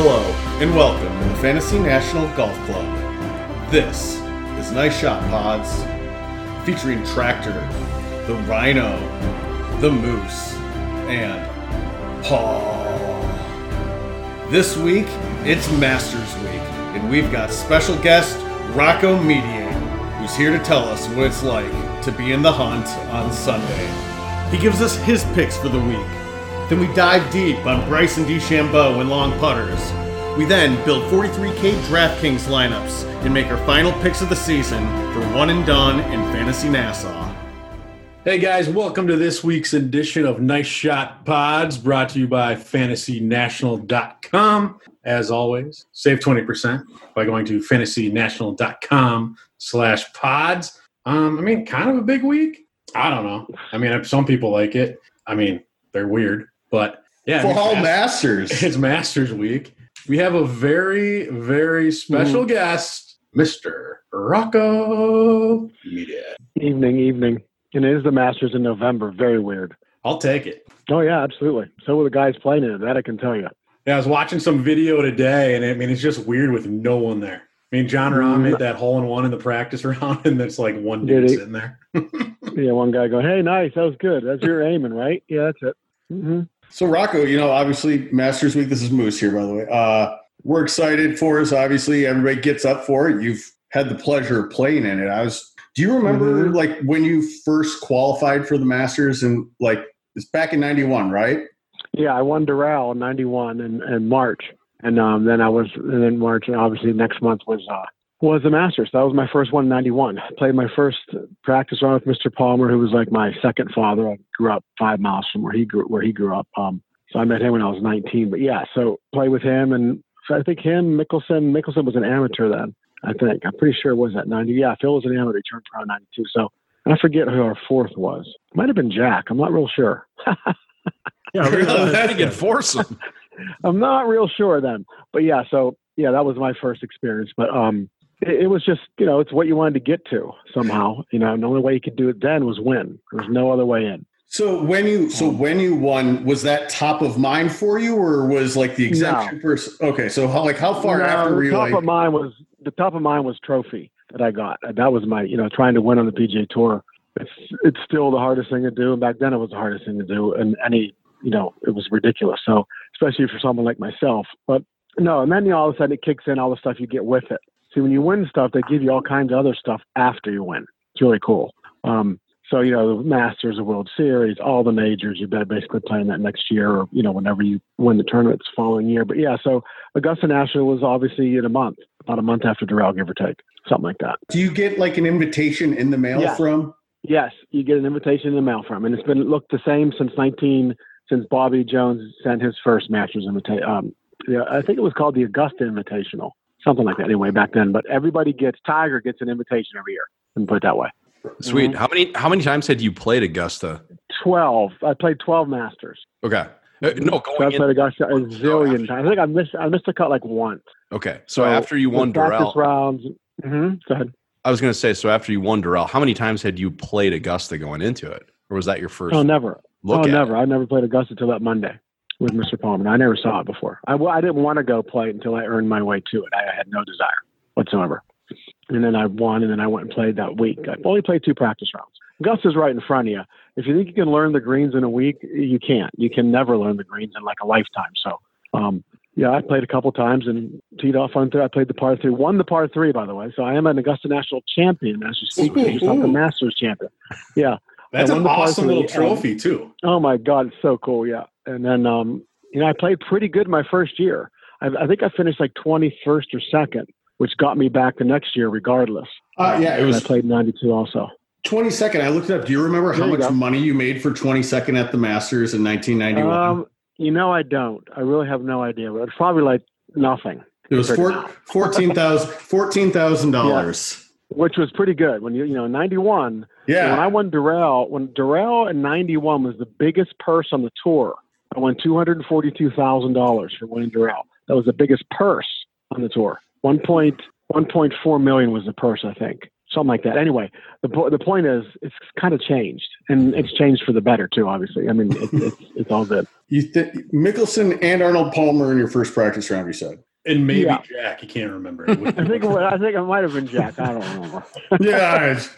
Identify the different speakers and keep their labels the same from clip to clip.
Speaker 1: Hello, and welcome to the Fantasy National Golf Club. This is Nice Shot Pods, featuring Tractor, the Rhino, the Moose, and Paul. This week, it's Masters Week, and we've got special guest Rocco Mediate, who's here to tell us what it's like to be in the hunt on Sunday. He gives us his picks for the week. Then we dive deep on Bryson DeChambeau and long putters. We then build 43k DraftKings lineups and make our final picks of the season for one and done in Fantasy Nassau.
Speaker 2: Hey guys, welcome to this week's edition of Nice Shot Pods brought to you by fantasynational.com. As always, save 20% by going to fantasynational.com slash pods. Um, I mean, kind of a big week. I don't know. I mean, some people like it. I mean, they're weird, but yeah. I mean,
Speaker 1: Fall
Speaker 2: Mas-
Speaker 1: Masters.
Speaker 2: It's Masters Week. We have a very, very special guest, Mr. Rocco Mediate.
Speaker 3: Evening, evening. And it is the Masters in November. Very weird.
Speaker 2: I'll take it.
Speaker 3: Oh yeah, absolutely. So were the guys playing in it. That I can tell you.
Speaker 2: Yeah, I was watching some video today, and I mean, it's just weird with no one there. I mean, Jon Rahm
Speaker 3: Mm.
Speaker 2: made that hole in one in the practice round, and there's like one dude
Speaker 3: he?
Speaker 2: sitting there.
Speaker 3: Yeah, one guy going, "Hey, nice. That was good. That's your aiming, right? Yeah, that's it." hmm
Speaker 1: So Rocco, you know, obviously Masters Week. This is Moose here, by the way. Uh, we're excited for us. Obviously, everybody gets up for it. You've had the pleasure of playing in it. I was. Do you remember
Speaker 3: Mhm.
Speaker 1: like when you first qualified for the Masters and like it's back in '91, right?
Speaker 3: Yeah, I won Doral in '91 and and March, and um, then I was and then March, and obviously next month was uh was the Masters. That was my first one in '91. Played my first practice round with Mr. Palmer, who was like my second father. I grew up five miles from where he grew where he grew up. Um, so I met him when I was 19. But yeah, so play with him, and I think him Mickelson. Mickelson was an amateur then. I think I'm pretty sure it was at 90. Yeah, Phil was an amateur. He turned pro in 92. So I forget who our fourth was. Might have been Jack. I'm not real sure.
Speaker 4: Yeah, really, I
Speaker 1: That's
Speaker 4: think
Speaker 1: good.
Speaker 4: enforce.
Speaker 3: I'm not real sure then. But yeah, so yeah, that was my first experience. But um it, it was just, you know, it's what you wanted to get to somehow. You know, and the only way you could do it then was win. There was no other way in.
Speaker 1: So when you so
Speaker 3: Um,
Speaker 1: when you won, was that top of mind for you, or was like the exemption person? Okay, so how like how far
Speaker 3: No,
Speaker 1: after were
Speaker 3: the
Speaker 1: you
Speaker 3: top
Speaker 1: like?
Speaker 3: of mine was the top of mine was trophy that I got. That was my, you know, trying to win on the PGA tour. It's it's still the hardest thing to do. And back then it was the hardest thing to do. And any you know, it was ridiculous. So especially for someone like myself. But no, and then you know, all of a sudden it kicks in all the stuff you get with it. See, when you win stuff, they give you all kinds of other stuff after you win. It's really cool. Um, so you know, the Masters, the World Series, all the majors, you're basically playing that next year, or you know, whenever you win the tournaments the following year. But yeah, so Augusta National was obviously in a month, about a month after Doral, give or take, something like that.
Speaker 1: Do you get like an invitation in the mail
Speaker 3: Yeah.
Speaker 1: from?
Speaker 3: Yes, you get an invitation in the mail from, and it's been looked the same since 19 since Bobby Jones sent his first Masters invitation. Um, yeah, I think it was called the Augusta Invitational, something like that. Anyway, back then, but everybody gets Tiger gets an invitation every year. And put it that way.
Speaker 4: Sweet. How many how many times had you played Augusta?
Speaker 3: Twelve. I played 12 Masters.
Speaker 4: Okay. Uh, no,
Speaker 3: So I played
Speaker 4: in.
Speaker 3: Augusta a zillion times. I think I missed I missed a cut like once.
Speaker 4: Okay. So after you won Doral,
Speaker 3: rounds. hmm Go ahead.
Speaker 4: I was going to say, so after you won Doral, how many times had you played Augusta going into it? Or was that your first
Speaker 3: Oh, never.
Speaker 4: look
Speaker 3: oh, never.
Speaker 4: it?
Speaker 3: I never played Augusta till that Monday with Mr. Palmer. I never saw it before. I, well, I didn't want to go play it until I earned my way to it. I, I had no desire whatsoever. And then I won, and then I went and played that week. I only played two practice rounds. Augusta's right in front of you. If you think you can learn the greens in a week, you can't. You can never learn the greens in like a lifetime. So, um, yeah, I played a couple times and teed off on three. I played the par three, won the par three, by the way. So I am an Augusta National champion as you speak. Just not the Masters champion. Yeah.
Speaker 2: That's an awesome little trophy, too.
Speaker 3: Oh my God, it's so cool. Yeah. And then, um, you know, I played pretty good my first year. I, I think I finished like 21st or second, which got me back the next year regardless.
Speaker 1: Uh, yeah, it
Speaker 3: And I
Speaker 1: was
Speaker 3: played 92 also.
Speaker 1: 22nd. I looked it up. Do you remember how
Speaker 3: you
Speaker 1: much
Speaker 3: go.
Speaker 1: money you made for 22nd at the Masters in 1991?
Speaker 3: Um, you know, I don't. I really have no idea. But it's probably like nothing,
Speaker 1: it was four, $14,000 $14,000.
Speaker 3: which was pretty good when you, you know, 91.
Speaker 1: Yeah.
Speaker 3: When I won Doral, when Doral in 91 was the biggest purse on the tour, I won $242,000 for winning Doral. That was the biggest purse on the tour. One point one point four million was the purse, I think. something like that. Anyway, the po- the point is, it's kind of changed, and it's changed for the better too. Obviously, I mean, it's it's, it's all good.
Speaker 1: You th- Mickelson and Arnold Palmer in your first practice round. You said.
Speaker 2: And maybe
Speaker 3: Yeah.
Speaker 2: Jack, you can't remember.
Speaker 3: I think it, wa- I think it might have been Jack. I don't remember.
Speaker 1: yeah.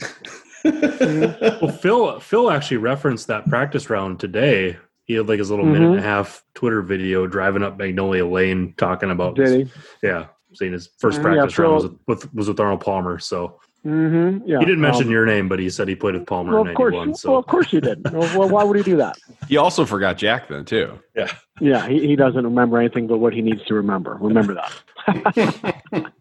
Speaker 5: Well, Phil Phil actually referenced that practice round today. He had like his little minute mm-hmm. and a half Twitter video driving up Magnolia Lane talking about
Speaker 3: Did he?
Speaker 5: yeah, saying his first
Speaker 3: Yeah,
Speaker 5: practice
Speaker 3: Phil-
Speaker 5: round was with was with Arnold Palmer. So
Speaker 3: Mm-hmm. Yeah.
Speaker 5: he didn't mention
Speaker 3: Um,
Speaker 5: your name, but he said he played with Palmer
Speaker 3: Well,
Speaker 5: in
Speaker 3: of course.
Speaker 5: '91.
Speaker 3: Well,
Speaker 5: So
Speaker 3: of course you did. well, well, why would he do that?
Speaker 4: He also forgot Jack then too.
Speaker 3: Yeah, he, he doesn't remember anything but what he needs to remember. Remember that.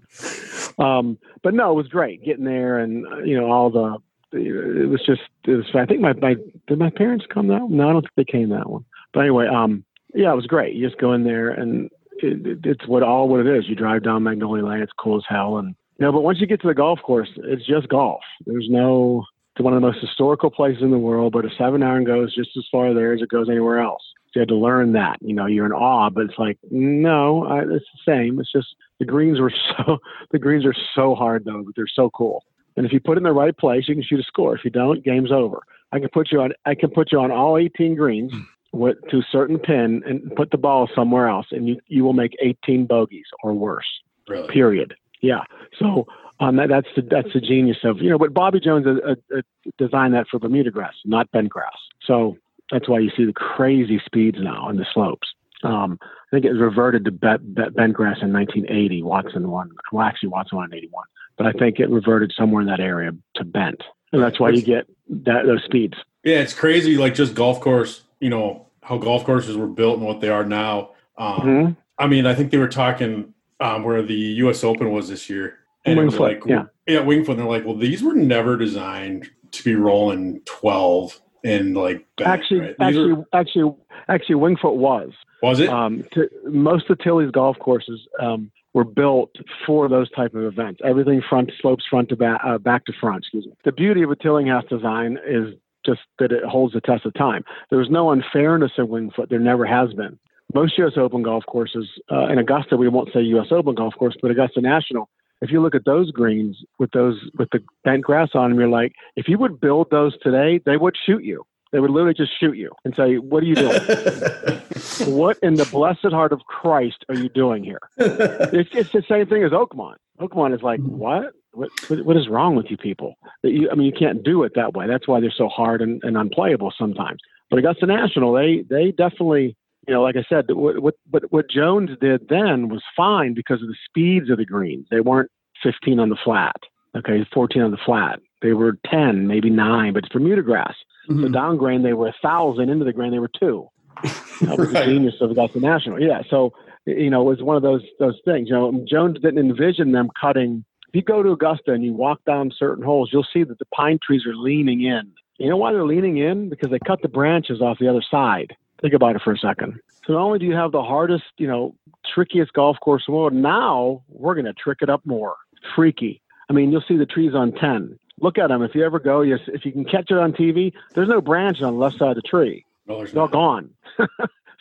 Speaker 3: um, but no, it was great getting there, and uh, you know all the. It was just. It was. I think my my did my parents come that? No, I don't think they came that one. But anyway, um, yeah, it was great. You just go in there, and it, it, it's what all what it is. You drive down Magnolia Lane. It's cool as hell, and you know. But once you get to the golf course, it's just golf. There's no. It's one of the most historical places in the world, but a seven iron goes just as far there as it goes anywhere else. So you had to learn that. You know, you're in awe, but it's like, no, I, it's the same. It's just the greens were so the greens are so hard though, but they're so cool. And if you put it in the right place, you can shoot a score. If you don't, game's over. I can put you on I can put you on all 18 greens with to a certain pin and put the ball somewhere else, and you you will make 18 bogeys or worse
Speaker 2: really.
Speaker 3: period. Yeah. So um, that, that's the that's the genius of you know. But Bobby Jones uh, uh, uh, designed that for Bermuda grass, not bent grass. So that's why you see the crazy speeds now on the slopes. Um, I think it reverted to bet, bent grass in 1980. Watson won. Well, actually, Watson won in 81, but I think it reverted somewhere in that area to bent, and that's why you get that those speeds.
Speaker 2: Yeah, it's crazy. Like just golf course, you know how golf courses were built and what they are now. Um,
Speaker 3: Mhm.
Speaker 2: I mean, I think they were talking um, where the U.S. Open was this year, and it was
Speaker 3: Wingfoot,
Speaker 2: like,
Speaker 3: yeah.
Speaker 2: yeah, Wingfoot. And they're like, well, these were never designed to be rolling twelve and like
Speaker 3: Actually,
Speaker 2: right?
Speaker 3: Actually,
Speaker 2: are-
Speaker 3: actually, actually, Wingfoot was.
Speaker 2: was it?
Speaker 3: um, to, most of Tilly's golf courses um, were built for those type of events. Everything front slopes front to back, uh, back to front. Excuse me. The beauty of a Tillinghast design is just that it holds the test of time. There's no unfairness in Wingfoot. There never has been. Most U.S. Open golf courses, uh, in Augusta, we won't say U.S. Open golf course, but Augusta National. If you look at those greens with those with the bent grass on them, you're like, if you would build those today, they would shoot you. They would literally just shoot you and say, "What are you doing?" what in the blessed heart of Christ are you doing here? It's, it's the same thing as Oakmont. Oakmont is like, what? What, what? what is wrong with you people? That you, I mean, you can't do it that way. That's why they're so hard and, and unplayable sometimes. But Augusta National, they they definitely, you know, like I said, what, what but what Jones did then was fine because of the speeds of the greens. They weren't 15 on the flat, okay, 14 on the flat. They were 10, maybe nine, but it's Bermuda grass.
Speaker 1: Mm-hmm.
Speaker 3: The down grain, they were a thousand. Into the grain, they were two. That was the genius of Augusta National. Yeah. So, you know, it was one of those those things. You know, Jones didn't envision them cutting. If you go to Augusta and you walk down certain holes, you'll see that the pine trees are leaning in. You know why they're leaning in? Because they cut the branches off the other side. Think about it for a second. So not only do you have the hardest, you know, trickiest golf course in the world, now we're going to trick it up more. Freaky. I mean, you'll see the trees on 10. Look at them. If you ever go, yes, if you can catch it on TV, there's no branch on the left side of the tree.
Speaker 2: no, there's
Speaker 3: It's all
Speaker 2: not.
Speaker 3: gone.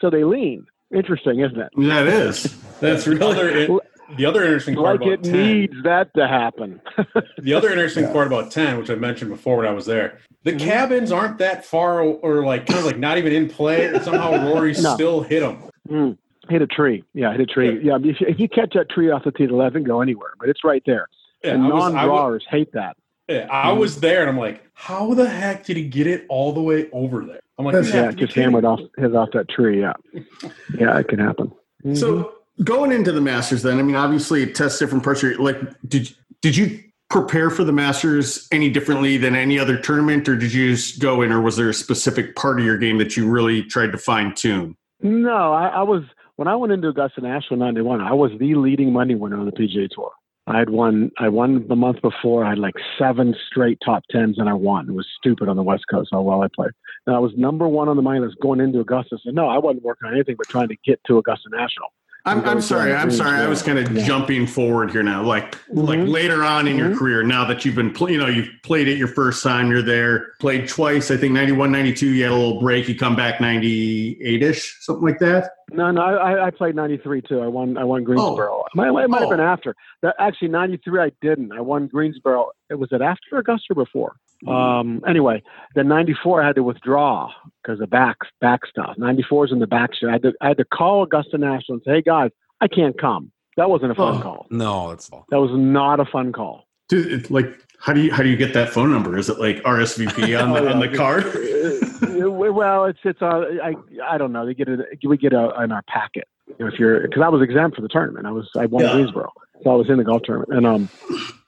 Speaker 3: so they lean. Interesting, isn't it?
Speaker 1: That is. That's
Speaker 2: The
Speaker 1: really.
Speaker 2: The other interesting part
Speaker 3: Like
Speaker 2: about
Speaker 3: it
Speaker 2: 10,
Speaker 3: needs that to happen.
Speaker 2: the other interesting part about 10, which I mentioned before when I was there, the
Speaker 3: Mhm.
Speaker 2: cabins aren't that far or like kind of like not even in play. And somehow Rory
Speaker 3: No.
Speaker 2: still hit them.
Speaker 3: Mm. Hit a tree. Yeah, hit a tree. Yeah, if you, if you catch that tree off the tee left and go anywhere, but it's right there.
Speaker 2: Yeah,
Speaker 3: and
Speaker 2: I was, I, was,
Speaker 3: non-drawers hate that.
Speaker 2: yeah, I
Speaker 3: Mm-hmm.
Speaker 2: was there and I'm like, how the heck did he get it all the way over there? I'm like,
Speaker 1: That's-
Speaker 2: you have
Speaker 3: Yeah, just hammered off his off that tree. Yeah, yeah, it can happen. Mhm.
Speaker 1: So going into the Masters, then I mean, obviously, it tests different your, like, did did you prepare for the Masters any differently than any other tournament, or did you just go in, or was there a specific part of your game that you really tried to fine tune?
Speaker 3: No, I, I was when I went into Augusta National '91. I was the leading money winner on the PGA Tour. I had won. I won the month before. I had like seven straight top tens, and I won. It was stupid on the West Coast how well I played. And I was number one on the money list going into Augusta. So no, I wasn't working on anything but trying to get to Augusta National.
Speaker 1: I'm, I'm sorry. I'm
Speaker 3: the
Speaker 1: sorry. I was kind of
Speaker 3: yeah.
Speaker 1: jumping forward here now. Like like
Speaker 3: Mhm.
Speaker 1: later on in your
Speaker 3: Mhm.
Speaker 1: career, now that you've been, pl- you know, you've played it your first time. You're there, played twice. I think 91, 92. You had a little break. You come back 98 ish, something like that.
Speaker 3: No, no, I, I played '93 too. I won. I won Greensboro. It might, it might have been
Speaker 1: Oh.
Speaker 3: after. That actually '93 I didn't. I won Greensboro. It was it after Augusta or before? Um. Anyway, then '94 I had to withdraw because of back back stuff. '94 is in the back. shit. I had to I had to call Augusta National and say, "Hey guys, I can't come." That wasn't a fun
Speaker 2: Oh.
Speaker 3: call.
Speaker 4: No, it's.
Speaker 3: That was not a fun call.
Speaker 1: Dude, it, like, how do you how do you get that phone number? Is it like RSVP on the on the card?
Speaker 3: Well, it's it's uh, I I don't know. They get it. We get a in our packet. You know, if you're because I was exempt for the tournament. I was I won
Speaker 1: Yeah.
Speaker 3: Greensboro, so I was in the golf tournament, and um,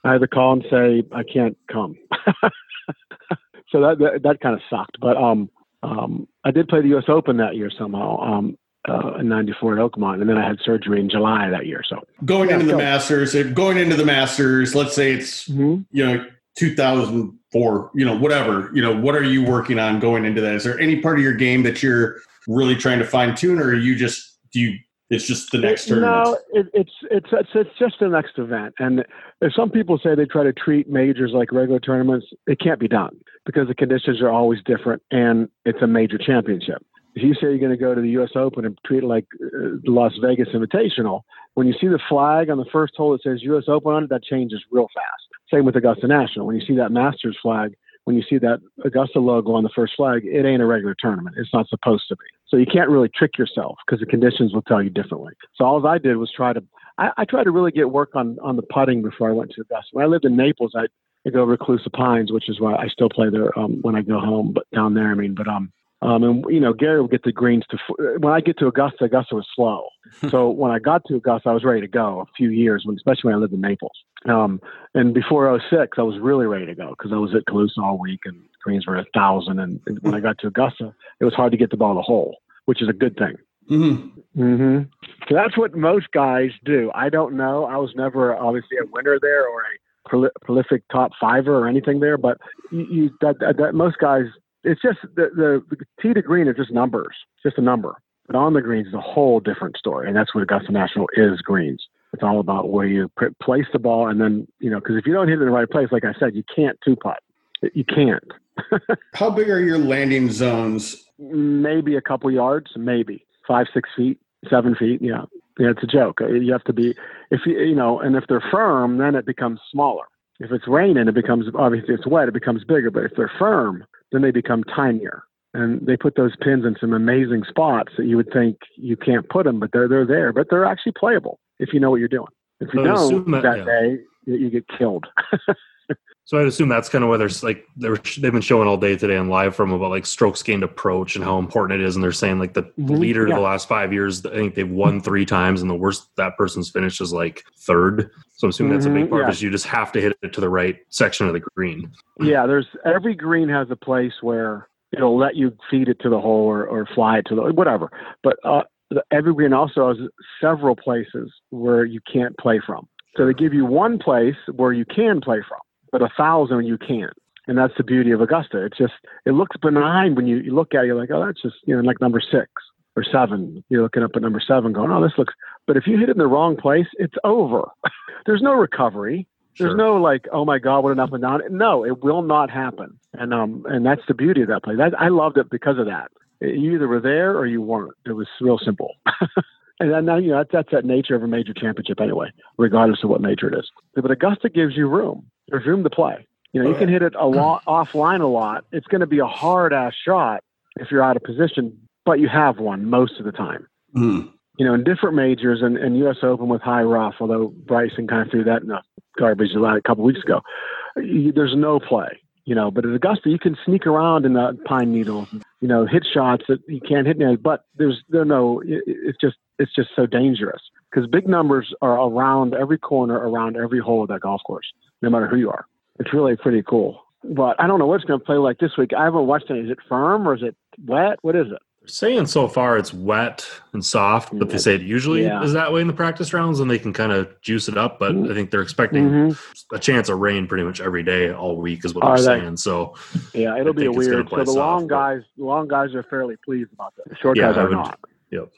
Speaker 3: I had to call and say I can't come. so that that, that kind of sucked. But um um I did play the U.S. Open that year somehow um uh, in '94 at Oakmont, and then I had surgery in July that year. So
Speaker 1: going
Speaker 3: Yeah,
Speaker 1: into the. Masters, going into the Masters, let's say it's you know 2004, you know whatever, you know what are you working on going into that? Is there any part of your game that you're really trying to fine tune, or are you just do you? It's just the next
Speaker 3: It-
Speaker 1: tournament.
Speaker 3: No, it, it's it's it's it's just the next event. And if some people say they try to treat majors like regular tournaments, it can't be done because the conditions are always different, and it's a major championship. If you say you're going to go to the U.S. Open and treat it like uh, the Las Vegas Invitational, when you see the flag on the first hole that says U.S. Open on it, that changes real fast. Same with Augusta National. When you see that Masters flag, when you see that Augusta logo on the first flag, it ain't a regular tournament. It's not supposed to be. So you can't really trick yourself because the conditions will tell you differently. So all I did was try to, I, I tried to really get work on on the putting before I went to Augusta. When I lived in Naples, I I go Calusa Pines, which is why I still play there um, when I go home, but down there, I mean, but um. Um, and you know, Gary would get the greens to. When I get to Augusta, Augusta was slow. so when I got to Augusta, I was ready to go. A few years, when especially when I lived in Naples. Um, and before 06, I was really ready to go because I was at Calusa all week and greens were a thousand. And, and when I got to Augusta, it was hard to get the ball to hole, which is a good thing.
Speaker 1: Mhm.
Speaker 3: hmm So that's what most guys do. I don't know. I was never obviously a winner there or a proli- prolific top fiver or anything there, but you, you that, that, that most guys, it's just the, the, the tee to green are just numbers, it's just a number. But on the greens is a whole different story, and that's what Augusta National is greens. It's all about where you pr- place the ball, and then you know, because if you don't hit it in the right place, like I said, you can't two putt. You can't.
Speaker 1: How big are your landing zones?
Speaker 3: maybe a couple yards, maybe five, six feet, seven feet. Yeah, yeah, it's a joke. Uh, You have to be if you you know, and if they're firm, then it becomes smaller. If it's raining, it becomes obviously it's wet, it becomes bigger. But if they're firm, then they become tinier. And they put those pins in some amazing spots that you would think you can't put them, but they're they're there. But they're actually playable if you know what you're doing. If you don't,
Speaker 5: that-
Speaker 3: that,
Speaker 5: yeah.
Speaker 3: day you, you get killed.
Speaker 5: So I'd assume that's kind of where there's like they're they've been showing all day today on live from about like strokes gained approach and how important it is, and they're saying like the
Speaker 3: Mhm,
Speaker 5: leader
Speaker 3: yeah.
Speaker 5: the last five years, I think they've won three times, and the worst that person's finished is like third. So I'm assuming that's a big
Speaker 3: Mhm,
Speaker 5: part
Speaker 3: yeah.
Speaker 5: of is You just have to hit it to the right section of the green.
Speaker 3: Yeah, there's every green has a place where it'll let you feed it to the hole or, or fly it to the whatever. But uh, the- every green also has several places where you can't play from. So they give you one place where you can play from, but a thousand you can't. And that's the beauty of Augusta. It's just it looks benign when you, you look at it. You're like, oh, that's just you know like number six or seven. You're looking up at number seven, going, oh, this looks. But if you hit it in the wrong place, it's over. There's no recovery. There's
Speaker 5: Sure.
Speaker 3: no like, oh my God, what an up and down. No, it will not happen. And um, and that's the beauty of that place. I, I loved it because of that. You either were there or you weren't. It was real simple. and then, now, you know, that's, that's that nature of a major championship anyway, regardless of what nature it is. But Augusta gives you room. There's room to play. You know, you can hit it a lot offline a lot. It's going to be a hard ass shot if you're out of position, but you have one most of the time
Speaker 1: Hmm.
Speaker 3: you know, in different majors and, and U.S. Open with high rough, although Bryson kind of threw that in the garbage a couple weeks ago, you, there's no play, you know. But at Augusta, you can sneak around in the pine needles, you know, hit shots that you can't hit. Now, but there's there no. It, it's just it's just so dangerous because big numbers are around every corner, around every hole of that golf course, no matter who you are. It's really pretty cool. But I don't know what it's going to play like this week. I haven't watched any. Is it firm or is it wet? What is it?
Speaker 5: They're saying so far it's wet and soft, but they say it usually
Speaker 3: Yeah.
Speaker 5: is that way in the practice rounds, and they can kind of juice it up. But I think they're expecting
Speaker 3: Mhm.
Speaker 5: a chance of rain pretty much every day all week is what
Speaker 3: Are
Speaker 5: they're
Speaker 3: they?
Speaker 5: saying. So
Speaker 3: Yeah, it'll be a
Speaker 5: think it's gonna
Speaker 3: weird. So the
Speaker 5: soft,
Speaker 3: long guys, the long guys are fairly pleased about that. The short
Speaker 5: Yeah,
Speaker 3: guys are not.
Speaker 5: yep.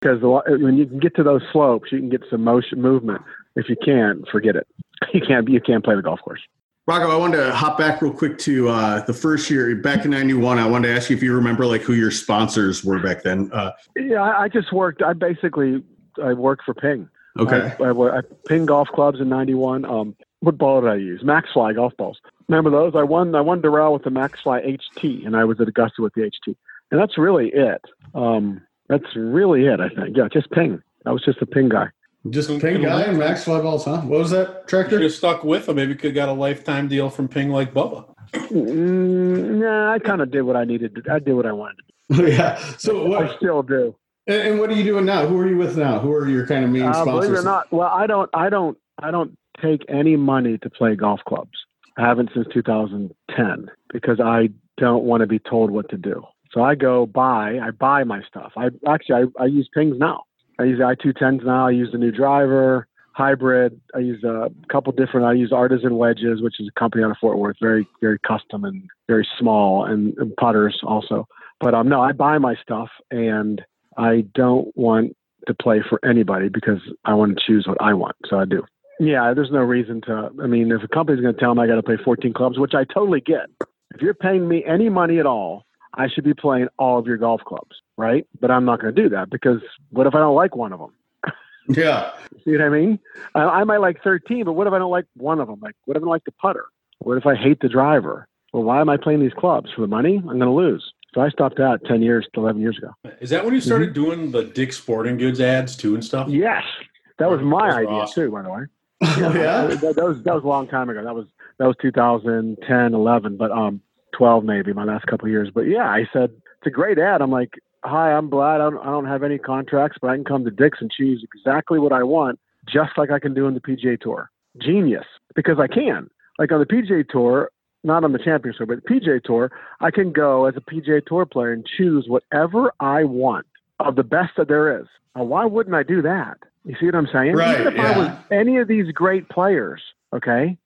Speaker 3: Because the, when you can get to those slopes, you can get some motion movement. If you can't, forget it. You can't. You can't play the golf course.
Speaker 1: Rocco, I wanted to hop back real quick to uh, the first year back in '91. I wanted to ask you if you remember like who your sponsors were back then. Uh,
Speaker 3: Yeah, I, just worked. I basically I worked for Ping.
Speaker 1: okay.
Speaker 3: I, I, I Ping golf clubs in '91. Um, what ball did I use? Maxfly golf balls. Remember those? I won. I won Doral with the Maxfly HT, and I was at Augusta with the HT, and that's really it. Um, that's really it. I think. Yeah, just Ping. I was just a Ping guy.
Speaker 1: Just ping guy and Maxfly balls, huh? What was that
Speaker 2: Should
Speaker 1: tractor?
Speaker 2: have stuck with him. Maybe could have got a lifetime deal from Ping like Bubba.
Speaker 3: Mm, nah, I kind of did what I needed. to I did what I wanted. to
Speaker 1: yeah. So
Speaker 3: do. I still do.
Speaker 1: And, and what are you doing now? Who are you with now? Who are your kind of main
Speaker 3: Uh,
Speaker 1: sponsors?
Speaker 3: believe it or not, well, I don't, I don't, I don't take any money to play golf clubs. I haven't since 2010 because I don't want to be told what to do. So I go buy, I buy my stuff. I actually, I, I use pings now. I use i210s now. I use the new driver, hybrid. I use a couple different. I use Artisan wedges, which is a company out of Fort Worth, very, very custom and very small, and, and putters also. But um, no, I buy my stuff, and I don't want to play for anybody because I want to choose what I want. So I do. Yeah, there's no reason to. I mean, if a company's going to tell me I got to play 14 clubs, which I totally get. If you're paying me any money at all, I should be playing all of your golf clubs, right? But I'm not going to do that because what if I don't like one of them?
Speaker 1: yeah.
Speaker 3: See what I mean? I, I might like 13, but what if I don't like one of them? Like, what if I don't like the putter? What if I hate the driver? Well, why am I playing these clubs for the money? I'm going to lose. So I stopped that 10 years, 11 years ago.
Speaker 2: Is that when you started doing the Dick Sporting Goods ads too and stuff?
Speaker 3: Yes, that was my
Speaker 2: were
Speaker 3: idea
Speaker 2: awesome.
Speaker 3: too, by the way.
Speaker 1: Oh, yeah.
Speaker 3: that, that was that was a long time ago. That was that was 2010, 11, but um, 12 maybe my last couple of years. But yeah, I said it's a great ad. I'm like, hi, I'm Vlad. I don't, I don't have any contracts, but I can come to Dick's and choose exactly what I want, just like I can do on the PGA Tour. Genius, because I can. Like on the PGA Tour, not on the Champions Tour, but the PGA Tour, I can go as a PGA Tour player and choose whatever I want of the best that there is. Now, why wouldn't I do that? You see what I'm saying?
Speaker 1: Right,
Speaker 3: Even if I was any of these great players, okay,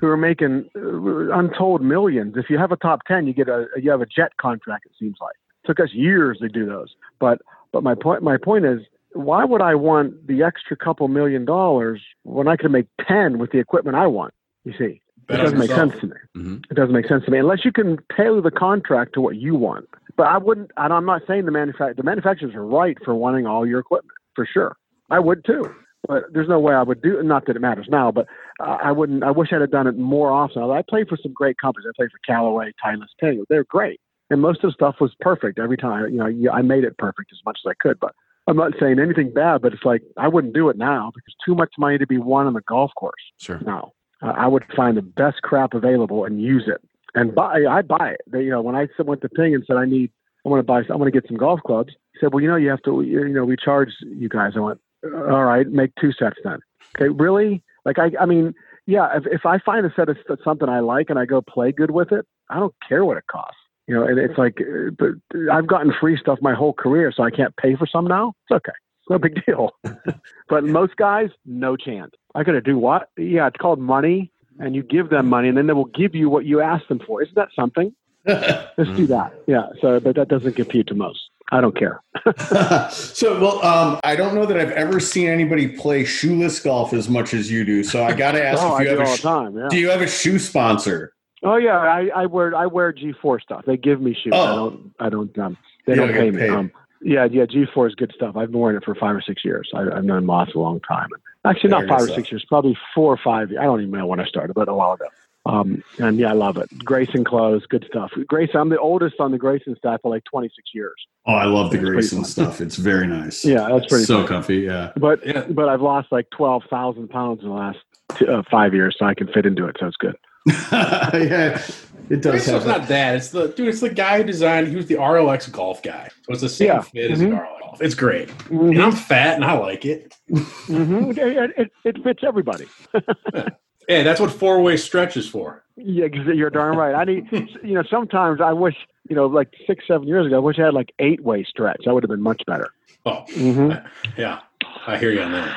Speaker 3: who are making uh, untold millions. If you have a top ten, you get a you have a jet contract. It seems like took us years to do those. But but my point my point is, why would I want the extra couple million dollars when I can make ten with the equipment I want? You see, it doesn't make sense to me.
Speaker 4: Mhm.
Speaker 3: It doesn't make sense to me unless you can tailor the contract to what you want. But I wouldn't. And I'm not saying the manufact the manufacturers are right for wanting all your equipment for sure. I would too. But there's no way I would do. Not that it matters now, but uh, I wouldn't. I wish I'd have done it more often. I played for some great companies. I played for Callaway, Titleist, Tango. They're great, and most of the stuff was perfect every time. You know, I made it perfect as much as I could. But I'm not saying anything bad. But it's like I wouldn't do it now because too much money to be won on the golf course
Speaker 4: Sure.
Speaker 3: now. Uh, I would find the best crap available and use it and buy. I buy it. They, you know, when I went to Ping and said I need, I want to buy, I want to get some golf clubs. He said, well, you know, you have to, you know, we charge you guys. I went, all right, make two sets then. Okay, really? Like I, I mean, yeah. If if I find a set of something I like and I go play good with it, I don't care what it costs. You know, and it's like, uh, but I've gotten free stuff my whole career, so I can't pay for some now. It's okay. It's no big deal. but most guys, no chance. I got to do what? Yeah, it's called money, and you give them money, and then they will give you what you ask them for. Isn't that something? Let's do that. Yeah. So, but that doesn't compute to most. I don't care.
Speaker 1: so, well, um, I don't know that I've ever seen anybody play shoeless golf as much as you do. So I got to ask
Speaker 3: I
Speaker 1: if you
Speaker 3: do
Speaker 1: have a sh-
Speaker 3: time. Yeah.
Speaker 1: do you have a shoe sponsor?
Speaker 3: Oh yeah, I, I wear I wear G/Fore stuff. They give me shoes. I
Speaker 1: Oh.
Speaker 3: don't I don't um they
Speaker 1: You
Speaker 3: don't
Speaker 1: don't
Speaker 3: pay me. Um yeah, yeah, G/Fore is good stuff. I've been wearing it for five or six years. I, I've known Moss a long time. Actually, not five or
Speaker 1: stuff.
Speaker 3: six years, probably four or five. I don't even know when I started, but a while ago. Um, and yeah, I love it. Greyson clothes, good stuff. Greyson, I'm the oldest on the Greyson staff for like 26 years.
Speaker 1: Oh, I love the
Speaker 3: It's pretty
Speaker 1: Grayson stuff. It's very nice.
Speaker 3: Yeah, that's pretty
Speaker 1: so
Speaker 3: fun.
Speaker 1: comfy. Yeah.
Speaker 3: But
Speaker 2: Yeah.
Speaker 3: but I've lost like 12,000 pounds in the last t- uh, five years, so I can fit into it. So it's good.
Speaker 1: yeah, it does
Speaker 2: It's
Speaker 1: have
Speaker 2: not that. It's the dude. It's the guy who designed. He was the RLX golf guy. So it's the same
Speaker 3: Yeah.
Speaker 2: fit as the. RLX. golf. It's great.
Speaker 3: Mhm.
Speaker 2: And I'm fat and I like it.
Speaker 3: hmm it, it, it fits everybody.
Speaker 2: Hey, that's what four way stretch is for.
Speaker 3: Yeah, you're darn right. I need, you know, sometimes I wish, you know, like six, seven years ago, I wish I had like eight way stretch. That would have been much better.
Speaker 2: Oh,
Speaker 3: hmm
Speaker 2: yeah. I hear you on that.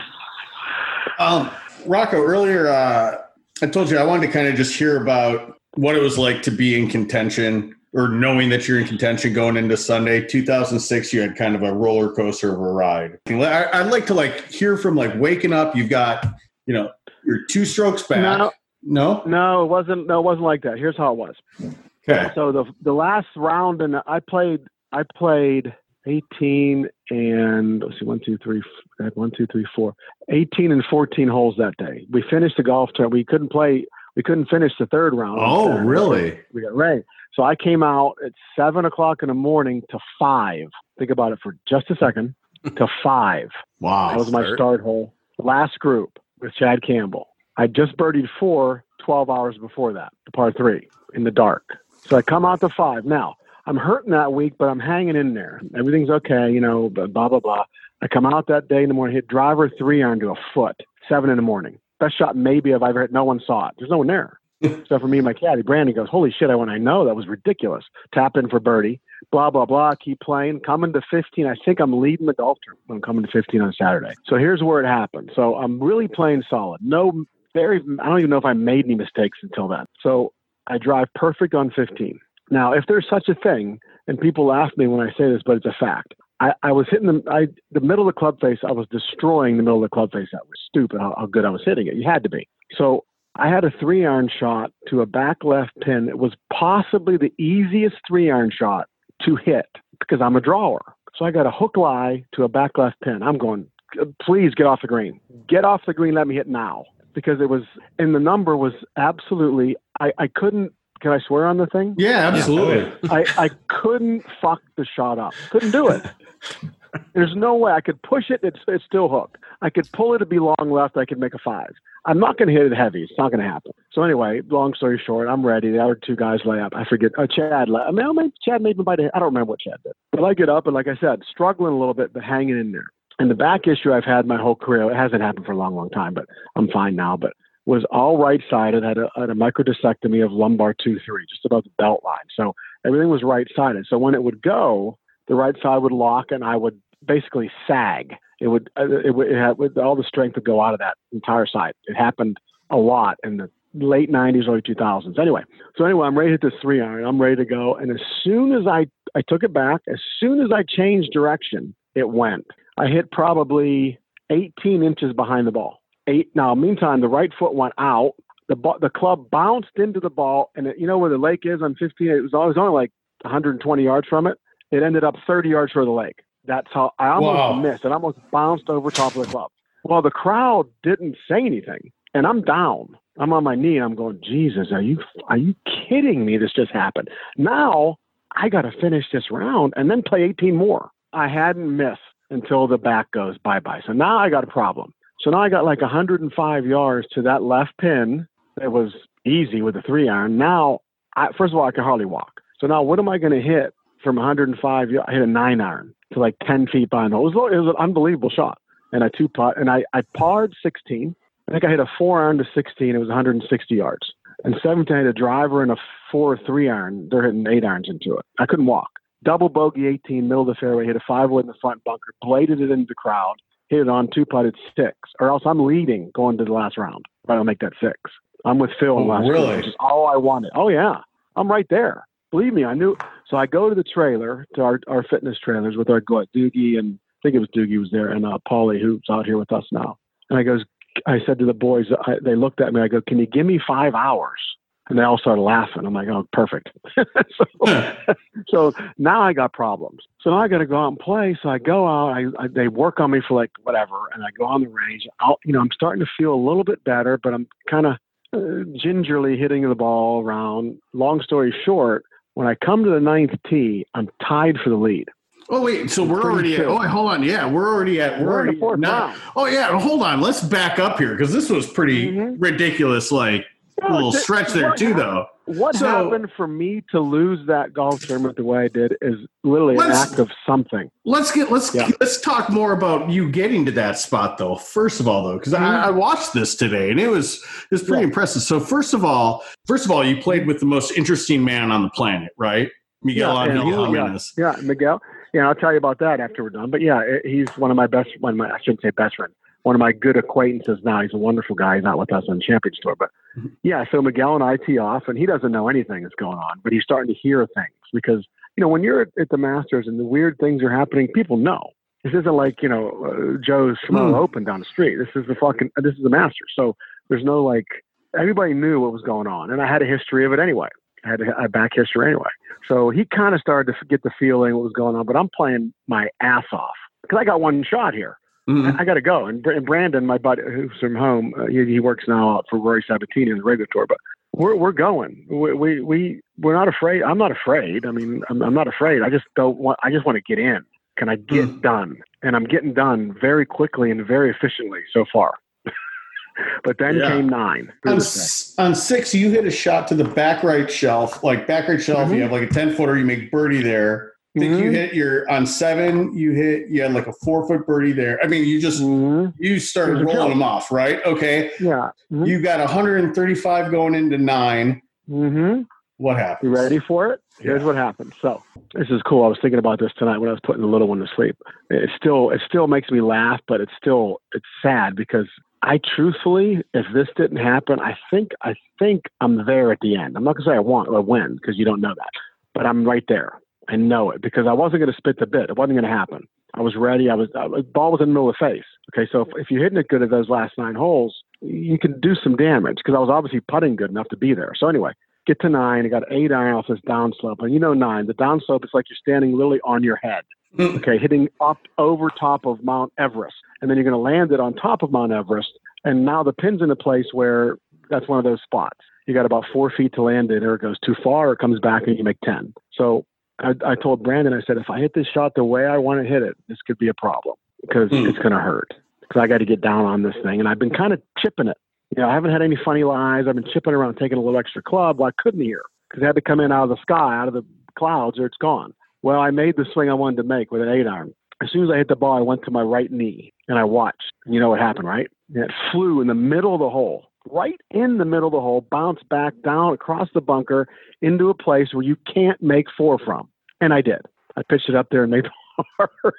Speaker 1: Um, Rocco, earlier uh, I told you I wanted to kind of just hear about what it was like to be in contention or knowing that you're in contention going into Sunday. 2006, you had kind of a roller coaster of a ride. I'd like to like hear from like waking up. You've got you know you're two strokes back.
Speaker 3: Now,
Speaker 1: No.
Speaker 3: No, it wasn't. No, it wasn't like that. Here's how it was.
Speaker 1: Okay.
Speaker 3: So the the last round, and I played. I played 18 and let's see, one, two, three, I had one, two, three, four, 18 and 14 holes that day. We finished the golf tournament. We couldn't play. We couldn't finish the third round.
Speaker 1: Oh, really?
Speaker 3: We got rain. So I came out at seven o'clock in the morning to five. Think about it for just a second. To five.
Speaker 1: Wow.
Speaker 3: That was my start hole. Last group with Chad Campbell. I just birdied four 12 hours before that, the par three in the dark. So I come out to five. Now, I'm hurting that week, but I'm hanging in there. Everything's okay, you know, blah, blah, blah. I come out that day in the morning, hit driver three iron to a foot, seven in the morning. Best shot maybe I've ever hit. No one saw it. There's no one there. Except for me and my caddy. Brandon goes, Holy shit, I went, I know that was ridiculous. Tap in for birdie blah blah blah. Keep playing. Coming to 15. I think I'm leading the golf tournament when I'm coming to 15 on Saturday. So here's where it happened. So I'm really playing solid. No, very. I don't even know if I made any mistakes until then. So I drive perfect on 15. Now, if there's such a thing, and people laugh at me when I say this, but it's a fact. I, I was hitting the I, the middle of the club face. I was destroying the middle of the club face. That was stupid how, how good I was hitting it. You had to be. So I had a three iron shot to a back left pin. It was possibly the easiest three iron shot to hit because I'm a drawer. So I got a hook lie to a back left pin. I'm going, please get off the green. Get off the green. Let me hit now because it was, and the number was absolutely, I, I couldn't, can I swear on the thing?
Speaker 1: Yeah, absolutely.
Speaker 3: I, I couldn't fuck the shot up. Couldn't do it. There's no way I could push it. It's, it's still hooked. I could pull it to be long left. I could make a five. I'm not going to hit it heavy. It's not going to happen. So anyway, long story short, I'm ready. The other two guys lay up. I forget. Oh, Chad. Lay, I mean, Chad maybe might. have- I don't remember what Chad did. But I get up and like I said, struggling a little bit, but hanging in there. And the back issue I've had my whole career. It hasn't happened for a long, long time, but I'm fine now. But was all right sided. Had a, had a microdiscectomy of lumbar two three, just above the belt line. So everything was right sided. So when it would go, the right side would lock, and I would basically sag. It would uh, it would it had, all the strength would go out of that entire side. It happened a lot in the late '90s, early 2000s. Anyway, so anyway, I'm ready to hit this three iron. I'm ready to go, and as soon as I I took it back, as soon as I changed direction, it went. I hit probably 18 inches behind the ball. Eight. Now, meantime, the right foot went out. The the club bounced into the ball, and it, you know where the lake is on 15. It was always only like 120 yards from it. It ended up 30 yards from the lake. That's how I almost
Speaker 1: Wow.
Speaker 3: missed. It almost bounced over top of the club. Well, the crowd didn't say anything, and I'm down. I'm on my knee, and I'm going, Jesus, are you are you kidding me? This just happened. Now I got to finish this round and then play 18 more. I hadn't missed until the back goes bye bye. So now I got a problem. So now I got like 105 yards to that left pin. It was easy with a three iron. Now, I, first of all, I can hardly walk. So now what am I going to hit from 105? I hit a nine iron to like 10 feet behind the hole. It was, it was an unbelievable shot. And I two putt, and I, I parred 16. I think I hit a four iron to 16. It was 160 yards. And 17, I hit a driver and a four three iron. They're hitting eight irons into it. I couldn't walk. Double bogey 18, middle of the fairway, hit a five wood in the front bunker, bladed it into the crowd, hit it on two putted six, or else I'm leading going to the last round. If I don't make that six, I'm with Phil in
Speaker 1: Oh,
Speaker 3: last
Speaker 1: really?
Speaker 3: round, which is all I wanted. Oh yeah, I'm right there. Believe me, I knew. So I go to the trailer, to our, our fitness trailers with our what, Doogie and I think it was Doogie was there and uh, Paulie who's out here with us now. And I goes, I said to the boys, I, they looked at me. I go, can you give me five hours? And they all started laughing. I'm like, oh, perfect. so, so now I got problems. So now I got to go out and play. So I go out. I, I they work on me for like whatever, and I go on the range. I'll, you know, I'm starting to feel a little bit better, but I'm kind of uh, gingerly hitting the ball around. Long story short, when I come to the ninth tee, I'm tied for the lead.
Speaker 1: Oh wait, so we're already at. Oh, wait, hold on. Yeah, we're already at. We're,
Speaker 3: We're
Speaker 1: already
Speaker 3: fourth
Speaker 1: not-
Speaker 3: round.
Speaker 1: Oh yeah, hold on. Let's back up here because this was pretty
Speaker 3: Mhm.
Speaker 1: ridiculous. Like little
Speaker 3: th-
Speaker 1: stretch there too,
Speaker 3: happened-
Speaker 1: though.
Speaker 3: What
Speaker 1: So-
Speaker 3: happened for me to lose that golf tournament the way I did is literally an act of something.
Speaker 1: Let's get let's
Speaker 3: Yeah.
Speaker 1: let's talk more about you getting to that spot though. First of all, though, because. I, mm-hmm. I watched this today and it was it was pretty
Speaker 3: Yeah.
Speaker 1: impressive. So first of all, first of all, you played with the most interesting man on the planet, right? Miguel
Speaker 3: Yeah,
Speaker 1: Angel
Speaker 3: he- yeah.
Speaker 1: Jimenez.
Speaker 3: Yeah, Miguel. Yeah, I'll tell you about that after we're done. But yeah, it- he's one of my best. One of my I shouldn't say best friend. One of my good acquaintances now. He's a wonderful guy. He's not with us on Champions Tour, but
Speaker 1: Mhm.
Speaker 3: yeah. So Miguel and I tee off, and he doesn't know anything that's going on, but he's starting to hear things because you know when you're at, the Masters and the weird things are happening, people know. This isn't like you know uh, Joe's Schmo
Speaker 1: Hmm.
Speaker 3: Open down the street. This is the fucking. This is the Masters. So there's no like everybody knew what was going on, and I had a history of it anyway. I had a, a back history anyway. So he kind of started to get the feeling what was going on, but I'm playing my ass off because I got one shot here.
Speaker 1: Mhm.
Speaker 3: I, I got to go. And, and Brandon, my buddy who's from home, uh, he, he works now out for Rory Sabbatini in the regular tour, but we're we're going. We we, we we're not afraid. I'm not afraid. I mean, I'm, I'm not afraid. I just don't want. I just want to get in. Can I get
Speaker 1: Hmm.
Speaker 3: done? And I'm getting done very quickly and very efficiently so far. but then
Speaker 1: Yeah.
Speaker 3: came nine.
Speaker 1: On, s- on six, you hit a shot to the back right shelf, like back right shelf.
Speaker 3: Mhm.
Speaker 1: You have like a ten footer. You make birdie there. I think you
Speaker 3: Mhm.
Speaker 1: hit your on seven. You hit. You had like a four foot birdie there. I mean, you just
Speaker 3: Mhm.
Speaker 1: you started
Speaker 3: It was a
Speaker 1: rolling them off, right? Okay.
Speaker 3: Yeah. Mhm.
Speaker 1: You got 135 going into nine.
Speaker 3: Mhm.
Speaker 1: What happened?
Speaker 3: You ready for it? Here's
Speaker 1: Yeah.
Speaker 3: what happened. So this is cool. I was thinking about this tonight when I was putting the little one to sleep. It still it still makes me laugh, but it's still it's sad because I truthfully, if this didn't happen, I think I think I'm there at the end. I'm not gonna say I want or win because you don't know that, but I'm right there. I know it because I wasn't gonna spit the bit. It wasn't gonna happen. I was ready. I was I, the ball was in the middle of the face. Okay, so if, if you're hitting it good at those last nine holes, you can do some damage because I was obviously putting good enough to be there. So anyway, get to nine. I got eight iron off this downslope, and you know nine. The downslope is like you're standing literally on your head.
Speaker 1: Mm.
Speaker 3: Okay, hitting up over top of Mount Everest, and then you're going to land it on top of Mount Everest. And now the pin's in a place where that's one of those spots. You got about four feet to land it, or it goes too far, or it comes back and you make ten. So I, I told Brandon, I said, if I hit this shot the way I want to hit it, this could be a problem because
Speaker 1: Hmm.
Speaker 3: it's going to hurt. Because I got to get down on this thing, and I've been kind of chipping it. You know, I haven't had any funny lies. I've been chipping around, taking a little extra club. Well, I couldn't here because it had to come in out of the sky, out of the clouds, or it's gone. Well, I made the swing I wanted to make with an eight iron. As soon as I hit the ball, I went to my right knee and I watched. You know what happened, right? And it flew in the middle of the hole, right in the middle of the hole, bounce back down across the bunker into a place where you can't make four from. And I did. I pitched it up there and made par.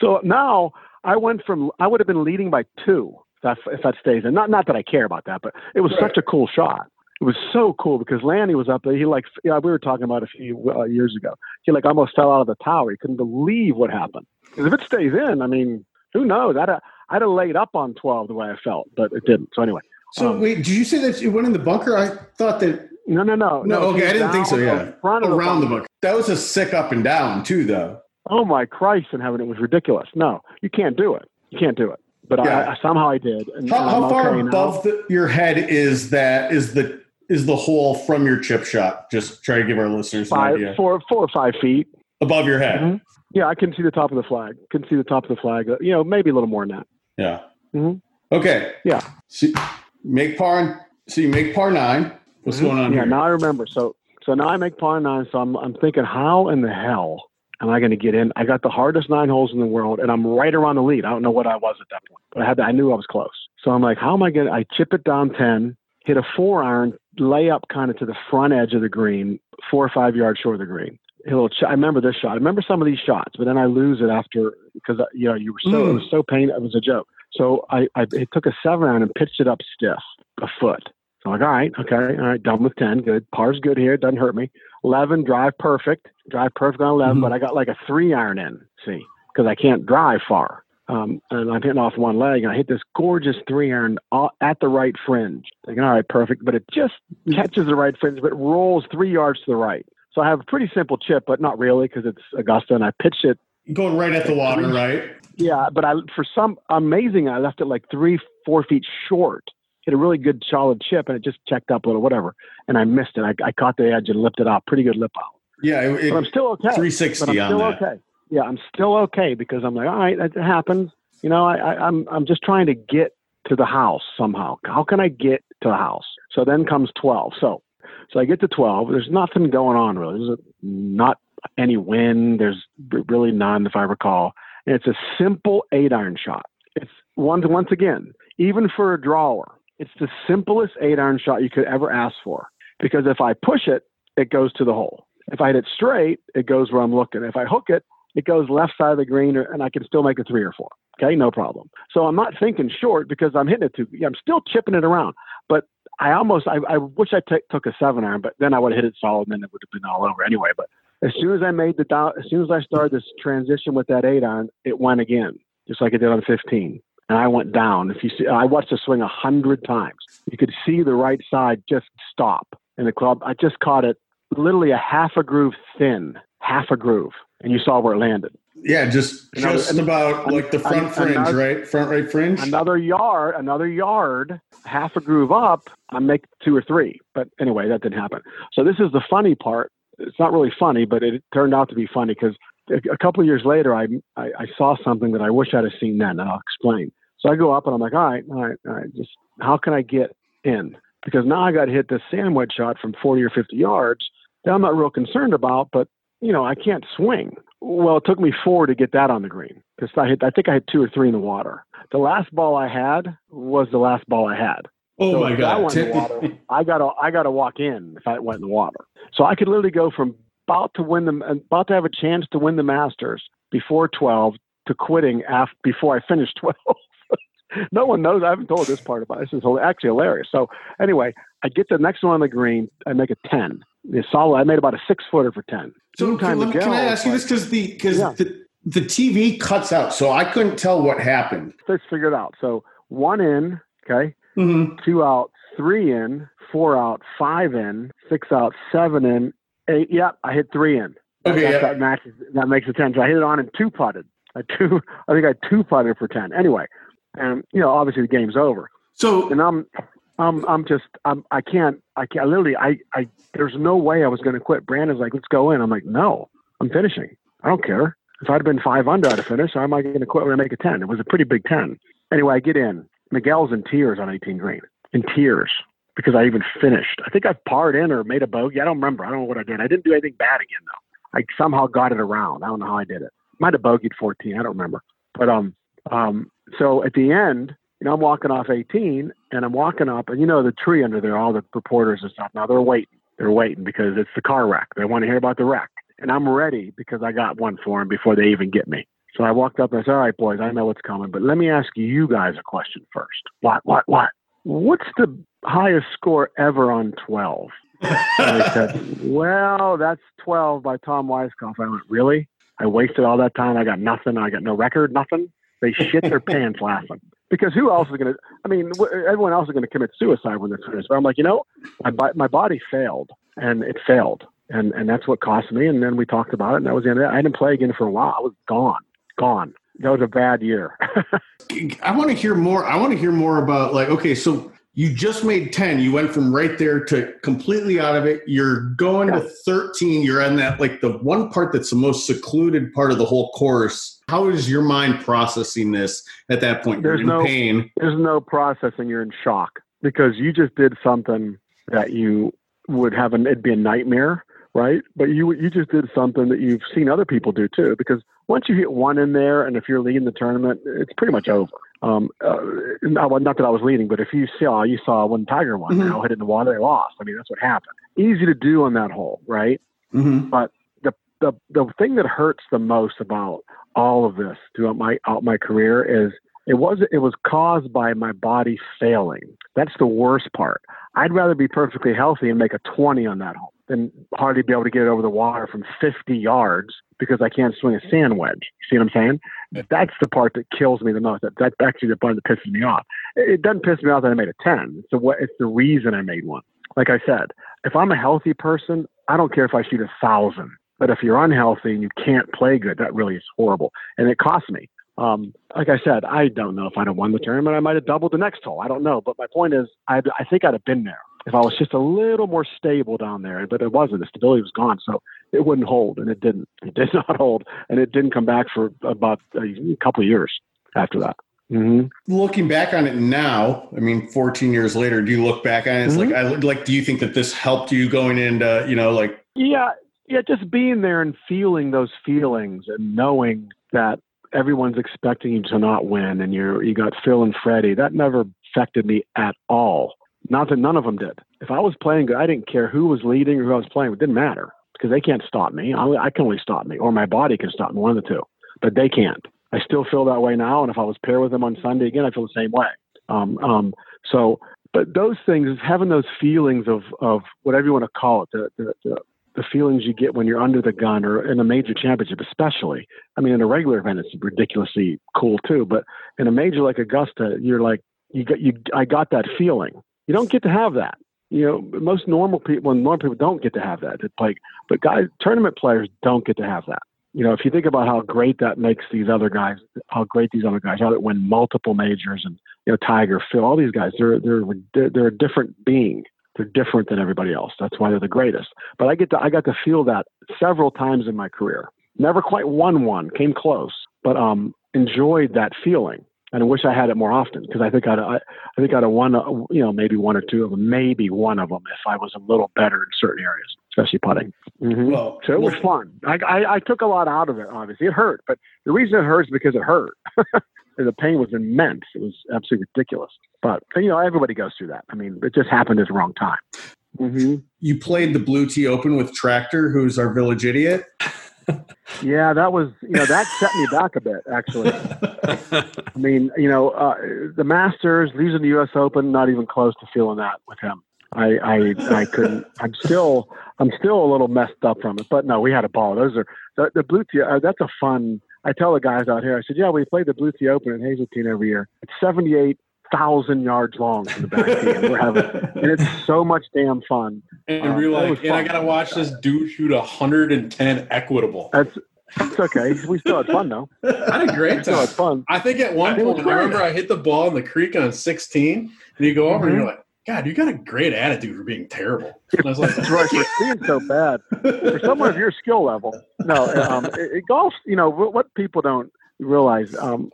Speaker 3: so now I went from I would have been leading by two if that, stays in. Not not that I care about that, but it was
Speaker 1: Right.
Speaker 3: such a cool shot. It was so cool because Lanny was up there. He like yeah, we were talking about a few uh, years ago. He like almost fell out of the tower. He couldn't believe what happened. 'Cause if it stays in, I mean, who knows? I'd have, I'd have laid up on twelve the way I felt, but it didn't. So anyway,
Speaker 1: So
Speaker 3: Um,
Speaker 1: wait, did you say that you went in the bunker? I thought that
Speaker 3: no, no, no,
Speaker 1: no. Okay, I didn't think so. Yeah,
Speaker 3: front
Speaker 1: around the
Speaker 3: bunker.
Speaker 1: bunker. That was a sick up and down too, though.
Speaker 3: Oh my Christ in heaven, it was ridiculous. No, you can't do it. You can't do it. But
Speaker 1: Yeah.
Speaker 3: I, I somehow I did. And,
Speaker 1: How,
Speaker 3: and
Speaker 1: how far
Speaker 3: okay
Speaker 1: above the, your head is that? Is the is the hole from your chip shot? Just try to give our listeners an idea.
Speaker 3: four, four or five feet.
Speaker 1: Above your head.
Speaker 3: Mhm. Yeah, I can see the top of the flag. Can see the top of the flag. Uh, You know, maybe a little more than that.
Speaker 1: Yeah.
Speaker 3: Mhm.
Speaker 1: Okay.
Speaker 3: Yeah.
Speaker 1: So make par. So you make par nine. What's
Speaker 3: Mhm.
Speaker 1: going on
Speaker 3: yeah,
Speaker 1: here?
Speaker 3: now I remember. So, so now I make par nine. So I'm, I'm thinking, how in the hell am I going to get in? I got the hardest nine holes in the world, and I'm right around the lead. I don't know what I was at that point, but I had, to, I knew I was close. So I'm like, how am I going to? I chip it down ten, hit a four iron, lay up kind of to the front edge of the green, four or five yards short of the green. A little ch- I remember this shot. I remember some of these shots, but then I lose it after because uh, you know you were so it
Speaker 1: Mm.
Speaker 3: was so painful. It was a joke. So I, I it took a seven iron and pitched it up stiff, a foot. So I'm like, all right, okay, all right, done with 10. Good. Par's good here. Doesn't hurt me. 11, drive perfect. Drive perfect on 11,
Speaker 1: Mhm.
Speaker 3: but I got like a three iron in, see, because I can't drive far. Um, and I'm hitting off one leg, and I hit this gorgeous three iron at the right fringe. Thinking, all right, perfect. But it just catches the right fringe, but rolls three yards to the right. So I have a pretty simple chip, but not really because it's Augusta, and I pitched it
Speaker 1: Going right at the water, right?
Speaker 3: Yeah, but I for some amazing, I left it like three, four feet short. Hit a really good solid chip, and it just checked up a little, whatever. And I missed it. I, I caught the edge and lipped it out. Pretty good lip out.
Speaker 1: Yeah. It,
Speaker 3: But I'm still okay. But
Speaker 1: 360
Speaker 3: I'm
Speaker 1: on
Speaker 3: still
Speaker 1: that.
Speaker 3: okay. Yeah, I'm still okay because I'm like, all right, that happens. You know, I, I, I'm I'm just trying to get to the house somehow. How can I get to the house? So then comes 12. So so I get to 12. There's nothing going on really. There's a, not any wind. There's really none, if I recall. And it's a simple eight iron shot. It's once once again, even for a drawer, it's the simplest eight iron shot you could ever ask for. Because if I push it, it goes to the hole. If I hit it straight, it goes where I'm looking. If I hook it, it goes left side of the green, or, and I can still make a three or four. Okay, no problem. So I'm not thinking short because I'm hitting it too. I'm still chipping it around, but I almost I, I wish I t- took a seven iron, but then I would have hit it solid, and then it would have been all over anyway. But as soon as I made the down, as soon as I started this transition with that eight on, it went again, just like it did on 15. And I went down. If you see, I watched the swing a hundred times. you could see the right side just stop in the club. I just caught it literally a half a groove thin, half a groove, and you saw where it landed.
Speaker 1: Yeah, just
Speaker 3: Another-
Speaker 1: just about like the front
Speaker 3: an-
Speaker 1: fringe,
Speaker 3: another-
Speaker 1: right? Front right fringe.
Speaker 3: Another yard, another yard, half a groove up, I make two or three. But anyway, that didn't happen. So this is the funny part. It's not really funny, but it turned out to be funny because a, couple of years later, I, I I saw something that I wish I'd have seen then, and I'll explain. So I go up and I'm like, all right, all right, all right, just how can I get in? Because now I got to hit this sand wedge shot from 40 or 50 yards that I'm not real concerned about, but you know, I can't swing. Well, it took me four to get that on the green because I hit, I think I had two or three in the water. The last ball I had was the last ball I had.
Speaker 1: Oh
Speaker 3: So
Speaker 1: my
Speaker 3: if that
Speaker 1: god!
Speaker 3: went in the water, I gotta I gotta walk in if I went in the water. So I could literally go from about to win the about to have a chance to win the Masters before twelve to quitting after before I finished twelve. no one knows. I haven't told this part about it. This is actually hilarious. So anyway, I get the next one on the green. I make a ten. It's solid. I made about a six footer for ten.
Speaker 1: So
Speaker 3: Meantime,
Speaker 1: can, let me-
Speaker 3: Miguel
Speaker 1: can I ask you this because the because
Speaker 3: Yeah.
Speaker 1: the the TV cuts out, so I couldn't tell what happened.
Speaker 3: Let's figure it out. So one in, okay,
Speaker 1: Mm-hmm.
Speaker 3: two out, three in, four out, five in, six out, seven in, eight. Yep, I hit three in. That,
Speaker 1: Okay,
Speaker 3: that,
Speaker 1: yeah.
Speaker 3: that matches. That makes a ten. So I hit it on and two putted. I two. I think I two putted for ten. Anyway, and you know, obviously the game's over.
Speaker 1: So
Speaker 3: And I'm, I'm, I'm just, I'm, I can't, I can't. Literally, I, I. There's no way I was going to quit. Brandon's like, let's go in. I'm like, no, I'm finishing. I don't care. If I'd been five under, I'd have finished. Or am I going to quit when I make a ten? It was a pretty big ten. Anyway, I get in. Miguel's in tears on 18 green. In tears because I even finished. I think I parred in or made a bogey. I don't remember. I don't know what I did. I didn't do anything bad again though. I somehow got it around. I don't know how I did it. Might have bogeyed 14. I don't remember. But um um so at the end, you know, I'm walking off 18 and I'm walking up and you know the tree under there, all the reporters and stuff. Now they're waiting. They're waiting because it's the car wreck. They want to hear about the wreck. And I'm ready because I got one for them before they even get me. So I walked up and I said, All right, boys, I know what's coming, but let me ask you guys a question first. What, what, what? What's the highest score ever on 12? And they said, Well, that's 12 by Tom Weiskopf. I went, Really? I wasted all that time. I got nothing. I got no record, nothing. They shit their pants laughing. Because who else is going to, I mean, everyone else is going to commit suicide when they're finished. But I'm like, you know, my, my body failed and it failed. And, and that's what cost me. And then we talked about it and that was the end of it. I didn't play again for a while. I was gone, gone. That was a bad year.
Speaker 1: I want to hear more. I want to hear more about like okay, so you just made 10. You went from right there to completely out of it. You're going to 13. You're on that like the one part that's the most secluded part of the whole course. How is your mind processing this at that point? You're
Speaker 3: There's
Speaker 1: in
Speaker 3: no-
Speaker 1: pain.
Speaker 3: there's no processing. You're in shock because you just did something that you would have an it'd be a nightmare, right? But you you just did something that you've seen other people do too. Because once you hit one in there, and if you're leading the tournament, it's pretty much over. Um, uh, not, not that I was leading, but if you saw you saw when Tiger won,
Speaker 1: Mhm.
Speaker 3: you know, hit it in the water, they lost. I mean, that's what happened. Easy to do on that hole, right?
Speaker 1: Mm-hmm.
Speaker 3: the the thing that hurts the most about all of this throughout my out my career is it was it was caused by my body failing. That's the worst part. I'd rather be perfectly healthy and make a 20 on that hole than hardly be able to get it over the water from 50 yards because I can't swing a sand wedge. You see what I'm saying? That's the part that kills me the most. That, that's actually the part that pisses me off. It, it doesn't piss me off that I made a 10. It's the what it's the reason I made one. Like I said, if I'm a healthy person, I don't care if I shoot a thousand. But if you're unhealthy and you can't play good, that really is horrible. And it cost me. Um, like I said, I don't know if I'd have won the tournament. I might have doubled the next hole. I don't know. But my point is, I, I think I'd have been there if I was just a little more stable down there. But it wasn't. The stability was gone. So it wouldn't hold. And it didn't. It did not hold. And it didn't come back for about a couple of years after that. hmm
Speaker 1: Looking back on it now, I mean, 14 years later, do you look back on it? It's like, I like, do you think that this helped you going into, you know, like,
Speaker 3: Yeah, yeah, just being there and feeling those feelings and knowing that everyone's expecting you to not win and you're you got Phil and Freddie, that never affected me at all. Not that none of them did. If I was playing good, I didn't care who was leading or who I was playing. It didn't matter because they can't stop me. I, I can only stop me, or my body can stop me, one of the two. But they can't. I still feel that way now, and if I was paired with them on Sunday again, I feel the same way. Um, um, so, but those things, having those feelings of of whatever you want to call it, the the, the the feelings you get when you're under the gun or in a major championship, especially. I mean, in a regular event, it's ridiculously cool too. But in a major like Augusta, you're like, you got you. I got that feeling. You don't get to have that. You know, most normal people, when normal people don't get to have that. It's like, but guys, tournament players don't get to have that. You know, if you think about how great that makes these other guys, how great these other guys how that win multiple majors, and you know, Tiger, Phil, all these guys, they're they're they're a different being. They're different than everybody else. That's why they're the greatest. But I get to I got to feel that several times in my career. Never quite won one, came close, but um, enjoyed that feeling and I wish I had it more often because I think I'd I, I think I'd have won uh, you know maybe one or two of them, maybe one of them if I was a little better in certain areas, especially putting. Mm-hmm. Well, so it was fun. I, I, I took a lot out of it. Obviously, it hurt, but the reason it hurts is because it hurt. the pain was immense. It was absolutely ridiculous. But you know, everybody goes through that. I mean, it just happened at the wrong time.
Speaker 1: Mm-hmm. You played the Blue Tee Open with Tractor, who's our village idiot
Speaker 3: yeah, that was you know that set me back a bit actually. I mean, you know, uh, the Masters, losing the U.S. Open, not even close to feeling that with him. I I I couldn't. I'm still I'm still a little messed up from it. But no, we had a ball. Those are the, the blue tee. Uh, that's a fun. I tell the guys out here. I said, yeah, we play the blue tee open in Hazeltine every year. It's 78 thousand yards long from the back tee, and we're having, and it's so much damn fun.
Speaker 2: And um, we're like, and I gotta watch this dude shoot a hundred and ten equitable.
Speaker 3: That's it's okay. We still had fun though.
Speaker 2: I had a great time. Still had fun. I think at one point, I remember I hit the ball in the creek on 16, and you go over mm-hmm. and you're like, God, you got a great attitude for being terrible. And I was like,
Speaker 3: That's right, for being so bad. For someone of your skill level, no, um, it, it, golf. You know what people don't realize. Um,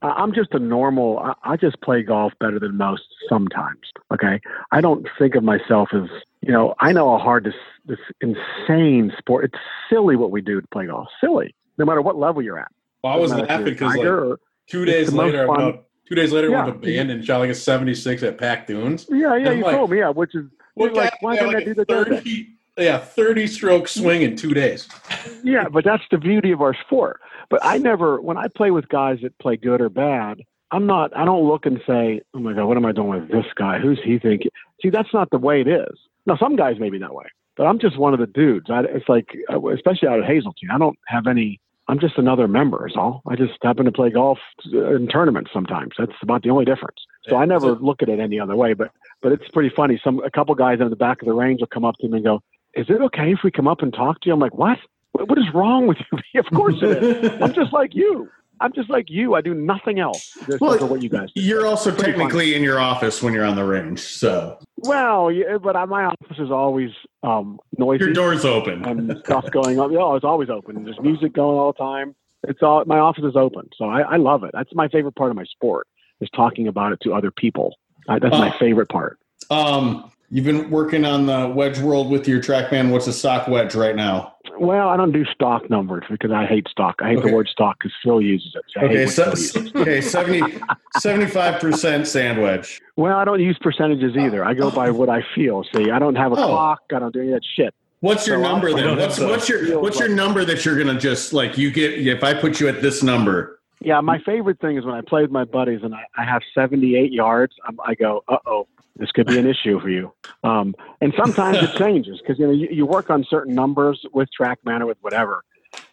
Speaker 3: I'm just a normal. I just play golf better than most sometimes. Okay, I don't think of myself as you know. I know how hard this this insane sport. It's silly what we do to play golf. Silly, no matter what level you're at.
Speaker 2: Well, I was laughing because like two days later, about two days later, yeah. went to Bandon and shot like a 76 at Pac Dunes.
Speaker 3: Yeah, yeah, you like, told me. Yeah, which is
Speaker 2: what like, why didn't like I do the 30, Yeah, 30 stroke swing in two days.
Speaker 3: yeah, but that's the beauty of our sport. But I never, when I play with guys that play good or bad, I'm not, I don't look and say, oh my God, what am I doing with this guy? Who's he thinking? See, that's not the way it is. Now, some guys may be that way, but I'm just one of the dudes. I, it's like, uh, especially out at Hazeltine, I don't have any, I'm just another member, is all. I just happen to play golf in tournaments sometimes. That's about the only difference. So I never look at it any other way, but, but it's pretty funny. Some, a couple guys in the back of the range will come up to me and go, is it okay if we come up and talk to you? I'm like, what? What is wrong with you? of course it is. I'm just like you. I'm just like you. I do nothing else. Well, for what you guys.
Speaker 1: Do. You're also technically funny. in your office when you're on the range, so.
Speaker 3: Well, yeah, but my office is always um, noisy.
Speaker 1: Your door's open
Speaker 3: and stuff going on. Yeah, it's always open. There's music going all the time. It's all my office is open, so I, I love it. That's my favorite part of my sport is talking about it to other people. Uh, that's uh, my favorite part.
Speaker 1: Um, You've been working on the wedge world with your TrackMan. What's a stock wedge right now?
Speaker 3: Well, I don't do stock numbers because I hate stock. I hate okay. the word stock because Phil uses it. So
Speaker 1: okay, so, okay, 75 percent sand wedge.
Speaker 3: Well, I don't use percentages either. I go by what I feel. See, I don't have a oh. clock. I don't do any of that shit.
Speaker 1: What's your so number then? What's, what's your what's your number that you're gonna just like you get if I put you at this number?
Speaker 3: Yeah, my favorite thing is when I play with my buddies and I, I have 78 yards. I'm, I go, uh oh, this could be an issue for you. Um, and sometimes it changes because you know you, you, work on certain numbers with TrackMan or with whatever,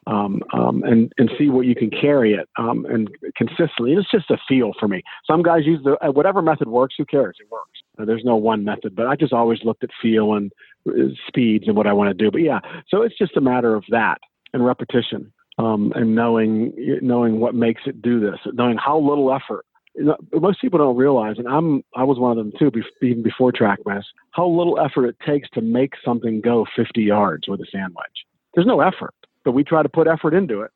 Speaker 3: um, um, and and see what you can carry it um, and consistently. It's just a feel for me. Some guys use the uh, whatever method works. Who cares? It works. Uh, there's no one method, but I just always looked at feel and uh, speeds and what I want to do. But yeah, so it's just a matter of that and repetition. Um, and knowing knowing what makes it do this, knowing how little effort most people don't realize, and I'm I was one of them too, even before TrackMan, how little effort it takes to make something go 50 yards with a sand wedge. There's no effort, but we try to put effort into it.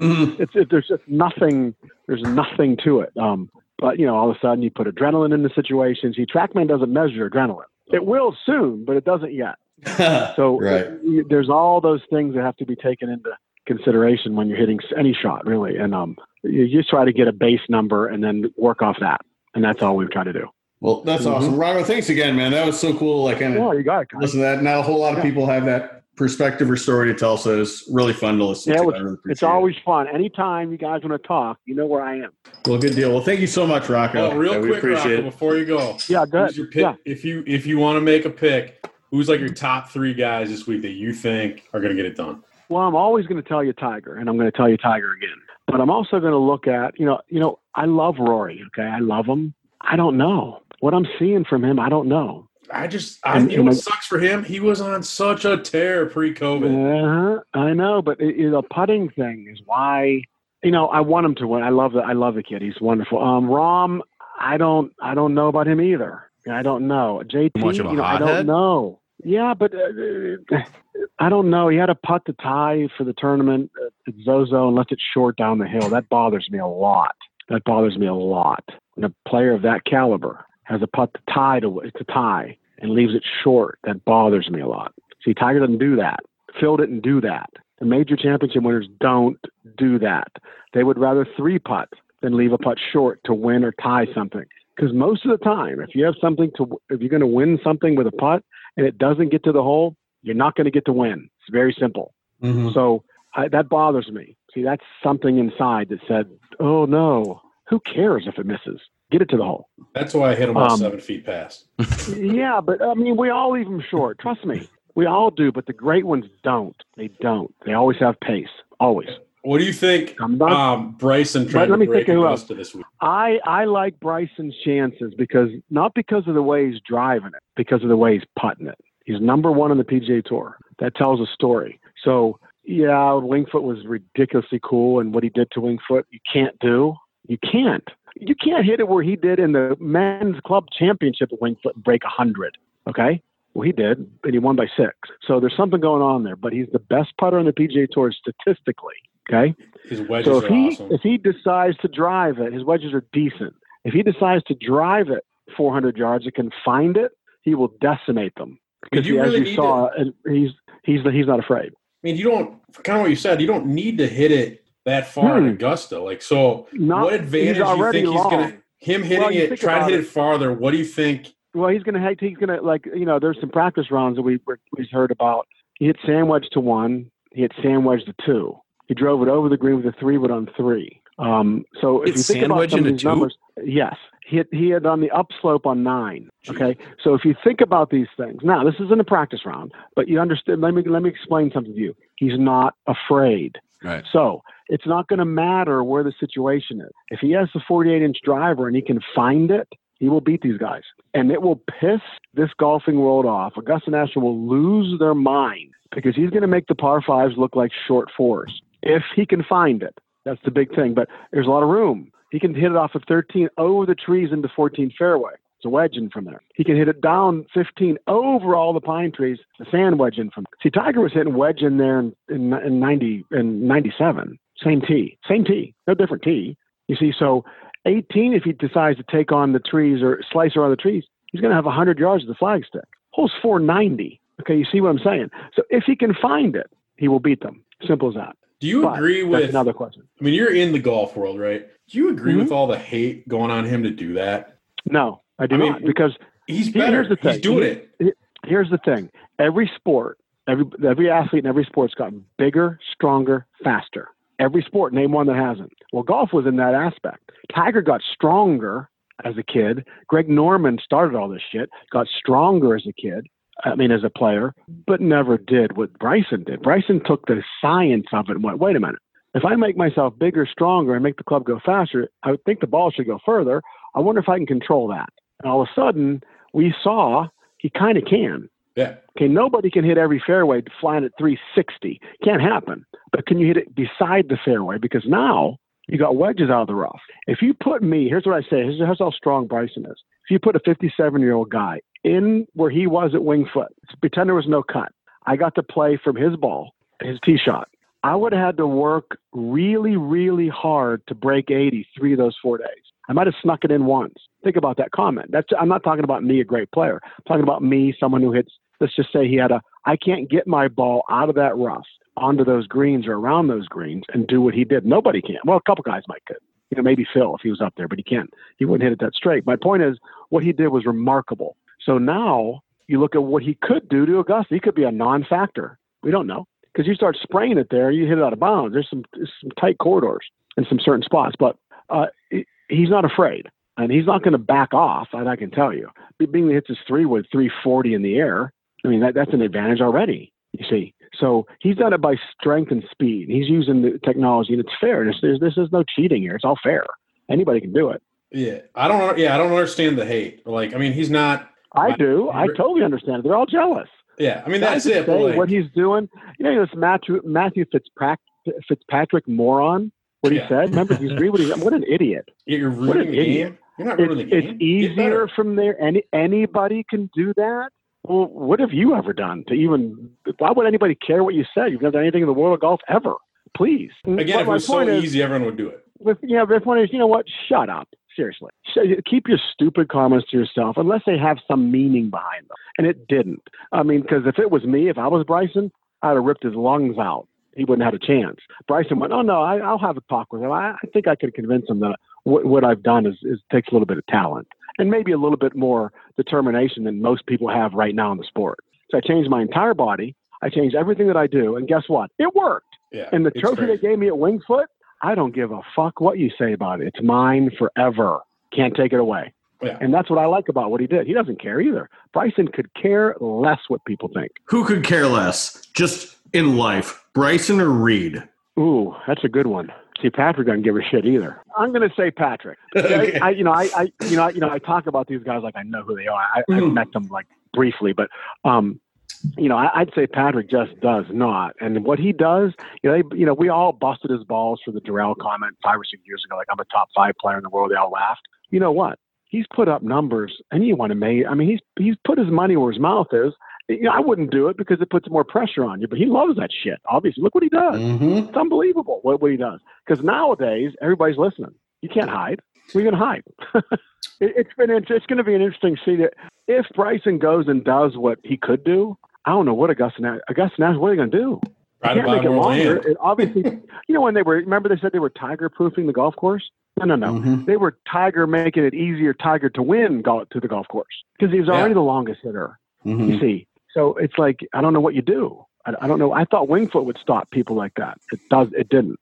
Speaker 3: Mm-hmm. It's it, there's just nothing. There's nothing to it. Um, but you know, all of a sudden you put adrenaline in the situation. See, TrackMan doesn't measure adrenaline. It will soon, but it doesn't yet. so right. it, there's all those things that have to be taken into consideration when you're hitting any shot, really. And um, you just try to get a base number and then work off that. And that's all we've tried to do.
Speaker 1: Well, that's mm-hmm. awesome. Rocco, thanks again, man. That was so cool. Like, kind
Speaker 3: of you got it,
Speaker 1: listen to that. Not a whole lot of yeah. people have that perspective or story to tell, so it's really fun to listen yeah, to.
Speaker 3: It's, really it's always it. fun. Anytime you guys want to talk, you know where I am.
Speaker 1: Well, good deal. Well, thank you so much, Rocco.
Speaker 2: Oh, real yeah, quick, Rocco, before you go.
Speaker 3: Yeah, good.
Speaker 2: Your
Speaker 3: pick, yeah.
Speaker 2: If you if you want to make a pick, who's like your top three guys this week that you think are going to get it done?
Speaker 3: Well, I'm always going to tell you Tiger, and I'm going to tell you Tiger again. But I'm also going to look at, you know, you know, I love Rory. Okay, I love him. I don't know. what I'm seeing from him, I don't know.
Speaker 2: I just, I,
Speaker 3: And-
Speaker 2: you know what
Speaker 3: I-
Speaker 2: sucks for him? He was on such a tear pre-COVID.
Speaker 3: Uh-huh. I know, but it, it- the putting thing is why. You know, I want him to win. I love the I love the kid. He's wonderful. Um, Rahm, I don't I don't know about him either. I don't know. JT,
Speaker 4: Much of a
Speaker 3: you know, I don't know. Yeah, but uh, I don't know. He had a putt to tie for the tournament at Zozo and left it short down the hill. That bothers me a lot. That bothers me a lot. When a player of that caliber has a putt to tie to to tie and leaves it short, that bothers me a lot. See, Tiger doesn't do that. Phil didn't do that. The major championship winners don't do that. They would rather three putt than leave a putt short to win or tie something. Because most of the time, if you have something to, if you're going to win something with a putt and it doesn't get to the hole, you're not going to get to win. It's very simple.
Speaker 2: Mhm.
Speaker 3: So I, that bothers me. See, that's something inside that said, "Oh no, who cares if it misses? Get it to the hole."
Speaker 2: That's why I hit him all
Speaker 3: Um,
Speaker 2: seven feet past.
Speaker 3: yeah, but I mean, we all leave them short. Trust me, we all do. But the great ones don't. They don't. They always have pace. Always.
Speaker 2: What do you think?
Speaker 3: I'm.
Speaker 2: Um, Bryson tried
Speaker 3: let
Speaker 2: to
Speaker 3: me
Speaker 2: break
Speaker 3: think of who else.
Speaker 2: This week.
Speaker 3: I I like Bryson's chances because not because of the way he's driving it, because of the way he's putting it. He's number one on the PGA Tour. That tells a story. So yeah, Wingfoot was ridiculously cool, and what he did to Wingfoot, you can't do. You can't. You can't hit it where he did in the men's club championship at Wingfoot and break hundred. Okay. Well, he did, and he won by six. So there's something going on there. But he's the best putter on the PGA Tour statistically. Okay.
Speaker 2: His wedges
Speaker 3: So if
Speaker 2: are
Speaker 3: he
Speaker 2: awesome.
Speaker 3: if he decides to drive it, his wedges are decent. If he decides to drive it 400 yards and can find it, he will decimate them. Because
Speaker 2: really
Speaker 3: as
Speaker 2: need
Speaker 3: you saw, and he's he's he's not afraid.
Speaker 2: I mean, you don't kind of what you said. You don't need to hit it that far in
Speaker 3: Hmm.
Speaker 2: Augusta. Like, so
Speaker 3: Not,
Speaker 2: what advantage do you think he's gonna? Him hitting
Speaker 3: Well,
Speaker 2: it, trying to hit
Speaker 3: it.
Speaker 2: it farther. What do you think?
Speaker 3: Well, he's gonna he's gonna like you know there's some practice rounds that we we heard about. He hit sand wedge to one. He hit sand wedge to two. He drove it over the green with a three wood on three. Um, so if
Speaker 4: Hit
Speaker 3: you think about some of these
Speaker 4: two?
Speaker 3: numbers, yes, he hit, he had on the upslope on nine. Okay, so if you think about these things, now this isn't a practice round, but you understand. Let me let me explain something to you. He's not afraid.
Speaker 4: Right.
Speaker 3: So it's not going to matter where the situation is. If he has the 48 inch driver and he can find it, he will beat these guys. And it will piss this golfing world off. Augusta National will lose their mind because he's going to make the par fives look like short fours if he can find it. That's the big thing. But there's a lot of room. He can hit it off of 13 over the trees into 14 fairway. It's a wedge in from there. He can hit it down 15 over all the pine trees, the sand wedge in from. there. See, Tiger was hitting wedge in there in, in, in 90 in 97. Same tee, same tee, no different tee. You see, so 18, if he decides to take on the trees or slice around the trees, he's going to have 100 yards of the flagstick. Hole's 490. Okay, you see what I'm saying? So if he can find it, he will beat them. Simple as that.
Speaker 2: Do you
Speaker 3: But
Speaker 2: agree
Speaker 3: That's
Speaker 2: with?
Speaker 3: another question.
Speaker 2: I mean, you're in the golf world, right? Do you agree
Speaker 3: Mhm.
Speaker 2: with all the hate going on him to do that?
Speaker 3: No, I do
Speaker 2: I mean,
Speaker 3: not because
Speaker 2: He's better.
Speaker 3: here's the thing.
Speaker 2: He's doing it.
Speaker 3: here's the thing every sport every every athlete in every sport's gotten bigger stronger faster every sport name one that hasn't well golf was in that aspect tiger got stronger as a kid greg norman started all this shit got stronger as a kid i mean as a player but never did what bryson did bryson took the science of it and went wait a minute if i make myself bigger stronger and make the club go faster i would think the ball should go further i wonder if i can control that and all of a sudden we saw he kind of can
Speaker 2: Yeah.
Speaker 3: Okay, nobody can hit every fairway flying at 360. Can't happen. But can you hit it beside the fairway? Because now you got wedges out of the rough. If you put me, here's what I say. Here's, here's how strong Bryson is. If you put a 57 year old guy in where he was at Wingfoot, pretend there was no cut. I got to play from his ball, his tee shot. I would have had to work really, really hard to break 80 three of those four days. I might have snuck it in once. Think about that comment. That's I'm not talking about me, a great player. I'm talking about me, someone who hits. Let's just say he had a. I can't get my ball out of that rough onto those greens or around those greens and do what he did. Nobody can. Well, a couple guys might could. You know, maybe Phil if he was up there, but he can't. He wouldn't hit it that straight. My point is, what he did was remarkable. So now you look at what he could do to Augusta. He could be a non-factor. We don't know because you start spraying it there, you hit it out of bounds. There's some some tight corridors in some certain spots, but uh, he's not afraid, and he's not going to back off. That I can tell you. That hits his three with 340 in the air, I mean that that's an advantage already. You see, so he's done it by strength and speed. He's using the technology, and it's fair. This, there's, this is no cheating here. It's all fair. Anybody can do it.
Speaker 2: Yeah, I don't. Yeah, I don't understand the hate. Like, I mean, he's not.
Speaker 3: I do. I totally understand. They're all jealous.
Speaker 2: Yeah, I mean that's
Speaker 3: Guys
Speaker 2: it. like,
Speaker 3: what he's doing. You know, this Matthew Matthew Fitzpatrick, Fitzpatrick moron. What he
Speaker 2: Yeah.
Speaker 3: said. Remember, he's read what he. What an idiot.
Speaker 2: you're ruining
Speaker 3: an
Speaker 2: the
Speaker 3: idiot.
Speaker 2: game. You're not
Speaker 3: It's,
Speaker 2: ruining the game.
Speaker 3: it's easier from there. Any anybody can do that. Well, what have you ever done to even? Why would anybody care what you said? You've never done anything in the world of golf ever. Please.
Speaker 2: Again,
Speaker 3: But
Speaker 2: if it was so
Speaker 3: is-
Speaker 2: easy, everyone would do it.
Speaker 3: with yeah, the point is, you know what? Shut up. Seriously, keep your stupid comments to yourself, unless they have some meaning behind them. And it didn't. I mean, because if it was me, if I was Bryson, I'd have ripped his lungs out. He wouldn't have had a chance. Bryson went, "Oh no, I, I'll have a talk with him. I, I think I could convince him that what, what I've done is, is takes a little bit of talent and maybe a little bit more determination than most people have right now in the sport." So I changed my entire body. I changed everything that I do, and guess what? It worked.
Speaker 2: Yeah,
Speaker 3: And the trophy they gave me at Winged Foot, I don't give a fuck what you say about it. It's mine forever. Can't take it away.
Speaker 2: Yeah.
Speaker 3: And that's what I like about what he did. He doesn't care either. Bryson could care less what people think.
Speaker 1: Who could care less? Just in life, Bryson or Reed?
Speaker 3: Ooh, that's a good one. See, Patrick doesn't give a shit either. I'm going to say Patrick.
Speaker 1: Okay.
Speaker 3: I, I, you know, I, I, you know, I, you know, I talk about these guys like I know who they are. I, I've
Speaker 1: Mhm.
Speaker 3: met them like briefly, but, um, you know, I, I'd say Patrick just does not. And what he does, you know, they, you know, we all busted his balls for the Doral comment five or six years ago. Like I'm a top five player in the world. They all laughed. You know what? He's put up numbers, and you want to make. I mean, he's he's put his money where his mouth is. You know, I wouldn't do it because it puts more pressure on you. But he loves that shit. Obviously, look what he does.
Speaker 1: Mm-hmm.
Speaker 3: It's unbelievable what, what he does. Because nowadays, everybody's listening. You can't hide. We're going hide. it, it's been it's, going to be an interesting see that if Bryson goes and does what he could do. I don't know what Augusta Nash, Augusta Nash, what are they going to do?
Speaker 2: Right
Speaker 3: can't make it longer.
Speaker 2: land.
Speaker 3: It obviously, you know when they were remember they said they were tiger proofing the golf course. No, no, no.
Speaker 1: Mhm.
Speaker 3: They were tiger making it easier tiger to win golf to the golf course because he was already
Speaker 2: Yeah.
Speaker 3: the longest hitter.
Speaker 1: Mhm.
Speaker 3: You see, so it's like I don't know what you do. I, I don't know. I thought Wingfoot would stop people like that. It does. It didn't.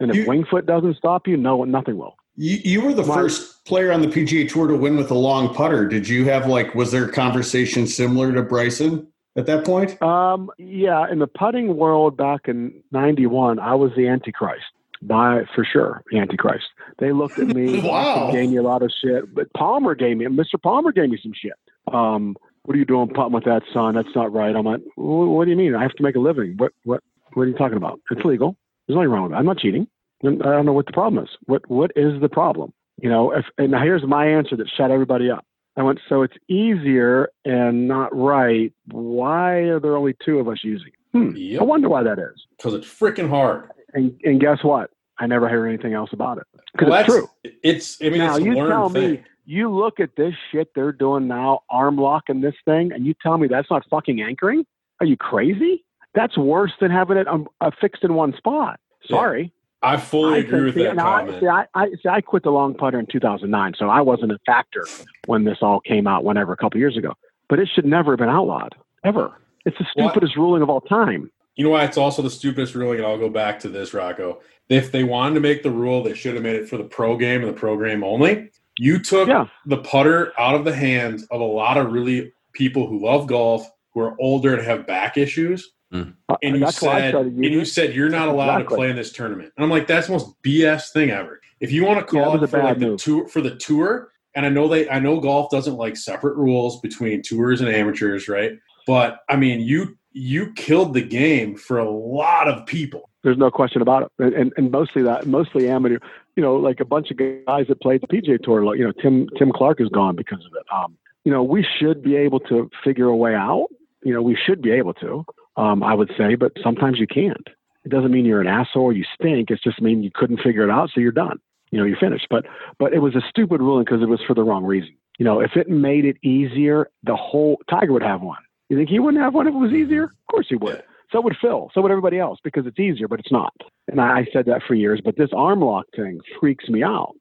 Speaker 3: And if
Speaker 1: You-
Speaker 3: Wingfoot doesn't stop you, no, nothing will.
Speaker 1: You, you were the
Speaker 3: Why-
Speaker 1: first player on the PGA Tour to win with a long putter. Did you have like? Was there a conversation similar to Bryson at that point?
Speaker 3: Um, yeah, in the putting world back in '91, I was the Antichrist. By for sure, Antichrist. They looked at me.
Speaker 1: Wow.
Speaker 3: Gave me a lot of shit. But Palmer gave me, Mr. Palmer gave me some shit. Um, what are you doing putting with that son? That's not right. I'm like, "Wh- what do you mean? I have to make a living. What what what are you talking about? It's legal. There's nothing wrong with it. I'm not cheating. I don't know what the problem is. What what is the problem? You know, if and now here's my answer that shut everybody up. I went, so it's easier and not right. Why are there only two of us using it? Hmm. I wonder why that is.
Speaker 2: Because it's freaking hard.
Speaker 3: And and guess what? I never hear anything else about it. Because
Speaker 2: Well,
Speaker 3: it's true.
Speaker 2: It's. I mean,
Speaker 3: now
Speaker 2: it's
Speaker 3: you
Speaker 2: learned
Speaker 3: tell
Speaker 2: thing.
Speaker 3: me you look at this shit they're doing now, arm locking this thing, and you tell me that's not fucking anchoring? Are you crazy? That's worse than having it um, uh, fixed in one spot. Sorry.
Speaker 2: I fully
Speaker 3: I
Speaker 2: agree with
Speaker 3: see,
Speaker 2: that
Speaker 3: now, I-
Speaker 2: comment.
Speaker 3: See, I, I, see, I quit the long putter in 2009, so I wasn't a factor when this all came out, whenever, a couple years ago. But it should never have been outlawed, ever. It's the
Speaker 2: Well,
Speaker 3: stupidest ruling of all time.
Speaker 2: You know why it's also the stupidest ruling, and I'll go back to this, Rocco. If they wanted to make the rule, they should have made it for the pro game and the pro game only. You took
Speaker 3: Yeah.
Speaker 2: the putter out of the hands of a lot of really people who love golf, who are older and have back issues.
Speaker 3: Uh,
Speaker 2: And you
Speaker 3: that's
Speaker 2: said, and you said you're not allowed
Speaker 3: Exactly.
Speaker 2: to play in this tournament. And I'm like, that's the most BS thing ever. If you want to call
Speaker 3: was
Speaker 2: it for
Speaker 3: bad
Speaker 2: like the tour for the tour, and I know they, I know golf doesn't like separate rules between tours and amateurs, right? But I mean, you you killed the game for a lot of people.
Speaker 3: There's no question about it, and, and and mostly that, mostly amateur. You know, like a bunch of guys that played the PGA Tour. Like, you know, Tim Tim Clark is gone because of it. Um, you know, we should be able to figure a way out. You know, we should be able to. Um, I would say, but sometimes you can't. It doesn't mean you're an asshole or you stink. It's just mean you couldn't figure it out, so you're done. You know, you're finished. But but it was a stupid ruling because it was for the wrong reason. You know, if it made it easier, the whole Tiger would have one. You think he wouldn't have one if it was easier? Of course he would. So would Phil. So would everybody else because it's easier, but it's not. And I, said that for years. But this arm lock thing freaks me out.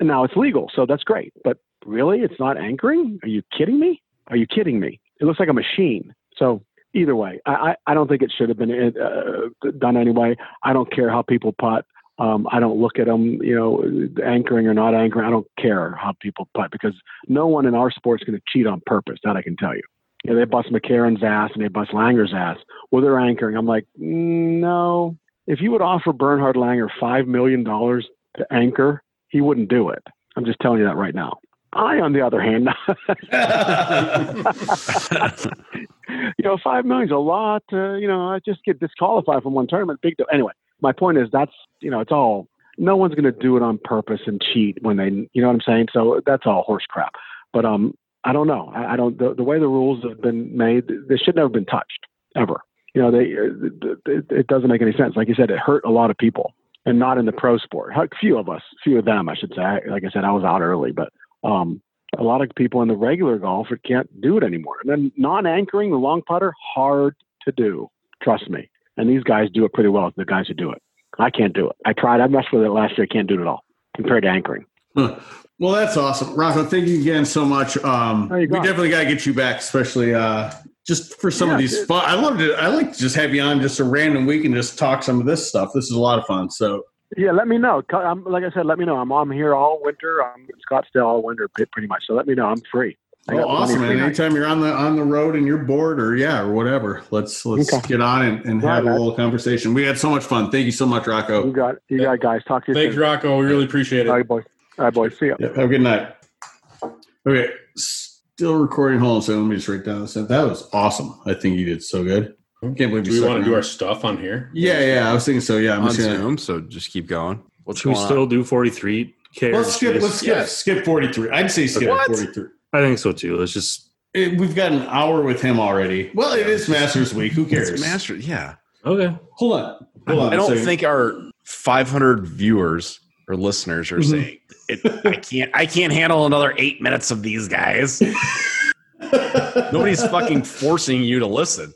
Speaker 3: Now it's legal, so that's great. But really, it's not anchoring? Are you kidding me? Are you kidding me? It looks like a machine. So either way, I, I, I don't think it should have been uh, done anyway. I don't care how people putt. Um, I don't look at them, you know, anchoring or not anchoring. I don't care how people putt because no one in our sport is going to cheat on purpose. That I can tell you. You know, they bust McCarron's ass and they bust Langer's ass. Well, they're anchoring. I'm like, no. If you would offer Bernhard Langer five million dollars to anchor, he wouldn't do it. I'm just telling you that right now. I, on the other hand, you know, five million's a lot. Uh, you know, I just get disqualified from one tournament. Big deal. Anyway, my point is that's you know, it's all. No one's going to do it on purpose and cheat when they, you know what I'm saying. So that's all horse crap. But um, I don't know. I, I don't. The, the way the rules have been made, they should never have been touched ever. You know, they it, it doesn't make any sense. Like you said, it hurt a lot of people, and not in the pro sport. Few of us, few of them, I should say. Like I said, I was out early, but um, a lot of people in the regular golf can't do it anymore. And then non-anchoring the long putter, hard to do. Trust me. And these guys do it pretty well. The guys who do it, I can't do it. I tried. I messed with it last year. I can't do it at all compared to anchoring.
Speaker 1: Huh. Well, that's awesome, Rocco. Thank you again so much. Um, we definitely got to get you back, especially uh, just for some yeah, of these fun. I love to. I like to just have you on just a random week and just talk some of this stuff. This is a lot of fun. So
Speaker 3: yeah, let me know. I'm, like I said, let me know. I'm I'm here all winter. I'm in Scottsdale all winter, pretty much. So let me know. I'm free.
Speaker 1: Oh, awesome, man! Anytime you're on the on the road and you're bored, or yeah, or whatever, let's let's okay. get on and, and have a little conversation. We had so much fun. Thank you so much, Rocco.
Speaker 3: You got you got guys. Talk to you.
Speaker 2: Thanks,
Speaker 3: soon.
Speaker 2: Rocco. We really appreciate it.
Speaker 3: All right, boys. All right, boys. See you.
Speaker 1: Yeah, have a good night. Okay, still recording. Hold on, so let me just write down this. That was awesome. I think you did so good.
Speaker 2: I can't believe do we want to do our stuff on here.
Speaker 1: Yeah, yeah. I was thinking so. Yeah, I'm
Speaker 4: on Zoom. Gonna, so just keep going.
Speaker 5: What's Should we still on? do 43?
Speaker 1: K let's skip. Let's skip. Yeah. Skip 43. I'd say skip what? 43.
Speaker 5: I think so too. Let's just.
Speaker 1: It, we've got an hour with him already. Well, it is Masters Week. Who cares?
Speaker 4: It's Masters. Yeah.
Speaker 5: Okay.
Speaker 1: Hold on. Hold on
Speaker 4: I don't think our 500 viewers or listeners are mm-hmm. saying it, I can't. I can't handle another eight minutes of these guys. Nobody's fucking forcing you to listen.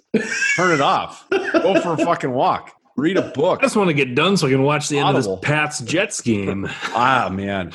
Speaker 4: Turn it off. Go for a fucking walk. Read a book.
Speaker 5: I just want to get done so I can watch the Audible. end of this Pats Jets game.
Speaker 4: ah, man.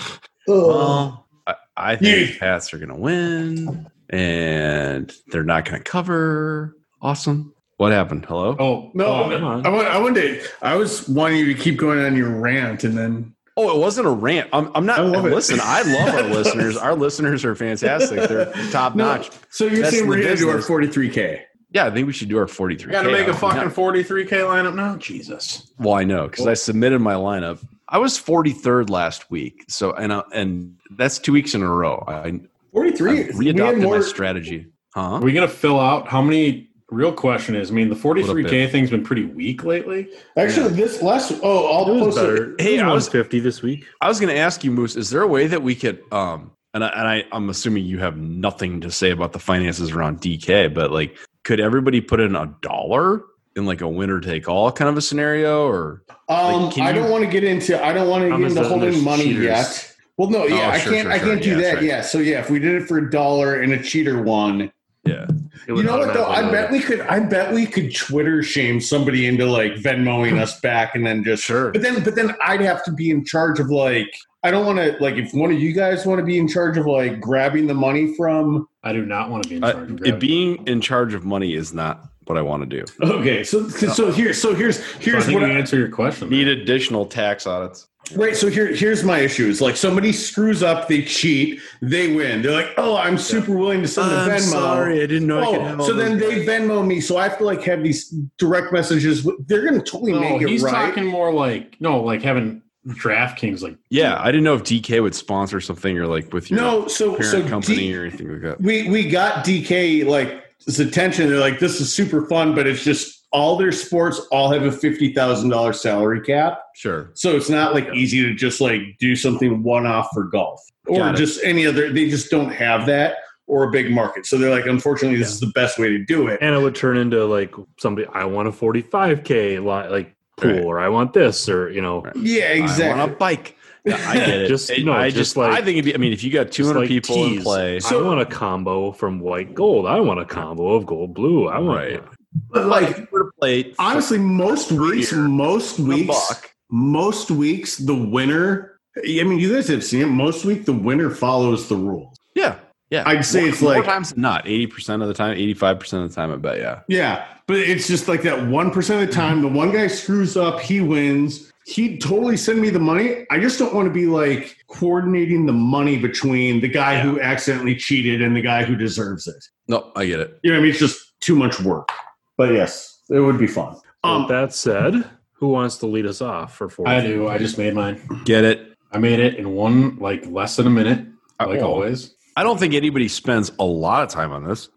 Speaker 4: Well, I, I think Pats are going to win, and they're not going to cover. Awesome. What happened? Hello?
Speaker 1: Oh no! Oh, I, I, I wanted. I was wanting you to keep going on your rant, and then
Speaker 4: Oh, it wasn't a rant. I'm, I'm not. I listen, I love our listeners. Our listeners are fantastic. They're top notch.
Speaker 1: No, so you're That's saying we're going to do our 43k?
Speaker 4: Yeah, I think we should do our 43k.
Speaker 2: Got to make a fucking 43k lineup now. Jesus.
Speaker 4: Well, I know because I submitted my lineup. I was 43rd last week, so and uh, and that's two weeks in a row. I
Speaker 1: 43. I
Speaker 4: readopted more... my strategy. Huh?
Speaker 2: Are we going to fill out how many real question is, I mean, the 43k thing's been pretty weak lately.
Speaker 1: Actually, yeah. this last oh, I'll post
Speaker 5: better. Hey, I was 50 this week.
Speaker 4: I was going to ask you, Moose, is there a way that we could um and I, and I I'm assuming you have nothing to say about the finances around DK, but like could everybody put in a dollar in like a winner take all kind of a scenario or
Speaker 1: um like, I you, don't want to get into I don't want to get into holding money cheaters. yet. Well, no, yeah, oh, I can't. Sure, I can't do yeah, that. Right. Yeah, so yeah, if we did it for a dollar and a cheater one,
Speaker 4: yeah.
Speaker 1: You know what though? I bet we could. I bet we could Twitter shame somebody into like Venmoing us back, and then just
Speaker 4: sure.
Speaker 1: But then, but then I'd have to be in charge of like. I don't want to like if one of you guys want to be in charge of like grabbing the money from.
Speaker 2: I do not want to be in charge. Uh,
Speaker 4: of it being in charge of money is not what I want to do.
Speaker 1: Okay, so so here so here's here's
Speaker 2: so what I answer your question.
Speaker 4: Need additional tax audits.
Speaker 1: Right. So here, here's my issue. It's like somebody screws up, they cheat, they win. They're like, "Oh, I'm super willing to send a Venmo."
Speaker 4: Sorry, I didn't know.
Speaker 1: Oh, so then they Venmo me, so I have to like have these direct messages. They're going to totally no, make it
Speaker 2: he's
Speaker 1: right.
Speaker 2: talking more like no, like having DraftKings like
Speaker 4: yeah, I didn't know if DK would sponsor something or like with your
Speaker 1: no, so
Speaker 4: parent
Speaker 1: so
Speaker 4: company D, or anything like that.
Speaker 1: We we got DK like his attention. They're like, "This is super fun," but it's just all their sports all have a fifty thousand dollars salary cap.
Speaker 4: Sure.
Speaker 1: So it's not like easy to just like do something one off for golf or just any other. They just don't have that or a big market. So they're like, unfortunately, this yeah. is the best way to do it.
Speaker 5: And it would turn into like somebody. I want a forty five k like pool, right. or I want this, or you know.
Speaker 1: Yeah, exactly. I
Speaker 4: want a bike. Yeah, I get it. just no, I just, just like I think it'd be. I mean, if you got 200 like people tease. in play,
Speaker 5: so, I want a combo from white gold. I want a combo of gold blue. I want.
Speaker 1: Right. But like, play honestly, most weeks, most weeks, most weeks, the winner. I mean, you guys have seen it. Most week, the winner follows the rules.
Speaker 4: Yeah, yeah.
Speaker 1: I'd say more, it's like more
Speaker 4: times not eighty percent of the time, eighty five percent of the time. I bet. Yeah.
Speaker 1: Yeah, but it's just like that one percent of the time. The one guy screws up, he wins. He'd totally send me the money. I just don't want to be like coordinating the money between the guy yeah. who accidentally cheated and the guy who deserves it.
Speaker 4: No, I get it.
Speaker 1: You know, I mean, it's just too much work. But yes, it would be fun.
Speaker 5: Um, With that said, who wants to lead us off for four?
Speaker 2: I do. I just made mine.
Speaker 4: Get it.
Speaker 2: I made it in one like less than a minute, like
Speaker 4: Oh.
Speaker 2: always.
Speaker 4: I don't think anybody spends a lot of time on this.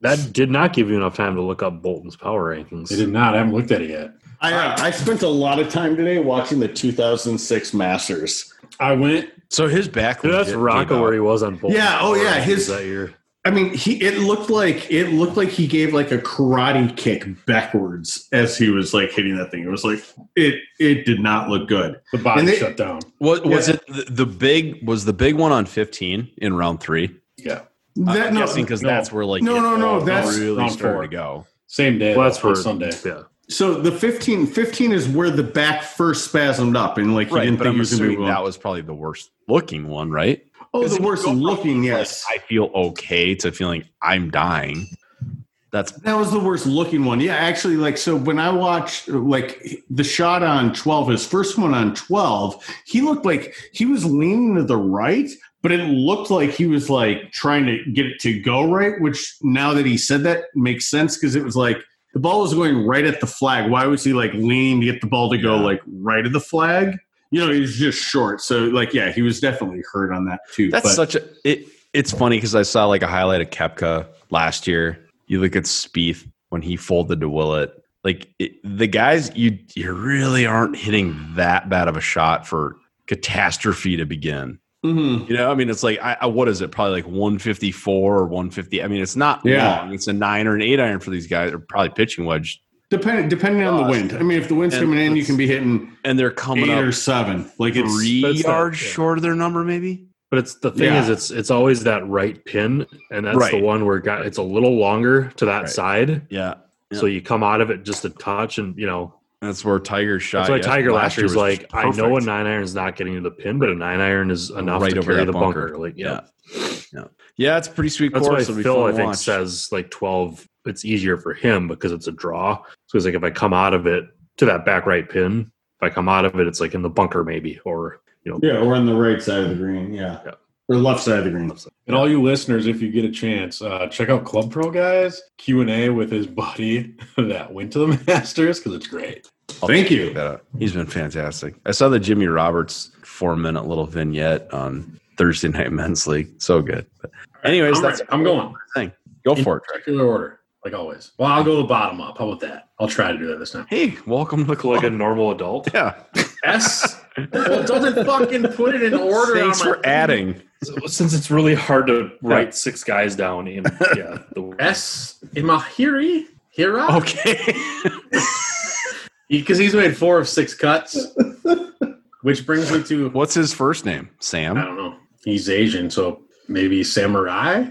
Speaker 5: That did not give you enough time to look up Bolton's power rankings.
Speaker 2: They did not. I haven't looked at it yet.
Speaker 1: I uh, I spent a lot of time today watching the 2006 Masters.
Speaker 2: I went.
Speaker 4: So his back.
Speaker 5: Dude, that's
Speaker 4: legit
Speaker 5: Rocco where he was on Bolton.
Speaker 1: Yeah, oh, yeah, his-
Speaker 5: that year.
Speaker 1: I mean, he it looked like it looked like he gave like a karate kick backwards as he was like hitting that thing. It was like it it did not look good.
Speaker 2: The body
Speaker 1: they-
Speaker 2: shut down.
Speaker 4: Was, was
Speaker 1: Yeah.
Speaker 4: it the, the big? Was the big one on fifteen in round three?
Speaker 2: Yeah.
Speaker 1: That,
Speaker 4: I'm
Speaker 1: no,
Speaker 4: guessing because
Speaker 2: no.
Speaker 4: that's where like
Speaker 1: No,
Speaker 4: it
Speaker 1: no, no,
Speaker 4: all
Speaker 1: that's
Speaker 4: really
Speaker 2: round
Speaker 4: started to go.
Speaker 2: Same day.
Speaker 5: Well, that's
Speaker 2: though,
Speaker 5: for
Speaker 2: Sunday.
Speaker 5: Yeah.
Speaker 1: so the 15, 15 is where the back first spasmed up and like he
Speaker 4: Right,
Speaker 1: didn't
Speaker 4: but
Speaker 1: think
Speaker 4: I'm
Speaker 1: he was
Speaker 4: assuming
Speaker 1: be
Speaker 4: that was probably the worst looking one, right?
Speaker 1: Oh, the worst looking,
Speaker 4: like,
Speaker 1: yes.
Speaker 4: I feel okay to feeling I'm dying. That's
Speaker 1: That was the worst looking one. Yeah, actually, like so when I watched like the shot on 12, his first one on 12, he looked like he was leaning to the right, but it looked like he was like trying to get it to go right, which now that he said that makes sense because it was like the ball was going right at the flag. Why was he like leaning to get the ball to go
Speaker 4: Yeah.
Speaker 1: like right at the flag? You know, he's just short. So like yeah, he was definitely hurt on that too.
Speaker 4: that's
Speaker 1: but-
Speaker 4: such a it. It's funny because I saw like a highlight of Koepka last year. You look at Spieth when he folded to Willett. Like it, the guys, you you really aren't hitting that bad of a shot for catastrophe to begin.
Speaker 1: Mhm.
Speaker 4: You know, I mean, it's like, I, I, what is it? Probably like 154 or 150. I mean, it's not
Speaker 1: Yeah.
Speaker 4: long. It's a nine or an eight iron for these guys. They're probably pitching wedge,
Speaker 1: Depending depending on the wind. I mean, if the wind's
Speaker 4: And
Speaker 1: coming in, you can be hitting
Speaker 4: and they're coming
Speaker 1: eight
Speaker 4: up
Speaker 1: or seven. Like it's
Speaker 4: three
Speaker 5: That's
Speaker 4: yards
Speaker 5: yeah.
Speaker 4: short of their number, maybe.
Speaker 5: But it's the thing
Speaker 1: Yeah.
Speaker 5: is it's it's always that right pin, and that's the one where got, it's a little longer to that
Speaker 4: Right.
Speaker 5: side.
Speaker 4: Yeah,
Speaker 5: So you come out of it just a touch, and you know
Speaker 4: that's where Tiger shot.
Speaker 5: that's why Tiger last year was
Speaker 4: was
Speaker 5: like, I know a nine iron is not getting to the pin, but a nine iron is enough
Speaker 4: Right
Speaker 5: to
Speaker 4: over
Speaker 5: carry the
Speaker 4: bunker.
Speaker 5: bunker. Like yeah,
Speaker 4: yeah, yeah. It's pretty sweet
Speaker 5: that's why.
Speaker 4: It'll
Speaker 5: Phil I think
Speaker 4: watch.
Speaker 5: says like twelve. It's easier for him because it's a draw. So he's like, if I come out of it to that back right pin, if I come out of it, it's like in the bunker maybe, or you know,
Speaker 1: yeah, or on the right side of the green. Yeah.
Speaker 5: Yeah.
Speaker 1: Or left side of the green.
Speaker 2: And all you listeners, if you get a chance, uh, check out Club Pro guys Q and A with his buddy that went to the Masters because it's great.
Speaker 4: I'll
Speaker 1: Thank you.
Speaker 4: that. He's been fantastic. I saw the Jimmy Roberts four minute little vignette on Thursday Night Men's League. So good. But anyways,
Speaker 2: I'm,
Speaker 4: that's
Speaker 2: ready. I'm going
Speaker 4: thing. Go
Speaker 2: in
Speaker 4: for it.
Speaker 2: Particular order, like always. Well, I'll go the bottom up. How about that? I'll try to do that this time.
Speaker 4: Hey, welcome to the
Speaker 5: like a normal adult.
Speaker 4: yeah.
Speaker 2: S. well, doesn't fucking put it in order.
Speaker 4: Thanks for adding.
Speaker 5: Since it's really hard to write six guys down in yeah the
Speaker 2: S. Imahiri Hira.
Speaker 4: Okay.
Speaker 2: Because he's made four of six cuts, which brings me to
Speaker 4: What's his first name? Sam.
Speaker 2: I don't know. He's Asian, so maybe samurai.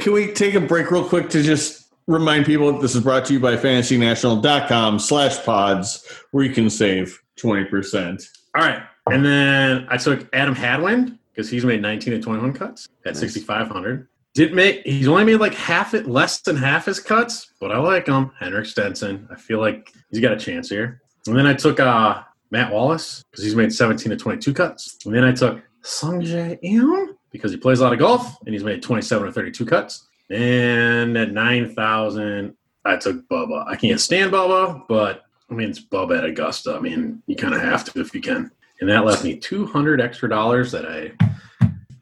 Speaker 1: Can we take a break real quick to just remind people that this is brought to you by fantasynational.com slash pods where you can save 20%.
Speaker 2: All right, and then I took Adam Hadwin because he's made 19 to 21 cuts at
Speaker 4: Nice.
Speaker 2: 6,500. Didn't make. He's only made like half it, less than half his cuts, but I like him. Henrik Stenson. I feel like he's got a chance here. And then I took uh, Matt Wallace because he's made 17 to 22 cuts. And then I took Sung Jae Im because he plays a lot of golf and he's made 27 to 32 cuts. And at 9,000, I took Bubba. I can't stand Bubba, but I mean, it's Bubba at Augusta. I mean, you kind of have to if you can. And that left me 200 extra dollars that I.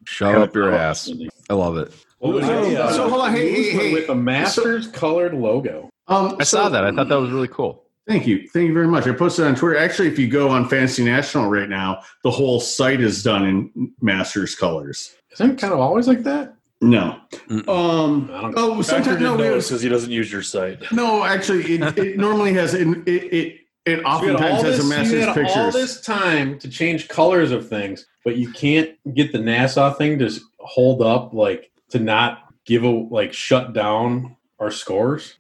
Speaker 4: Shut up your ass. I love it.
Speaker 2: What was
Speaker 1: So-
Speaker 2: it? Uh,
Speaker 1: so hold on, hey, hey, hey.
Speaker 2: with a Masters colored logo.
Speaker 1: Um,
Speaker 4: I saw
Speaker 1: so-
Speaker 4: that. I thought that was really cool.
Speaker 1: Thank you. Thank you very much. I posted on Twitter. Actually, if you go on Fantasy National right now, the whole site is done in Masters colors.
Speaker 2: Isn't it kind of always like that?
Speaker 1: No.
Speaker 4: Mm-mm.
Speaker 1: Um,
Speaker 2: I don't
Speaker 1: oh, sometimes no, it was-
Speaker 5: because he doesn't use your site.
Speaker 1: no. Actually, it, it normally has it. It, it, it oftentimes has a Masters
Speaker 2: you had all this time to change colors of things, but you can't get the Nassau thing to hold up, like to not give a like shut down our scores.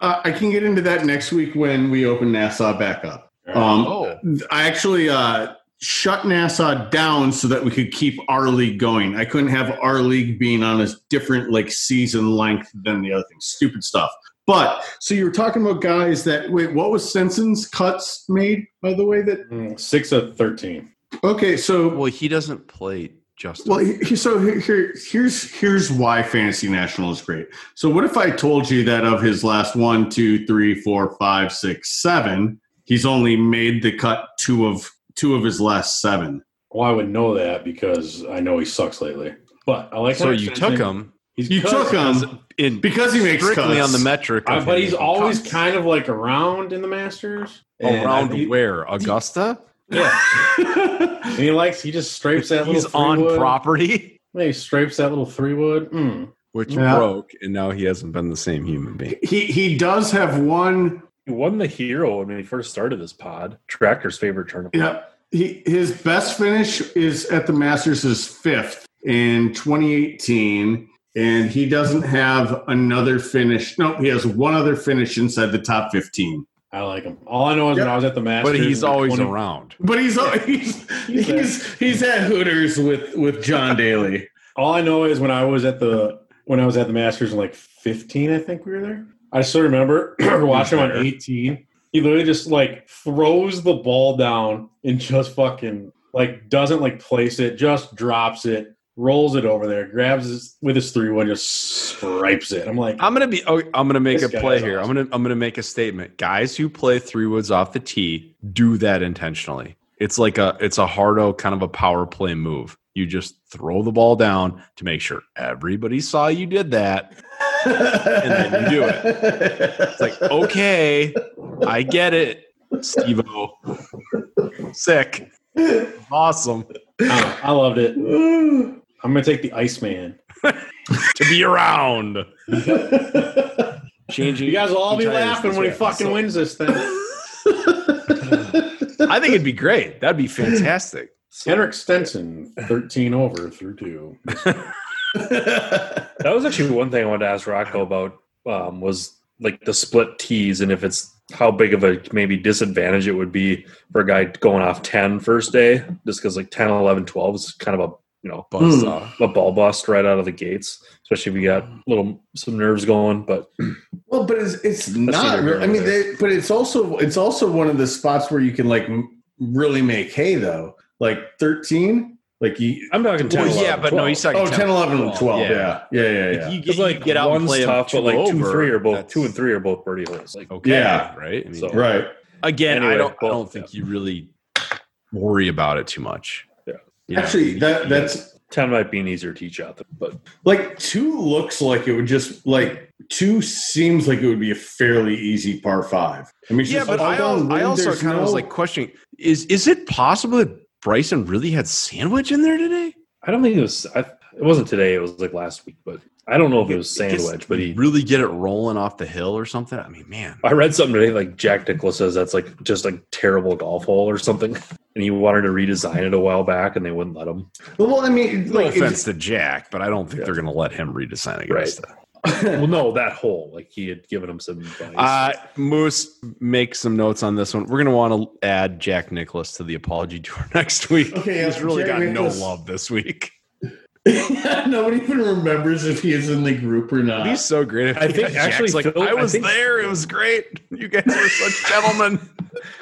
Speaker 1: Uh, I can get into that next week when we open Nassau back up. Um,
Speaker 4: Oh.
Speaker 1: I actually uh, shut Nassau down so that we could keep our league going. I couldn't have our league being on a different like season length than the other things. Stupid stuff. But so you were talking about guys that wait, what was Stenson's cuts made by the way? That
Speaker 2: Mm, Six of thirteen.
Speaker 1: okay, so
Speaker 4: Well, he doesn't play Justin.
Speaker 1: well, he- he- so here, here, here's here's why Fantasy National is great. So, what if I told you that of his last one, two, three, four, five, six, seven, he's only made the cut two of two of his last seven?
Speaker 2: Well, I would know that because I know he sucks lately. But I like
Speaker 4: So
Speaker 2: Henrik
Speaker 4: you took him
Speaker 2: He's
Speaker 1: You
Speaker 2: because-
Speaker 1: took him
Speaker 4: in
Speaker 1: because he makes
Speaker 4: strictly
Speaker 1: cuts.
Speaker 4: on the metric.
Speaker 2: Uh, but he's always
Speaker 4: cuts.
Speaker 2: kind of like around in the Masters. And
Speaker 4: around
Speaker 2: I- he-
Speaker 4: where Augusta.
Speaker 2: Yeah. and he likes he just scrapes that little
Speaker 4: He's on
Speaker 2: wood.
Speaker 4: property,
Speaker 2: Yeah, he scrapes that little three wood. Mm.
Speaker 4: which
Speaker 1: Yeah.
Speaker 4: broke, and now he hasn't been the same human being.
Speaker 1: he he does have one.
Speaker 5: He won the hero when he first started this pod. Tracker's favorite tournament.
Speaker 1: Yeah, he his best finish is at the Masters is fifth in 2018, and he doesn't have another finish. No, he has one other finish inside the top 15.
Speaker 2: I like him. All I know is
Speaker 1: Yep.
Speaker 2: when I was at the Masters,
Speaker 4: But he's always
Speaker 2: 20
Speaker 4: around.
Speaker 1: But he's he's
Speaker 2: He's
Speaker 1: he's he's at Hooters with with John Daly.
Speaker 2: All I know is when I was at the when I was at the Masters in like 15, I think we were there. I still remember watching him on 18. He literally just like throws the ball down and just fucking like doesn't like place it, just drops it, rolls it over there, grabs his with his three one, just stripes it. I'm like,
Speaker 4: I'm gonna be. Oh, I'm gonna make a play here.
Speaker 2: awesome.
Speaker 4: I'm gonna. I'm gonna make a statement. Guys who play three woods off the tee do that intentionally. It's like a. It's a hardo kind of a power play move. You just throw the ball down to make sure everybody saw you did that.
Speaker 1: And
Speaker 4: then you do it. It's like okay, I get it, Stevo. Sick, awesome
Speaker 2: oh, I loved it. I'm gonna take the Iceman.
Speaker 4: to be around. Changing.
Speaker 2: You guys will all be laughing when he fucking wins this thing.
Speaker 4: I think it'd be great. That'd be fantastic.
Speaker 2: Henrik Stenson, 13 over through two.
Speaker 5: That was actually one thing I wanted to ask Rocco about um, was like the split tees and if it's how big of a maybe disadvantage it would be for a guy going off 10 first day just because like 10 11 12 is kind of a you know
Speaker 4: Buzz
Speaker 1: Hmm.
Speaker 5: a ball bust right out of the gates especially if you got little some nerves going but
Speaker 1: Well, but it's it's not.
Speaker 5: neither
Speaker 1: Real,
Speaker 5: here
Speaker 1: I mean, they, but it's also it's also one of the spots where you can like really make hay though. Like thirteen, like you.
Speaker 5: i'm talking 10
Speaker 4: Well,
Speaker 5: 11,
Speaker 4: yeah, but no, he's talking
Speaker 1: Oh, 10, 11, and 12. Yeah, yeah, yeah. yeah,
Speaker 4: If you get,
Speaker 5: like
Speaker 4: you get out and
Speaker 5: one's
Speaker 4: play 'em
Speaker 5: tough, but like two, three are both
Speaker 4: that's
Speaker 5: two and three are both birdie holes. Like
Speaker 4: Okay,
Speaker 1: Yeah.
Speaker 4: right. I mean,
Speaker 5: So-
Speaker 1: Right.
Speaker 4: again, I don't. I don't think you really worry about it too much.
Speaker 5: Yeah.
Speaker 4: You know,
Speaker 1: Actually, that
Speaker 4: you
Speaker 1: that's
Speaker 5: ten might be an easier tee shot, than- but
Speaker 1: like two looks like it would just like two seems like it would be a fairly easy par five. I mean,
Speaker 4: yeah,
Speaker 1: just
Speaker 4: but I, al-
Speaker 1: downwind,
Speaker 4: I also
Speaker 1: there's
Speaker 4: kind of was like questioning: is is it possible that Bryson really had sand wedge in there today?
Speaker 5: I don't think it was. I, it wasn't today. It was like last week, but I don't know if it was
Speaker 4: sand
Speaker 5: wedge. But he,
Speaker 4: really get it rolling off the hill or something. I mean, man,
Speaker 5: I read something today like Jack Nicklaus says that's like just a terrible golf hole or something, and he wanted to redesign it a while back, and they wouldn't let him.
Speaker 1: well, I mean,
Speaker 4: no
Speaker 1: like,
Speaker 4: offense to Jack, but I don't think they're going to let him redesign Augusta.
Speaker 5: well, no, that hole. Like he had given him some advice.
Speaker 4: Uh, Moose, make some notes on this one. We're going to want to add Jack Nicklaus to the apology tour next week.
Speaker 1: Okay, yeah,
Speaker 4: He's really
Speaker 1: Jack
Speaker 4: got
Speaker 1: Nicklaus-
Speaker 4: no love this week.
Speaker 1: Nobody even remembers if he is in the group or not.
Speaker 4: He's so great. If
Speaker 5: I think
Speaker 4: Jack's
Speaker 5: actually
Speaker 4: like
Speaker 5: Phil-
Speaker 4: I
Speaker 5: I
Speaker 4: was
Speaker 5: think-
Speaker 4: there. It was great. You guys were such gentlemen.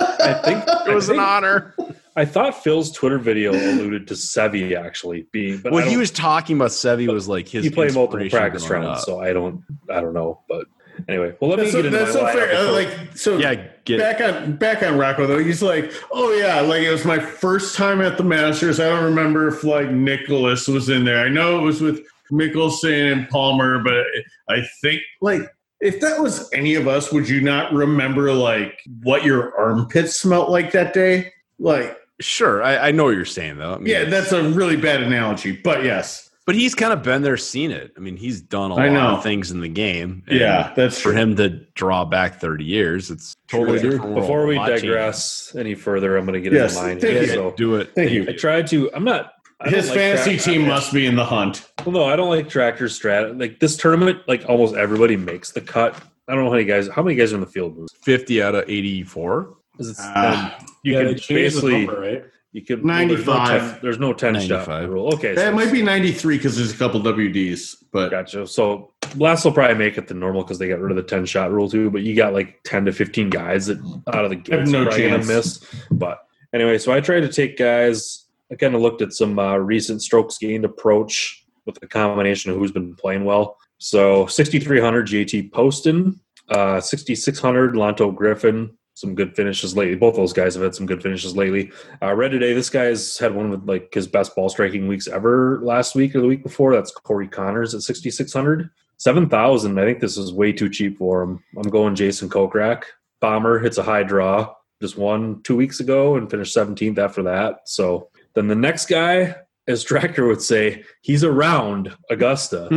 Speaker 5: I think
Speaker 4: It was
Speaker 5: I
Speaker 4: an honor.
Speaker 5: I thought Phil's Twitter video alluded to Seve actually being, but I
Speaker 4: Well, he was talking about Seve was like his.
Speaker 5: he played multiple
Speaker 4: inspiration
Speaker 5: practice rounds,
Speaker 4: up.
Speaker 5: so I don't, I don't know. But anyway, well, let me
Speaker 1: that's so,
Speaker 5: get into
Speaker 1: that's
Speaker 5: my
Speaker 1: so fair. Uh, like, so
Speaker 4: yeah, get
Speaker 1: back on back on Rocco though. He's like, oh yeah, like it was my first time at the Masters. I don't remember if like Nicklaus was in there. I know it was with Mickelson and Palmer, but I think like if that was any of us, would you not remember like what your armpits smelt like that day? Like,
Speaker 4: sure. I, I know what you're saying though. I mean,
Speaker 1: yeah, that's a really bad analogy, but yes,
Speaker 4: but he's kind of been there, seen it. I mean, he's done a
Speaker 1: I
Speaker 4: lot
Speaker 1: know.
Speaker 4: of things in the game. and
Speaker 1: yeah, that's
Speaker 4: For
Speaker 1: true.
Speaker 4: him to draw back 30 years, it's totally
Speaker 1: True.
Speaker 4: different.
Speaker 5: before we
Speaker 4: A lot changed.
Speaker 5: digress any further, I'm going to get
Speaker 1: Yes,
Speaker 5: into mine.
Speaker 1: thank
Speaker 5: here.
Speaker 1: you.
Speaker 5: So
Speaker 4: do it.
Speaker 1: Thank you.
Speaker 5: I tried to. I'm not. I
Speaker 1: His
Speaker 5: like
Speaker 1: fantasy
Speaker 5: tra-
Speaker 1: team must be in the hunt.
Speaker 5: Well, no, I don't like tractor strat. Like this tournament, like almost everybody makes the cut. I don't know how many guys. How many guys are in the field?
Speaker 4: 50 out of 84.
Speaker 5: 'Cause it's- um, you
Speaker 2: yeah,
Speaker 5: can
Speaker 2: they changed the
Speaker 5: basically
Speaker 2: number, right?
Speaker 5: you can well, there's no
Speaker 1: 95.
Speaker 5: 10 There's no ten, shot rule. Okay,
Speaker 1: That
Speaker 5: so
Speaker 1: might be 93 because there's a couple WDs, but
Speaker 5: Gotcha. So last will probably make it the normal because they got rid of the ten shot rule too. But you got like ten to fifteen guys that out of the gates
Speaker 1: no
Speaker 5: are gonna
Speaker 1: chance.
Speaker 5: miss. But anyway, so I tried to take guys. I kind of looked at some uh, recent strokes gained approach with a combination of who's been playing well. So 6300 JT Poston, uh, 6600 Lanto Griffin, some good finishes lately. Both those guys have had some good finishes lately. Uh, Red today, this guy's had one of like his best ball striking weeks ever last week or the week before. That's Corey Conners at 6,600. 7,000. I think this is way too cheap for him. I'm going Jason Kokrak. Bomber hits a high draw. Just won two weeks ago and finished 17th after that. So then the next guy, as Tractor would say, he's around Augusta.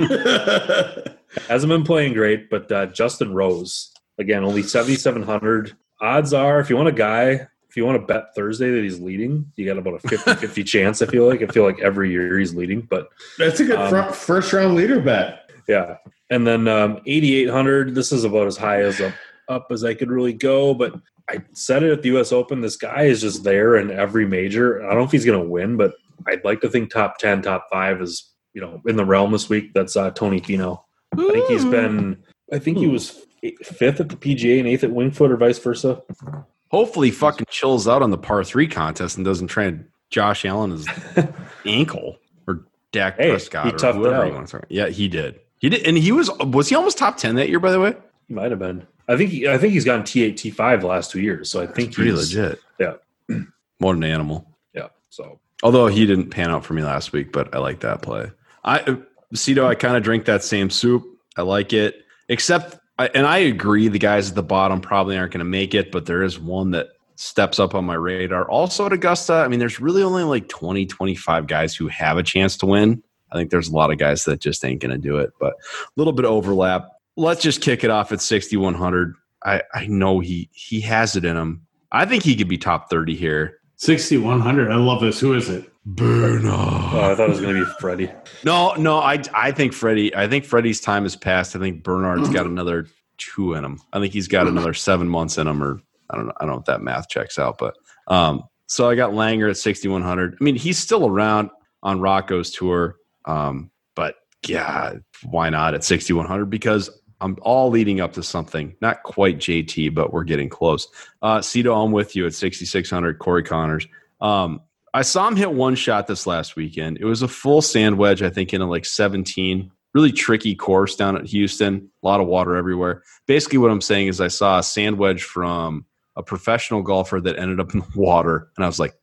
Speaker 5: Hasn't been playing great, but uh, Justin Rose again only seventy seven hundred. Odds are, if you want a guy, if you want to bet Thursday that he's leading, you got about a 50-50 chance. I feel like I feel like every year he's leading, but
Speaker 1: That's a good
Speaker 5: Um,
Speaker 1: front, first round leader bet.
Speaker 5: yeah. And then um, eighty eight hundred. This is about as high as up, up as I could really go, but I said it at the U.S. Open. This guy is just there in every major. I don't know if he's going to win, but I'd like to think top ten, top five is you know in the realm this week. That's uh, Tony Finau. I think he's been. I think he was fifth at the PGA and eighth at Winged Foot, or vice versa.
Speaker 4: Hopefully, fucking chills out on the par three contest and doesn't try and Josh Allen his ankle or Dak
Speaker 5: Hey,
Speaker 4: Prescott
Speaker 5: he
Speaker 4: or
Speaker 5: toughed it
Speaker 4: whoever you want to talk. Yeah, he did. He did, and he was was he almost top ten that year? By the way,
Speaker 5: He might have been. I think. He, I think he's gotten T eight, T five the last two years. So I think
Speaker 4: pretty
Speaker 5: he's
Speaker 4: legit.
Speaker 5: yeah.
Speaker 4: what an animal.
Speaker 5: Yeah. So
Speaker 4: Although he didn't pan out for me last week, but I like that play. I uh, Cito, I kind of drink that same soup. I like it, except, I, and I agree, the guys at the bottom probably aren't going to make it, but there is one that steps up on my radar. Also at Augusta, I mean, there's really only like 20, 25 guys who have a chance to win. I think there's a lot of guys that just ain't going to do it, but a little bit of overlap. Let's just kick it off at 6,100. I, I know he he has it in him. I think he could be top 30 here.
Speaker 2: 6,100. I love this. Who is it?
Speaker 4: Burn
Speaker 5: oh, I thought it was going to be Freddie.
Speaker 4: No, no, I I think Freddie. I think Freddie's time has passed. I think Bernard's got another two in him. I think he's got another seven months in him, or I don't know. I don't know if that math checks out, but um. So I got Langer at sixty one hundred. I mean, he's still around on Rocco's tour, um. But yeah, why not at sixty one hundred? Because I'm all leading up to something. Not quite JT, but we're getting close. Uh, Cito, I'm with you at sixty six hundred. Corey Conners. Um, I saw him hit one shot this last weekend. It was a full sand wedge, I think, in a like 17. Really tricky course down at Houston. A lot of water everywhere. Basically, what I'm saying is I saw a sand wedge from a professional golfer that ended up in the water, and I was like,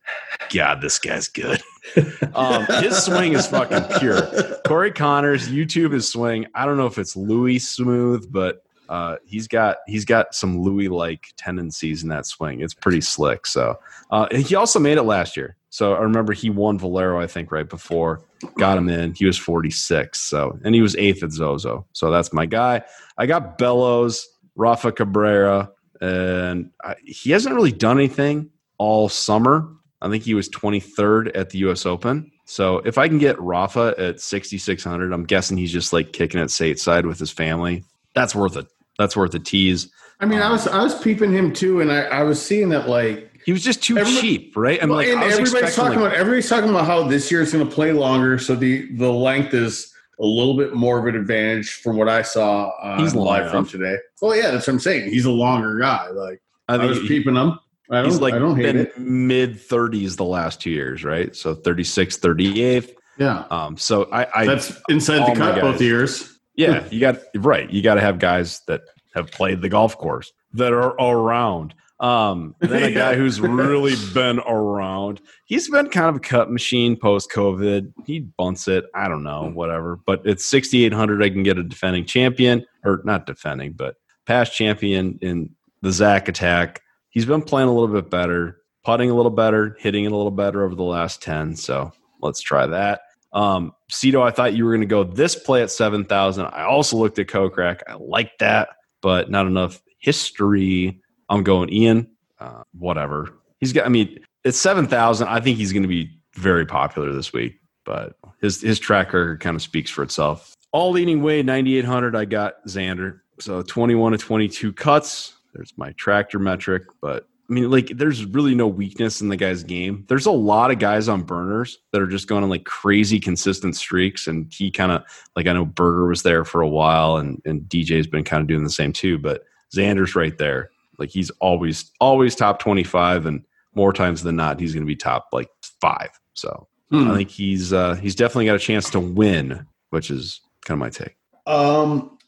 Speaker 4: God, this guy's good. um, his swing is fucking pure. Corey Conners, YouTube his swing. I don't know if it's Louis smooth, but uh, he's got he's got some Louis like tendencies in that swing. It's pretty slick. So uh, he also made it last year. So I remember he won Valero, I think, right before. Got him in. He was 46. So and he was eighth at Zozo. So that's my guy. I got Bellows, Rafa Cabrera, and I, he hasn't really done anything all summer. I think he was 23rd at the U.S. Open. So if I can get Rafa at 6,600, I'm guessing he's just like kicking it stateside with his family. That's worth it. That's worth a tease.
Speaker 1: I mean, I was I was peeping him too, and I, I was seeing that like
Speaker 4: He was just too cheap, right? I'm
Speaker 1: Well,
Speaker 4: like,
Speaker 1: and everybody's talking
Speaker 4: like,
Speaker 1: about everybody's talking about how this year is going to play longer, so the the length is a little bit more of an advantage from what I saw uh,
Speaker 4: He's
Speaker 1: live from today. Well, yeah, that's what I'm saying. He's a longer guy. Like
Speaker 4: I
Speaker 1: I, was
Speaker 4: he-
Speaker 1: peeping him. I don't.
Speaker 4: he's like
Speaker 1: I don't hate it.
Speaker 4: mid 30s the last two years, right? So 36, 38.
Speaker 1: Yeah,
Speaker 4: Um, so I, I
Speaker 1: that's inside the cut both years.
Speaker 4: Yeah, you got right. You got to have guys that have played the golf course that are around. Um, then a guy who's really been around. He's been kind of a cut machine post COVID. He bunts it. I don't know, whatever. But it's 6,800. I can get a defending champion, or not defending, but past champion in the Zach attack. He's been playing a little bit better, putting a little better, hitting it a little better over the last 10. So let's try that. Um, Cito, I thought you were going to go this play at 7,000. I also looked at Kokrak. I like that, but not enough history. I'm going Ian, uh, whatever. He's got, I mean, it's 7,000. I think he's going to be very popular this week, but his, his track record kind of speaks for itself. All leading way, 9,800. I got Xander. So 21 to 22 cuts. There's my tractor metric, but I mean, like, there's really no weakness in the guy's game. There's a lot of guys on burners that are just going on like crazy consistent streaks, and he kind of like I know Berger was there for a while, and and DJ's been kind of doing the same too. But Xander's right there, like he's always always top twenty five, and more times than not, he's going to be top like five. So
Speaker 1: Hmm.
Speaker 4: I think he's uh he's definitely got a chance to win, which is kind of my take.
Speaker 1: Um,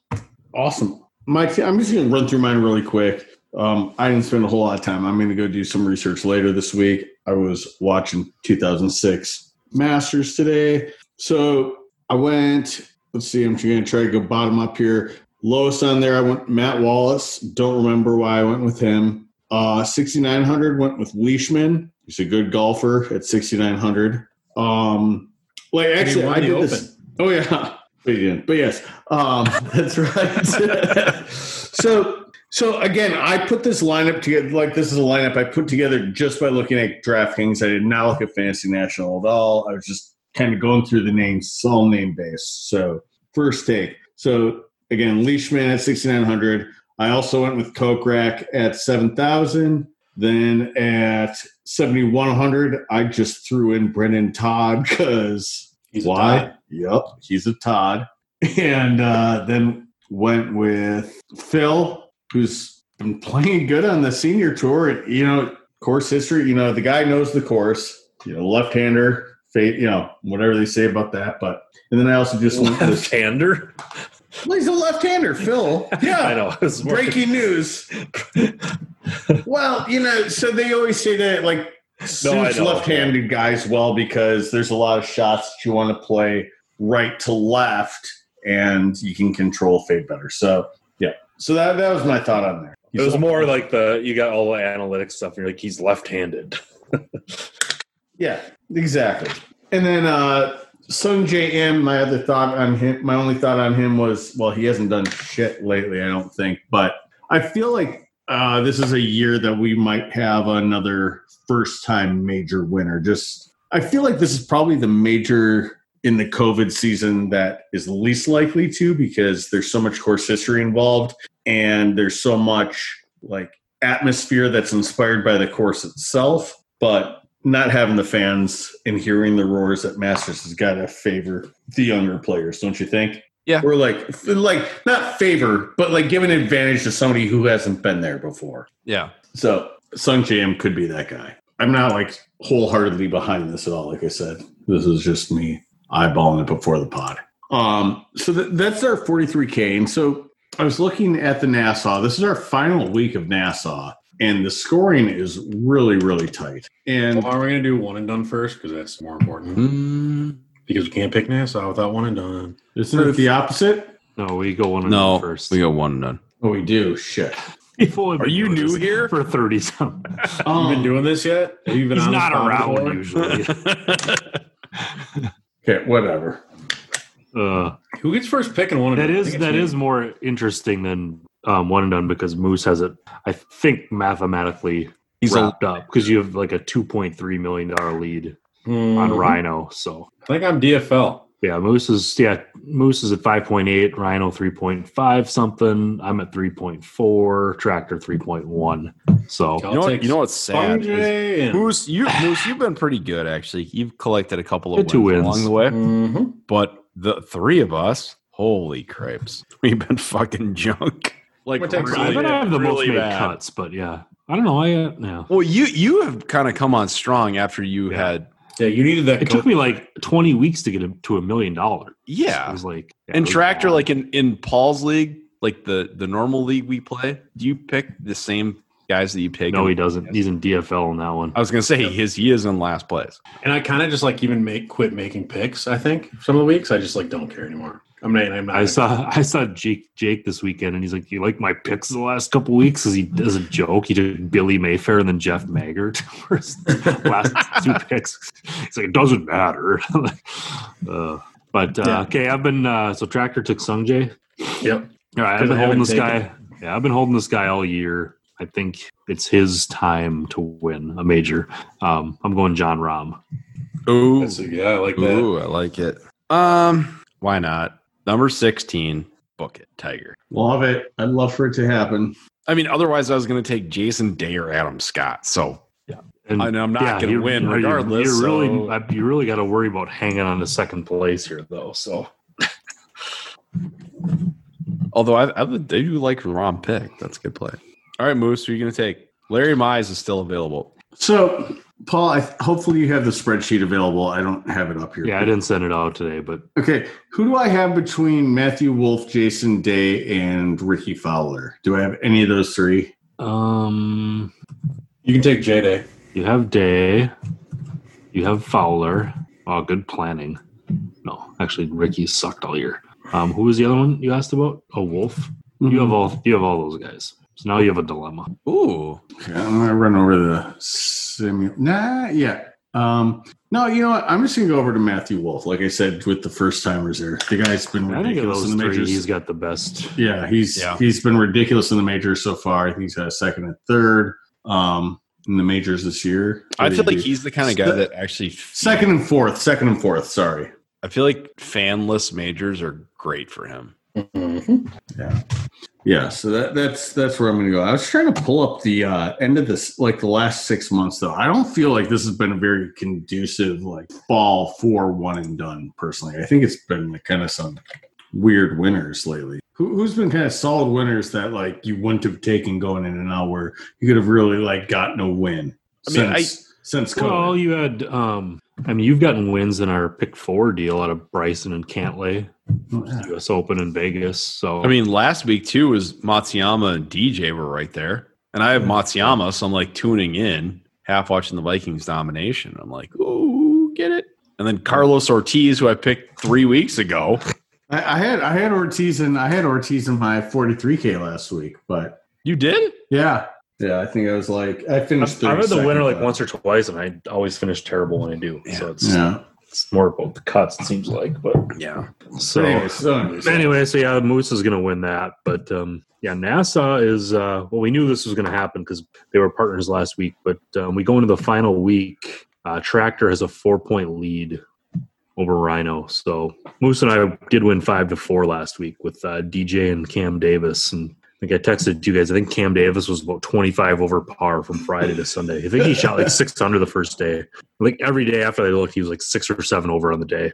Speaker 1: awesome. My, t- I'm just going to run through mine really quick. Um, I didn't spend a whole lot of time. I'm going to go do some research later this week. I was watching 2006 Masters today. So I went, let's see, I'm going to try to go bottom up here. Lowest on there, I went Matt Wallace. Don't remember why I went with him. Uh, 6,900 went with Leishman. He's a good golfer at 6,900. Um, like actually, I did this. Oh yeah, but he didn't. But yes, um, that's right. so so again, I put this lineup together. Like this is a lineup I put together just by looking at DraftKings. I did not look at Fantasy National at all. I was just kind of going through the names, it's all name based. So first take. So again, Leishman at 6,900. I also went with Kokrak at 7,000. Then at 7,100, I just threw in Brendon Todd because why?
Speaker 2: Todd.
Speaker 1: Yep, he's a Todd. And uh, then went with Phil, who's been playing good on the senior tour. And, you know, course history, you know, the guy knows the course, you know, left hander, fate, you know, whatever they say about that. But, and then I also just
Speaker 5: Left-hander.
Speaker 1: well, he's a left hander, Phil. Yeah.
Speaker 5: I know.
Speaker 1: Breaking news. well, you know, so they always say that like suits
Speaker 5: I
Speaker 1: left-handed guys well because there's a lot of shots that you want to play right to left, and you can control fade better. So so that that was my thought on there.
Speaker 5: It was more like the you got all the analytics stuff. And you're like he's left-handed.
Speaker 1: yeah, exactly. And then uh Sungjae Im, my other thought on him, my only thought on him was, well, he hasn't done shit lately, I don't think, but I feel like uh, this is a year that we might have another first time major winner. Just, I feel like this is probably the major in the COVID season that is least likely to because there's so much course history involved and there's so much like atmosphere that's inspired by the course itself. But not having the fans and hearing the roars at Masters has got to favor the younger players, don't you think?
Speaker 4: Yeah.
Speaker 1: Or like, like not favor, but like give an advantage to somebody who hasn't been there before.
Speaker 4: Yeah.
Speaker 1: So Sungjae Im could be that guy. I'm not like wholeheartedly behind this at all. Like I said, this is just me eyeballing it before the pod. Um, so th- that's our 43k. And so I was looking at the Nassau. This is our final week of Nassau, and the scoring is really, really tight. And
Speaker 2: Well, are we going to do one and done first? Because that's more important.
Speaker 4: Mm,
Speaker 2: Because we can't pick Nassau without one and done.
Speaker 1: isn't it the opposite?
Speaker 5: No, we go one and
Speaker 4: no,
Speaker 5: first.
Speaker 4: we go one and done.
Speaker 1: Oh, we do. Shit.
Speaker 5: Are
Speaker 4: you new here?
Speaker 5: for thirty something?
Speaker 2: you
Speaker 1: Um,
Speaker 2: been doing this yet? Have you been
Speaker 5: He's
Speaker 2: on this
Speaker 5: not around
Speaker 2: before?
Speaker 5: usually.
Speaker 1: okay, whatever.
Speaker 5: Uh,
Speaker 2: Who gets first pick and one and
Speaker 5: that
Speaker 2: done?
Speaker 5: Is that
Speaker 2: me.
Speaker 5: is more interesting than um, one and done because Moose has it. I think mathematically
Speaker 4: He's a,
Speaker 5: wrapped up because you have like a two point three million dollar lead
Speaker 2: Mhm.
Speaker 5: on Rhino. So
Speaker 2: I think I'm DFL.
Speaker 5: Yeah, Moose is yeah Moose is at five point eight, Rhino three point five something. I'm at three point four, Tractor three point one. So
Speaker 4: you know what? You know what's sad? is Moose, you Moose, you've been pretty good actually. You've collected a couple of wins,
Speaker 5: two wins.
Speaker 4: along the way,
Speaker 2: Mhm.
Speaker 4: but the three of us, holy crapes, we've been fucking junk. Like
Speaker 2: I'm gonna
Speaker 5: I
Speaker 2: Sanjay.
Speaker 5: bet I have the most
Speaker 4: really
Speaker 5: made
Speaker 4: bad.
Speaker 5: cuts, but yeah, I don't know. I uh, yeah.
Speaker 4: Well, you you have kind of come on strong after you
Speaker 5: Yeah.
Speaker 4: had
Speaker 2: Yeah, you needed that.
Speaker 5: It took me like 20 weeks to get him to a million dollars.
Speaker 4: yeah.
Speaker 5: It was like yeah,
Speaker 4: and
Speaker 5: was
Speaker 4: tractor
Speaker 5: bad.
Speaker 4: like in in Paul's league, like the the normal league we play. Do you pick the same guys that you pick?
Speaker 5: no, he doesn't. He's in DFL in that one.
Speaker 4: I was gonna say his he is in last place.
Speaker 2: and I kind of just like even make quit making picks. I think some of the weeks I just like don't care anymore. I'm not. I'm not.
Speaker 5: I saw I saw Jake Jake this weekend, and he's like, "You like my picks the last couple weeks?" Because he as a joke, he took Billy Mayfair and then Jeff Maggart for his last two picks. He's like, "It doesn't matter." uh, but uh,
Speaker 2: Yeah.
Speaker 5: okay, I've been uh, so tractor took Sungjae.
Speaker 2: Yep.
Speaker 5: All right, I've been holding this
Speaker 2: taken
Speaker 5: guy. Yeah, I've been holding this guy all year. I think it's his time to win a major. Um, I'm going Jon Rahm.
Speaker 4: Ooh,
Speaker 2: That's, yeah, I like that.
Speaker 4: ooh, I like it. Um, why not? Number sixteen, book it, Tiger.
Speaker 1: Love it. I'd love for it to happen.
Speaker 4: I mean, otherwise I was gonna take Jason Day or Adam Scott. So yeah.
Speaker 5: And
Speaker 4: I know I'm not gonna win
Speaker 5: you-
Speaker 4: regardless,
Speaker 5: You really,
Speaker 4: so-
Speaker 5: I- you really got to worry about hanging on to second place here, though. So
Speaker 4: although I, I, do like Rahm pick. That's a good play. All right, Moose, who are you gonna take? Larry Mize is still available.
Speaker 1: So, Paul, I, hopefully you have the spreadsheet available. I don't have it up here.
Speaker 5: yeah, I didn't send it out today, but
Speaker 1: Okay, who do I have between Matthew Wolff, Jason Day, and Rickie Fowler? Do I have any of those three?
Speaker 5: Um,
Speaker 2: You can take J Day.
Speaker 5: you have Day. You have Fowler. Oh, good planning. No, actually, Ricky sucked all year. Um, who was the other one you asked about? Oh, Wolff. You have all. You have all those guys. So now you have a dilemma.
Speaker 6: Ooh.
Speaker 1: Okay, I'm gonna run over the simu. Nah, yeah. Um, no, you know what? I'm just gonna go over to Matthew Wolff. Like I said, with the first timers there, the guy's been
Speaker 5: I think of
Speaker 1: ridiculous in the
Speaker 5: three,
Speaker 1: majors.
Speaker 5: he's got the best.
Speaker 1: yeah, he's
Speaker 4: Yeah.
Speaker 1: he's been ridiculous in the majors so far. I think he's got a second and third um, in the majors this year.
Speaker 4: I
Speaker 1: What did
Speaker 4: feel like
Speaker 1: do?
Speaker 4: he's the kind of guy that actually
Speaker 1: second and fourth. Second and fourth. Sorry.
Speaker 4: I feel like fanless majors are great for him.
Speaker 1: Yeah. Yeah, so that, that's that's where I'm going to go. I was trying to pull up the uh, end of this, like the last six months, though. I don't feel like this has been a very conducive like fall for one and done. Personally, I think it's been like, kind of some weird winners lately. Who, who's been kind of solid winners that like you wouldn't have taken going in and out, where you could have really like gotten a win
Speaker 4: I mean,
Speaker 1: since since COVID.
Speaker 5: Well, you had. Um, I mean, you've gotten wins in our pick four deal out of Bryson and Cantlay,
Speaker 1: Oh, yeah.
Speaker 5: U.S. Open in Vegas. So
Speaker 4: I mean, last week too was Matsuyama and DJ were right there, and I have Matsuyama, so I'm like tuning in, half watching the Vikings domination. I'm like, oh, get it. And then Carlos Ortiz, who I picked three weeks ago.
Speaker 1: I, I had I had Ortiz and I had Ortiz in my 43k last week, but
Speaker 4: You did?
Speaker 1: yeah, yeah, I think I was like I finished.
Speaker 5: I've had the winner like once or twice, and I always finish terrible when I do. So it's,
Speaker 1: Yeah.
Speaker 5: it's more about the cuts, it seems like. But
Speaker 4: Yeah.
Speaker 5: so
Speaker 1: But so
Speaker 5: anyway, so yeah, Moose is going to win that. But um, yeah, Nassau is. Uh, well, we knew this was going to happen because they were partners last week. But um, we go into the final week. Uh, Tractor has a four point lead over Rhino. So Moose and I did win five to four last week with uh, DJ and Cam Davis. And I think I texted you guys. I think Cam Davis was about twenty five over par from Friday to Sunday. I think he shot like six under the first day. Like every day after I looked, he was like six or seven over on the day.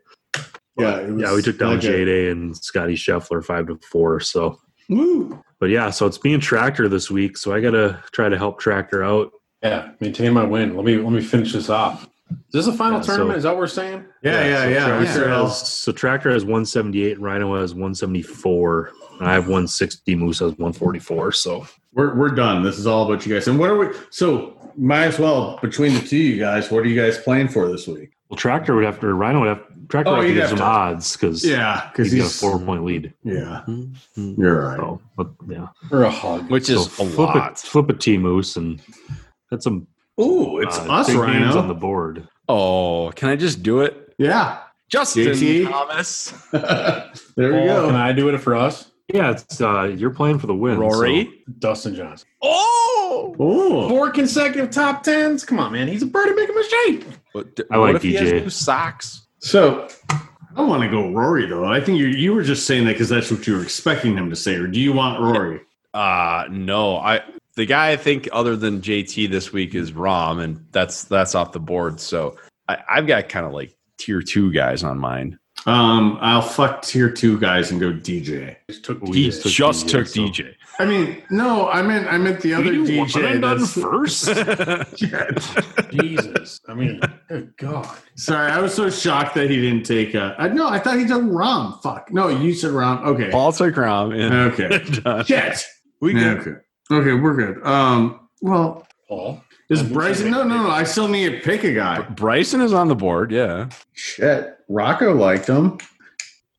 Speaker 1: yeah, it was
Speaker 5: Yeah, we took down
Speaker 1: like a-
Speaker 5: J Day and Scotty Scheffler five to four. So,
Speaker 1: Woo.
Speaker 5: but yeah, so it's being Tractor this week. So I got to try to help Tractor out.
Speaker 2: Yeah, maintain my win. Let me let me finish this off. Is this a final
Speaker 5: Yeah, so-
Speaker 2: tournament? Is that what we're saying?
Speaker 1: Yeah, yeah,
Speaker 5: so
Speaker 1: yeah.
Speaker 5: Tractor
Speaker 1: yeah.
Speaker 5: has so Tractor has one seventy eight, Rhino has one seventy four, and I have one sixty. Moose has one forty four. So
Speaker 1: We're we're done. This is all about you guys. And what are we? So might as well between the two of you guys. What are you guys playing for this week?
Speaker 5: well, Tractor would have to Rhino would have Tractor
Speaker 1: Oh,
Speaker 5: would have to
Speaker 1: you'd
Speaker 5: give
Speaker 1: have
Speaker 5: some
Speaker 1: to-
Speaker 5: odds because
Speaker 1: Yeah, because
Speaker 5: he's,
Speaker 1: he's,
Speaker 5: got a four point lead.
Speaker 1: Yeah,
Speaker 4: Mhm.
Speaker 1: you're right.
Speaker 5: So, but yeah,
Speaker 2: Or a hug?
Speaker 4: Which is
Speaker 5: so
Speaker 4: a
Speaker 5: flip
Speaker 4: lot.
Speaker 5: A, flip a T Moose and that's some
Speaker 1: Ooh, it's
Speaker 5: uh,
Speaker 1: us,
Speaker 5: big names on the board.
Speaker 4: Oh, can I just do it?
Speaker 1: yeah,
Speaker 4: Justin
Speaker 1: JT?
Speaker 4: Thomas.
Speaker 1: there we
Speaker 2: Paul,
Speaker 1: go.
Speaker 2: Can I do it for us?
Speaker 5: Yeah, it's uh, you're playing for the win. so-
Speaker 4: Rory.
Speaker 2: Dustin Johnson.
Speaker 4: Oh!
Speaker 1: Oh,
Speaker 2: Four consecutive top tens. Come on, man. He's a birdie making mistake.
Speaker 4: What,
Speaker 5: I like
Speaker 4: what if he has
Speaker 5: DJ.
Speaker 4: new socks?
Speaker 1: so I want to go Rory though. I think you you were just saying that because that's what you were expecting him to say, or do you want Rory?
Speaker 4: Uh no. I the guy I think other than JT this week is Rahm, and that's that's off the board. So I, I've got kind of like tier two guys on mine.
Speaker 1: Um, I'll fuck tier two guys and go DJ.
Speaker 2: Just took
Speaker 5: We
Speaker 4: He
Speaker 5: just took
Speaker 4: just
Speaker 5: DJ,
Speaker 4: took
Speaker 5: so-
Speaker 4: DJ.
Speaker 1: I mean, no, I meant I meant the other
Speaker 5: You do one
Speaker 1: DJ.
Speaker 5: and done
Speaker 1: that's-
Speaker 5: first.
Speaker 2: Jesus. I mean, good God.
Speaker 1: Sorry, I was so shocked that he didn't take. Uh, I, no, I thought he took Rahm. Fuck. No, you said Rahm. Okay.
Speaker 4: Paul took Rahm. And
Speaker 1: Okay.
Speaker 4: done.
Speaker 1: Shit.
Speaker 4: we
Speaker 1: Yeah, okay. Okay, we're good. Um. Well,
Speaker 2: Paul.
Speaker 1: is Bryson? No, no, no. I still need to pick a guy.
Speaker 4: Bryson is on the board. Yeah,
Speaker 1: Shit. Rocco liked him.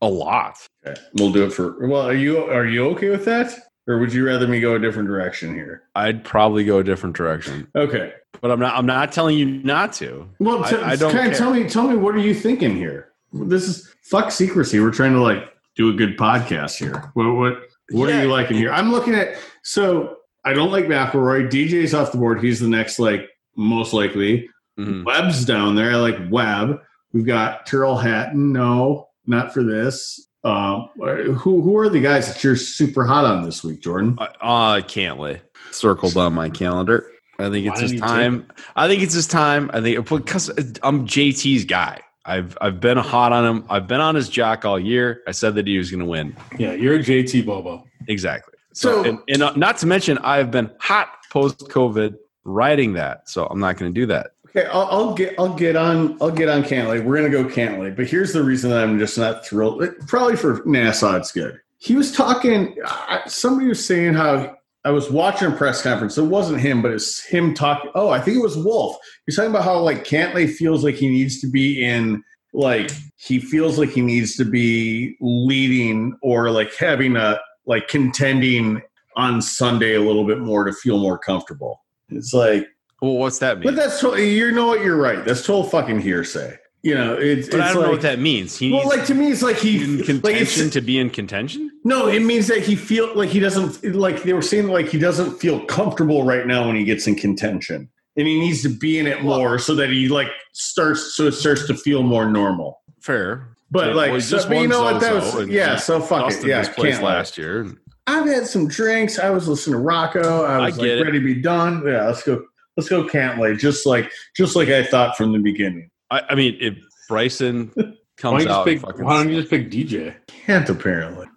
Speaker 4: a lot.
Speaker 1: Okay. We'll do it for. Well, are you are you okay with that, or would you rather me go a different direction here?
Speaker 4: I'd probably go a different direction,
Speaker 1: Okay.
Speaker 4: but I'm not. I'm not telling you not to.
Speaker 1: Well,
Speaker 4: I-
Speaker 1: t-
Speaker 4: I don't
Speaker 1: kinda tell me. Tell me what are you thinking here? This is fuck secrecy. We're trying to like do a good podcast here. What what what
Speaker 4: Yeah.
Speaker 1: are you liking here? I'm looking at. So I don't like McIlroy. DJ's off the board. He's the next like most likely.
Speaker 4: Mhm.
Speaker 1: Webb's down there. I like Webb. We've got Tyrrell Hatton. No, not for this. Um, who who are the guys that you're super hot on this week, Jordan?
Speaker 4: Uh, I can't lay. Circled on my calendar. I think it's
Speaker 2: Why
Speaker 4: his
Speaker 2: didn't
Speaker 4: time. I think it's his time. I think because I'm JT's guy. I've I've been hot on him. I've been on his jock all year. I said that he was going to win.
Speaker 2: Yeah, you're a JT Bobo.
Speaker 4: Exactly. So,
Speaker 1: So-
Speaker 4: and, and uh, not to mention, I've been hot post COVID riding that. So I'm not going to do that.
Speaker 1: Okay, I'll, I'll get I'll get on I'll get on Cantlay. We're gonna go Cantlay, but here's the reason that I'm just not thrilled. Probably for Nassau, it's good. He was talking. Somebody was saying how I was watching a press conference. It wasn't him, but it's him talking. Oh, I think it was Wolff. He's talking about how like Cantlay feels like he needs to be in like he feels like he needs to be leading or like having a like contending on Sunday a little bit more to feel more comfortable. It's like,
Speaker 4: Well, what's that mean?
Speaker 1: but that's totally, you know what? You're right. That's total fucking hearsay. You know, it's,
Speaker 4: But I don't
Speaker 1: like,
Speaker 4: know what that means. He
Speaker 1: well,
Speaker 4: needs
Speaker 1: like to me, it's like he
Speaker 4: in contention
Speaker 1: it's,
Speaker 4: to be in contention.
Speaker 1: no, it means that he feel like he doesn't like they were saying like he doesn't feel comfortable right now when he gets in contention, and he needs to be in it more so that he like starts so it starts to feel more normal.
Speaker 4: Fair,
Speaker 1: But
Speaker 4: Yeah,
Speaker 1: like,
Speaker 4: well,
Speaker 1: so,
Speaker 4: just
Speaker 1: but you
Speaker 4: won
Speaker 1: know what? That was yeah. So fuck it. Yeah,
Speaker 4: was
Speaker 1: can't
Speaker 4: last year.
Speaker 1: I've had some drinks. I was listening to Rocco. I
Speaker 4: I
Speaker 1: was
Speaker 4: get
Speaker 1: like
Speaker 4: it.
Speaker 1: ready to be done. Yeah, let's go. Let's go. Cantlay. Just like just like I thought from the beginning.
Speaker 4: I, I mean, if Bryson
Speaker 2: Why
Speaker 4: comes
Speaker 2: don't, you just
Speaker 4: out,
Speaker 2: pick, why don't you just pick DJ?
Speaker 1: Can't apparently.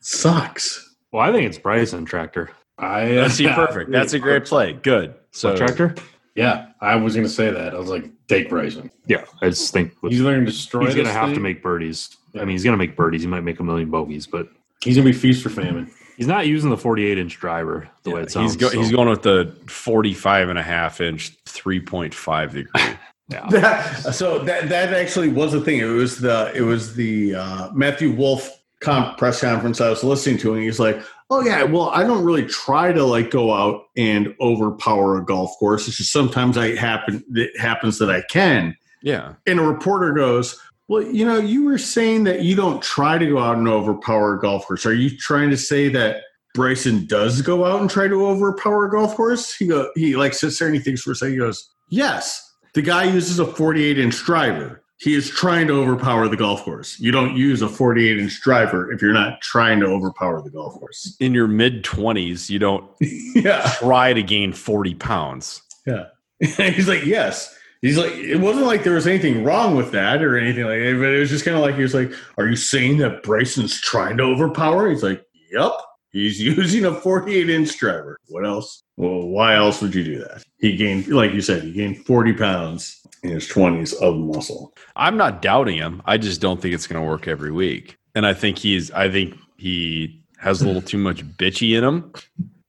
Speaker 1: Sucks.
Speaker 5: Well, I think it's Bryson tractor.
Speaker 2: I uh,
Speaker 4: see, perfect. That's a great play. Good. So
Speaker 5: So tractor?
Speaker 2: Yeah, I was going to say that. I was like, take Bryson.
Speaker 5: Yeah, I just think with,
Speaker 2: He's going to destroy.
Speaker 5: he's going to
Speaker 2: this
Speaker 5: have to make birdies. I mean, he's going to make birdies. He might make a million bogeys, but
Speaker 2: He's going to be feast or famine.
Speaker 5: he's not using the 48 inch driver the way
Speaker 4: Yeah,
Speaker 5: it sounds.
Speaker 4: he's, go,
Speaker 5: so-
Speaker 4: he's going with the 45 and a half inch, 3.5 degree.
Speaker 5: Yeah.
Speaker 1: That, so that that actually was the thing. It was the it was the uh, Matthew Wolff com- press conference I was listening to, and he's like, "Oh yeah, well, I don't really try to like go out and overpower a golf course. It's just sometimes I happen it happens that I can."
Speaker 4: yeah.
Speaker 1: And a reporter goes, "Well, you know, you were saying that you don't try to go out and overpower a golf course. Are you trying to say that?" Bryson does go out and try to overpower a golf course. He go, he like sits there and he thinks for a second. He goes, "Yes, the guy uses a 48 inch driver. He is trying to overpower the golf course. You don't use a 48 inch driver if you're not trying to overpower the golf course.
Speaker 4: In your mid 20s, you don't
Speaker 1: yeah.
Speaker 4: try to gain 40 pounds.
Speaker 1: Yeah. He's like, yes. He's like, it wasn't like there was anything wrong with that or anything like that, but it was just kind of like, he was like, are you saying that Bryson's trying to overpower? He's like, yep. He's using a 48 inch driver. What else? Well, why else would you do that? He gained, like you said, he gained 40 pounds in his 20s of muscle.
Speaker 4: I'm not doubting him. I just don't think it's going to work every week. And I think he's, I think he has a little too much bitchy in him,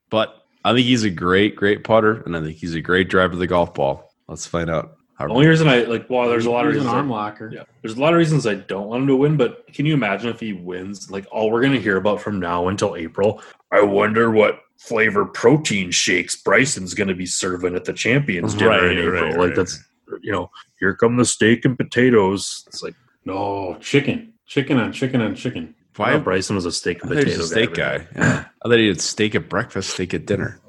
Speaker 4: but I think he's a great, great putter. And I think he's a great driver of the golf ball. Let's find out. How
Speaker 5: The only reason I like, well, there's a lot of
Speaker 2: He's an
Speaker 5: reasons. I-
Speaker 2: arm locker.
Speaker 5: Yeah, there's a lot of reasons I don't want him to win, but can you imagine if he wins? Like all we're gonna hear about from now until April. I wonder what flavor protein shakes Bryson's gonna be serving at the champions dinner
Speaker 4: Right,
Speaker 5: in April.
Speaker 4: right,
Speaker 5: like
Speaker 4: right.
Speaker 5: that's you know, here come the steak and potatoes. It's like
Speaker 2: No, chicken. Chicken on chicken on chicken.
Speaker 5: why
Speaker 4: Why?
Speaker 5: Bryson was a steak and
Speaker 4: I
Speaker 5: potato
Speaker 4: a steak
Speaker 5: guy.
Speaker 4: guy. Yeah. I thought he had steak at breakfast, steak at dinner,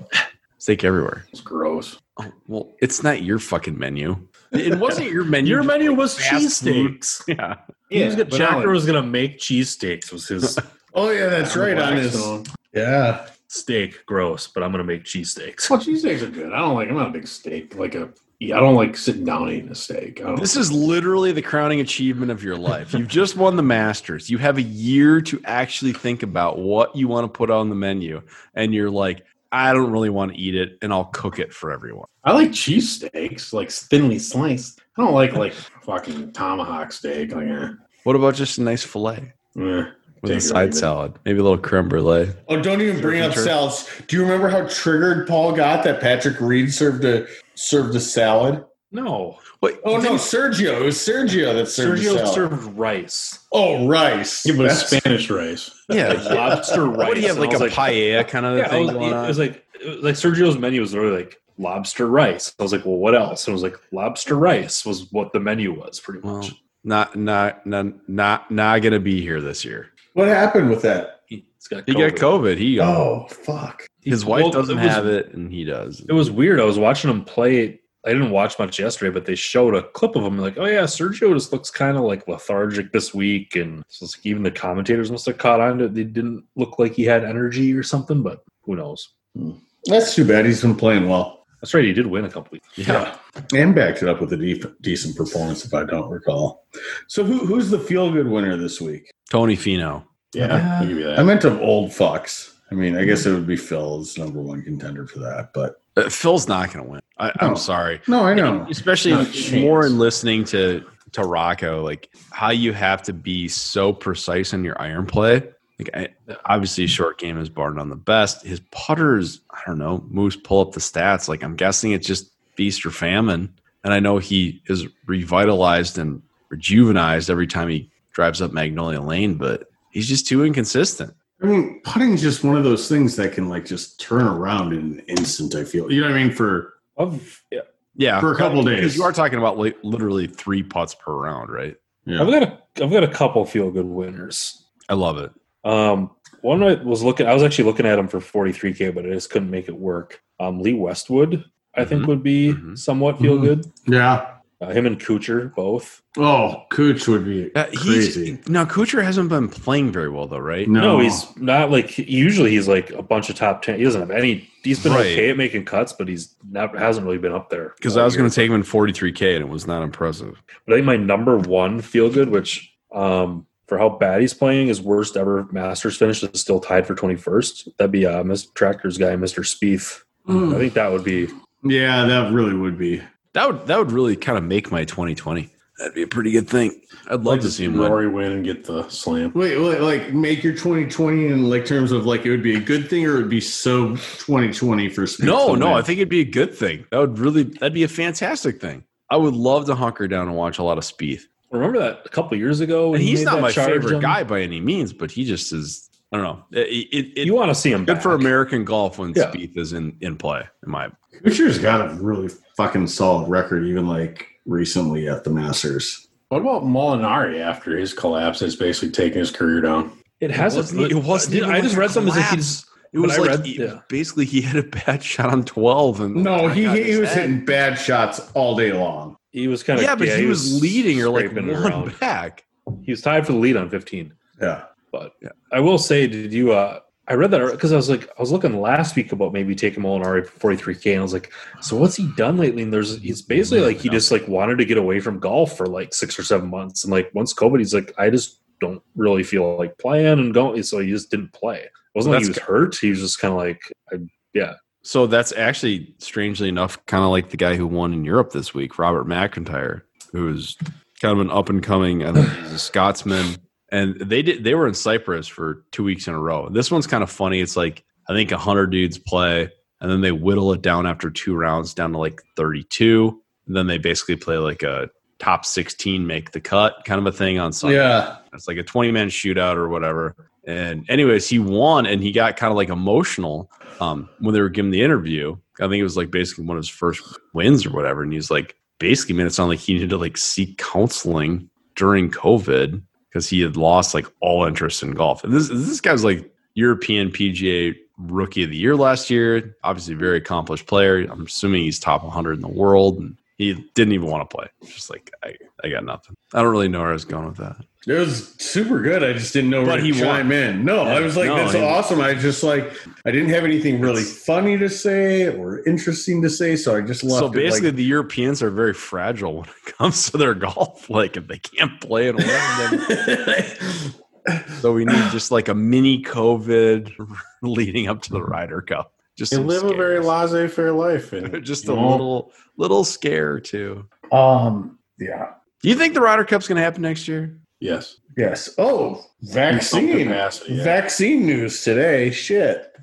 Speaker 4: steak everywhere.
Speaker 2: It's gross.
Speaker 4: Oh, well, it's not your fucking menu. It wasn't your menu.
Speaker 5: Your menu was
Speaker 4: fast food.
Speaker 5: cheesesteaks.
Speaker 4: Yeah.
Speaker 5: He was gonna, Jacker was gonna make cheesesteaks was his
Speaker 1: Oh, yeah, that's right. On his,
Speaker 2: Blackstone.
Speaker 1: yeah.
Speaker 5: steak. Gross, but I'm gonna make cheesesteaks.
Speaker 2: Well, cheesesteaks are good. I don't like. I'm not a big steak. Like a. Yeah, I don't like sitting down eating a steak.
Speaker 4: This is literally the crowning achievement of your life. You've just won the Masters. You have a year to actually think about what you want to put on the menu. And you're like, I don't really want to eat it, and I'll cook it for everyone.
Speaker 2: I like cheesesteaks, like thinly sliced. I don't like like fucking tomahawk steak. Like, eh,
Speaker 4: What about just a nice filet
Speaker 2: eh.
Speaker 4: with
Speaker 2: Take
Speaker 4: a side salad? Maybe a little creme brulee.
Speaker 1: Oh, don't even bring up
Speaker 4: Turkey
Speaker 1: salads. Do you remember how triggered Paul got that Patrick Reed served a served a salad?
Speaker 5: No,
Speaker 4: Wait,
Speaker 1: Oh no, Sergio. It was Sergio that served
Speaker 5: Sergio
Speaker 1: salad.
Speaker 5: served rice.
Speaker 1: oh, rice.
Speaker 2: Yeah, but it's
Speaker 1: That's-
Speaker 2: Spanish rice.
Speaker 4: Yeah.
Speaker 5: lobster rice.
Speaker 4: What do you have, like a
Speaker 5: was
Speaker 4: paella kind of
Speaker 5: Yeah, it
Speaker 4: thing
Speaker 5: was,
Speaker 4: going
Speaker 5: it
Speaker 4: on?
Speaker 5: was like it was like Sergio's menu was literally like lobster rice. I was like, well, what else? And it was like lobster rice was what the menu was pretty
Speaker 4: well,
Speaker 5: much.
Speaker 4: not, not, not, not, not going to be here this year.
Speaker 1: What happened with that?
Speaker 5: He's got
Speaker 4: He got COVID. He, uh,
Speaker 1: Oh, fuck.
Speaker 4: His wife
Speaker 5: Well,
Speaker 4: doesn't
Speaker 5: it was-
Speaker 4: have it, and he does.
Speaker 5: It was weird. I was watching him play. I didn't watch much yesterday, but they showed a clip of him. Like, oh yeah, Sergio just looks kind of like lethargic this week, and so it's like even the commentators must have caught on to it. They didn't look like he had energy or something, but who knows? Hmm.
Speaker 1: That's too bad. He's been playing well.
Speaker 5: That's right. He did win a couple weeks.
Speaker 4: Yeah.
Speaker 1: And backed it up with a deep, decent performance, if I don't recall. So, who, who's the feel good winner this week?
Speaker 4: Tony Finau.
Speaker 2: Yeah, I'll give you
Speaker 1: I meant of old fucks. I mean, I guess it would be Phil's number one contender for that, but
Speaker 4: Uh, Phil's not going to win. I. I'm sorry.
Speaker 1: no, I know.
Speaker 4: Especially
Speaker 2: Not
Speaker 4: more in listening to to Rocco, like how you have to be so precise in your iron play Like I, obviously, short game is bar on the best. His putters, I don't know. Moose pull up the stats. Like I'm guessing it's just feast or famine. And I know he is revitalized and rejuvenized every time he drives up Magnolia Lane, but he's just too inconsistent.
Speaker 1: I mean, putting's just one of those things that can like just turn around in an instant. I feel, you know what I mean? For
Speaker 5: I've, yeah,
Speaker 4: Yeah,
Speaker 1: For a couple
Speaker 4: because
Speaker 1: days.
Speaker 4: you are talking about like literally three putts per round, right?
Speaker 1: yeah,
Speaker 5: I've got a I've got a couple feel good winners.
Speaker 4: I love it.
Speaker 5: Um, one I was looking, I was actually looking at him for 43k, but I just couldn't make it work. Um, Lee Westwood, I think,
Speaker 4: Mhm.
Speaker 5: would be
Speaker 4: Mhm.
Speaker 5: somewhat feel
Speaker 1: Mhm.
Speaker 5: good.
Speaker 1: yeah.
Speaker 5: Uh, him and Kuchar both.
Speaker 1: Oh, Cooch would be
Speaker 4: Uh, he's
Speaker 1: crazy.
Speaker 4: now Kuchar hasn't been playing very well though, right?
Speaker 1: No,
Speaker 5: No, he's not like usually he's like a bunch of top ten. He doesn't have any. He's been
Speaker 4: Right.
Speaker 5: okay at making cuts, but he's not hasn't really been up there.
Speaker 4: Because I was going to take him in 43k and it was not impressive.
Speaker 5: But I think my number one feel good, which um, for how bad he's playing, his worst ever Masters finish is still tied for twenty first. That'd be uh, Mr. Tractor's guy, Mister Spieth. I
Speaker 1: Mm.
Speaker 5: think that would be
Speaker 1: yeah, that really would be.
Speaker 4: That would that would really kind of make my 2020. That'd be a pretty good thing. I'd love to see him.
Speaker 2: Rory win and get the slam.
Speaker 1: Wait, wait, like make your 2020 in like terms of like it would be a good thing or it would be so 2020 for Smith
Speaker 4: No,
Speaker 1: to
Speaker 4: no,
Speaker 1: win?
Speaker 4: I think it'd be a good thing. That would really that'd be a fantastic thing. I would love to hunker down and watch a lot of Spieth.
Speaker 5: remember that a couple years ago. when
Speaker 4: And he's
Speaker 5: made
Speaker 4: not my favorite
Speaker 5: on-
Speaker 4: guy by any means, but he just is. I don't know. It, it, it-
Speaker 5: You want to see him
Speaker 4: good for. American golf when
Speaker 5: Yeah.
Speaker 4: Spieth is in in play. In my
Speaker 1: Kuchar's got a really fucking solid record, even like recently at the Masters.
Speaker 2: What about Molinari after his collapse has basically taken his career down?
Speaker 5: It hasn't.
Speaker 4: wasn't- it wasn't even
Speaker 5: I just
Speaker 4: a
Speaker 5: read something that
Speaker 4: collapse.
Speaker 5: he's.
Speaker 4: it was like
Speaker 5: read-
Speaker 4: he-
Speaker 5: yeah.
Speaker 4: basically he had a bad shot on 12 and
Speaker 1: No, he,
Speaker 4: got
Speaker 1: he, was
Speaker 4: head.
Speaker 1: hitting bad shots all day long.
Speaker 5: He was kind of
Speaker 4: yeah, but he was leading or like one
Speaker 5: around.
Speaker 4: back.
Speaker 5: He was tied for the lead on 15.
Speaker 1: Yeah.
Speaker 5: But
Speaker 4: Yeah.
Speaker 5: I will say, did you? uh I read that because I was like, I was looking last week about maybe taking Molinari for 43k, and I was like, so what's he done lately? And there's, he's basically like he just like wanted to get away from golf for like six or seven months, and like once COVID, he's like, I just don't really feel like playing and going, so he just didn't play. It wasn't like he was hurt; he was just kind of like, I, yeah,
Speaker 4: So that's actually strangely enough kind of like the guy who won in Europe this week, Robert McIntyre, who's kind of an up and coming. I think he's a Scotsman, and they did they were in Cyprus for two weeks in a row. This one's kind of funny. It's like I think hundred dudes play, and then they whittle it down after two rounds down to like thirty two. And then they basically play like a top sixteen make the cut kind of a thing on Sunday.
Speaker 1: Yeah.
Speaker 4: It's like a 20 man shootout or whatever. And anyways, he won and he got kind of like emotional um, when they were giving the interview. I think it was like basically one of his first wins or whatever. And he's like, basically made it sound like he needed to like seek counseling during COVID because he had lost like all interest in golf. And this this guy was like European PGA rookie of the year last year. Obviously, very accomplished player. I'm assuming he's top 100 in the world. And he didn't even want to play. Just like I, I got nothing. I don't really know where I was going with that.
Speaker 1: It was super good. I just didn't know where
Speaker 4: But
Speaker 1: to
Speaker 4: he
Speaker 1: chime
Speaker 4: won.
Speaker 1: in. No, I was like,
Speaker 4: No,
Speaker 1: that's awesome. I just like, I didn't have anything really funny to say or interesting to say, so I just left.
Speaker 4: So
Speaker 1: it,
Speaker 4: basically,
Speaker 1: like-
Speaker 4: the Europeans are very fragile when it comes to their golf. Like if they can't play then so we need just like a mini COVID leading up to the Ryder Cup. Just
Speaker 2: They
Speaker 4: some
Speaker 2: live a very laissez-faire life, and
Speaker 4: just a
Speaker 2: know,
Speaker 4: little little scare too.
Speaker 1: um, yeah,
Speaker 4: Do you think the Ryder Cup's going to happen next year?
Speaker 2: Yes,
Speaker 1: yes. Oh, vaccine,
Speaker 2: capacity, yeah.
Speaker 1: vaccine news today. Shit,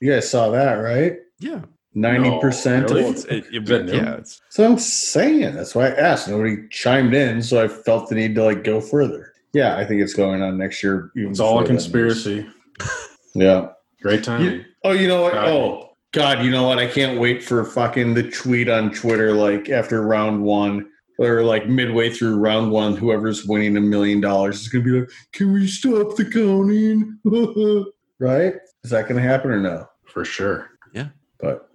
Speaker 1: you guys saw that, right?
Speaker 4: Yeah,
Speaker 1: Ninety percent.
Speaker 2: really?
Speaker 1: of
Speaker 4: it's, it, it-
Speaker 2: Is that
Speaker 4: yeah. It's,
Speaker 1: So I'm saying that's why I asked. Nobody chimed in, so I felt the need to like go further. Yeah, I think it's going on next year. even
Speaker 2: It's all a conspiracy.
Speaker 1: Yeah.
Speaker 2: Great time.
Speaker 1: You- oh, you know what?
Speaker 2: Got.
Speaker 1: Oh, God, you know what? I can't wait for fucking the tweet on Twitter, like after round one or like midway through round one, whoever's winning a million dollars is going to be like, can we stop the counting? right? Is that going to happen or no?
Speaker 2: For sure. Yeah.
Speaker 1: But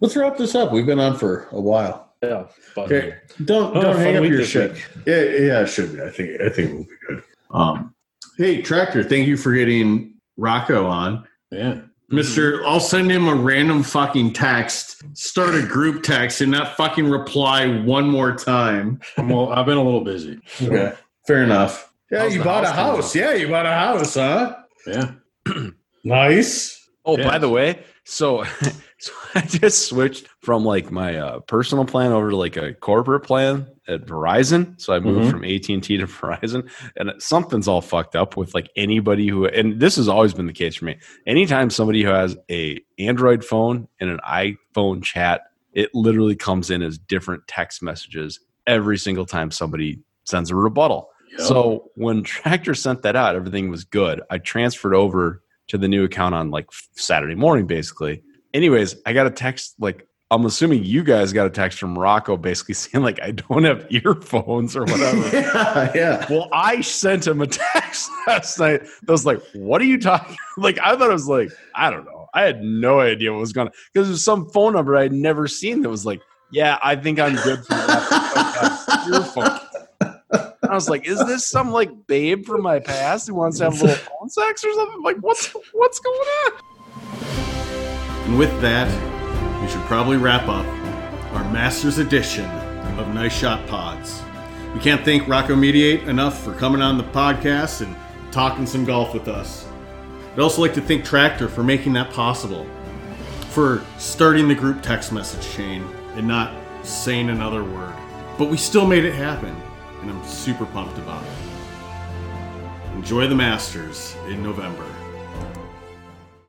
Speaker 1: let's wrap this up. We've been on for a while.
Speaker 5: yeah.
Speaker 1: Okay. Don't
Speaker 5: Oh,
Speaker 1: don't
Speaker 5: fun
Speaker 1: hang up your shit.
Speaker 5: week.
Speaker 1: Yeah, yeah, it should be. I think I think it will be good. Um, hey, Tractor, thank you for getting Rocco on.
Speaker 2: Yeah.
Speaker 1: Mister, I'll send him a random fucking text, start a group text, and not fucking reply one more time.
Speaker 2: Well, I've been a little busy.
Speaker 1: Okay, fair enough. Yeah,
Speaker 4: How's
Speaker 1: you
Speaker 4: the
Speaker 1: bought a
Speaker 4: house coming
Speaker 1: house. Yeah, you bought a house, huh?
Speaker 2: Yeah.
Speaker 1: Nice.
Speaker 4: Oh,
Speaker 2: Yeah.
Speaker 4: by the way, so so I just switched from like my uh, personal plan over to like a corporate plan at Verizon. So I moved
Speaker 2: Mhm.
Speaker 4: from AT and T to Verizon, and something's all fucked up with like anybody who. And this has always been the case for me. Anytime somebody who has a Android phone and an iPhone chat, it literally comes in as different text messages every single time somebody sends a rebuttal.
Speaker 2: Yep.
Speaker 4: So when Tractor sent that out, everything was good. I transferred over to the new account on like Saturday morning, basically. Anyways, I got a text like I'm assuming you guys got a text from Rocco basically saying like I don't have earphones or whatever.
Speaker 7: yeah, yeah.
Speaker 4: well, I sent him a text last night that was like, "What are you talking?" Like I thought it was like I don't know. I had no idea what was going to because there's some phone number I'd never seen that was like, "Yeah, I think I'm good for that." earphone. I was like, "Is this some like babe from my past who wants to have a little phone sex or something?" Like, what's what's going on?
Speaker 1: And with that, we should probably wrap up our Masters edition of Nice Shot Pods. We can't thank Rocco Mediate enough for coming on the podcast and talking some golf with us. I'd also like to thank Tractor for making that possible, for starting the group text message chain and not saying another word. But we still made it happen, and I'm super pumped about it. Enjoy the Masters in November.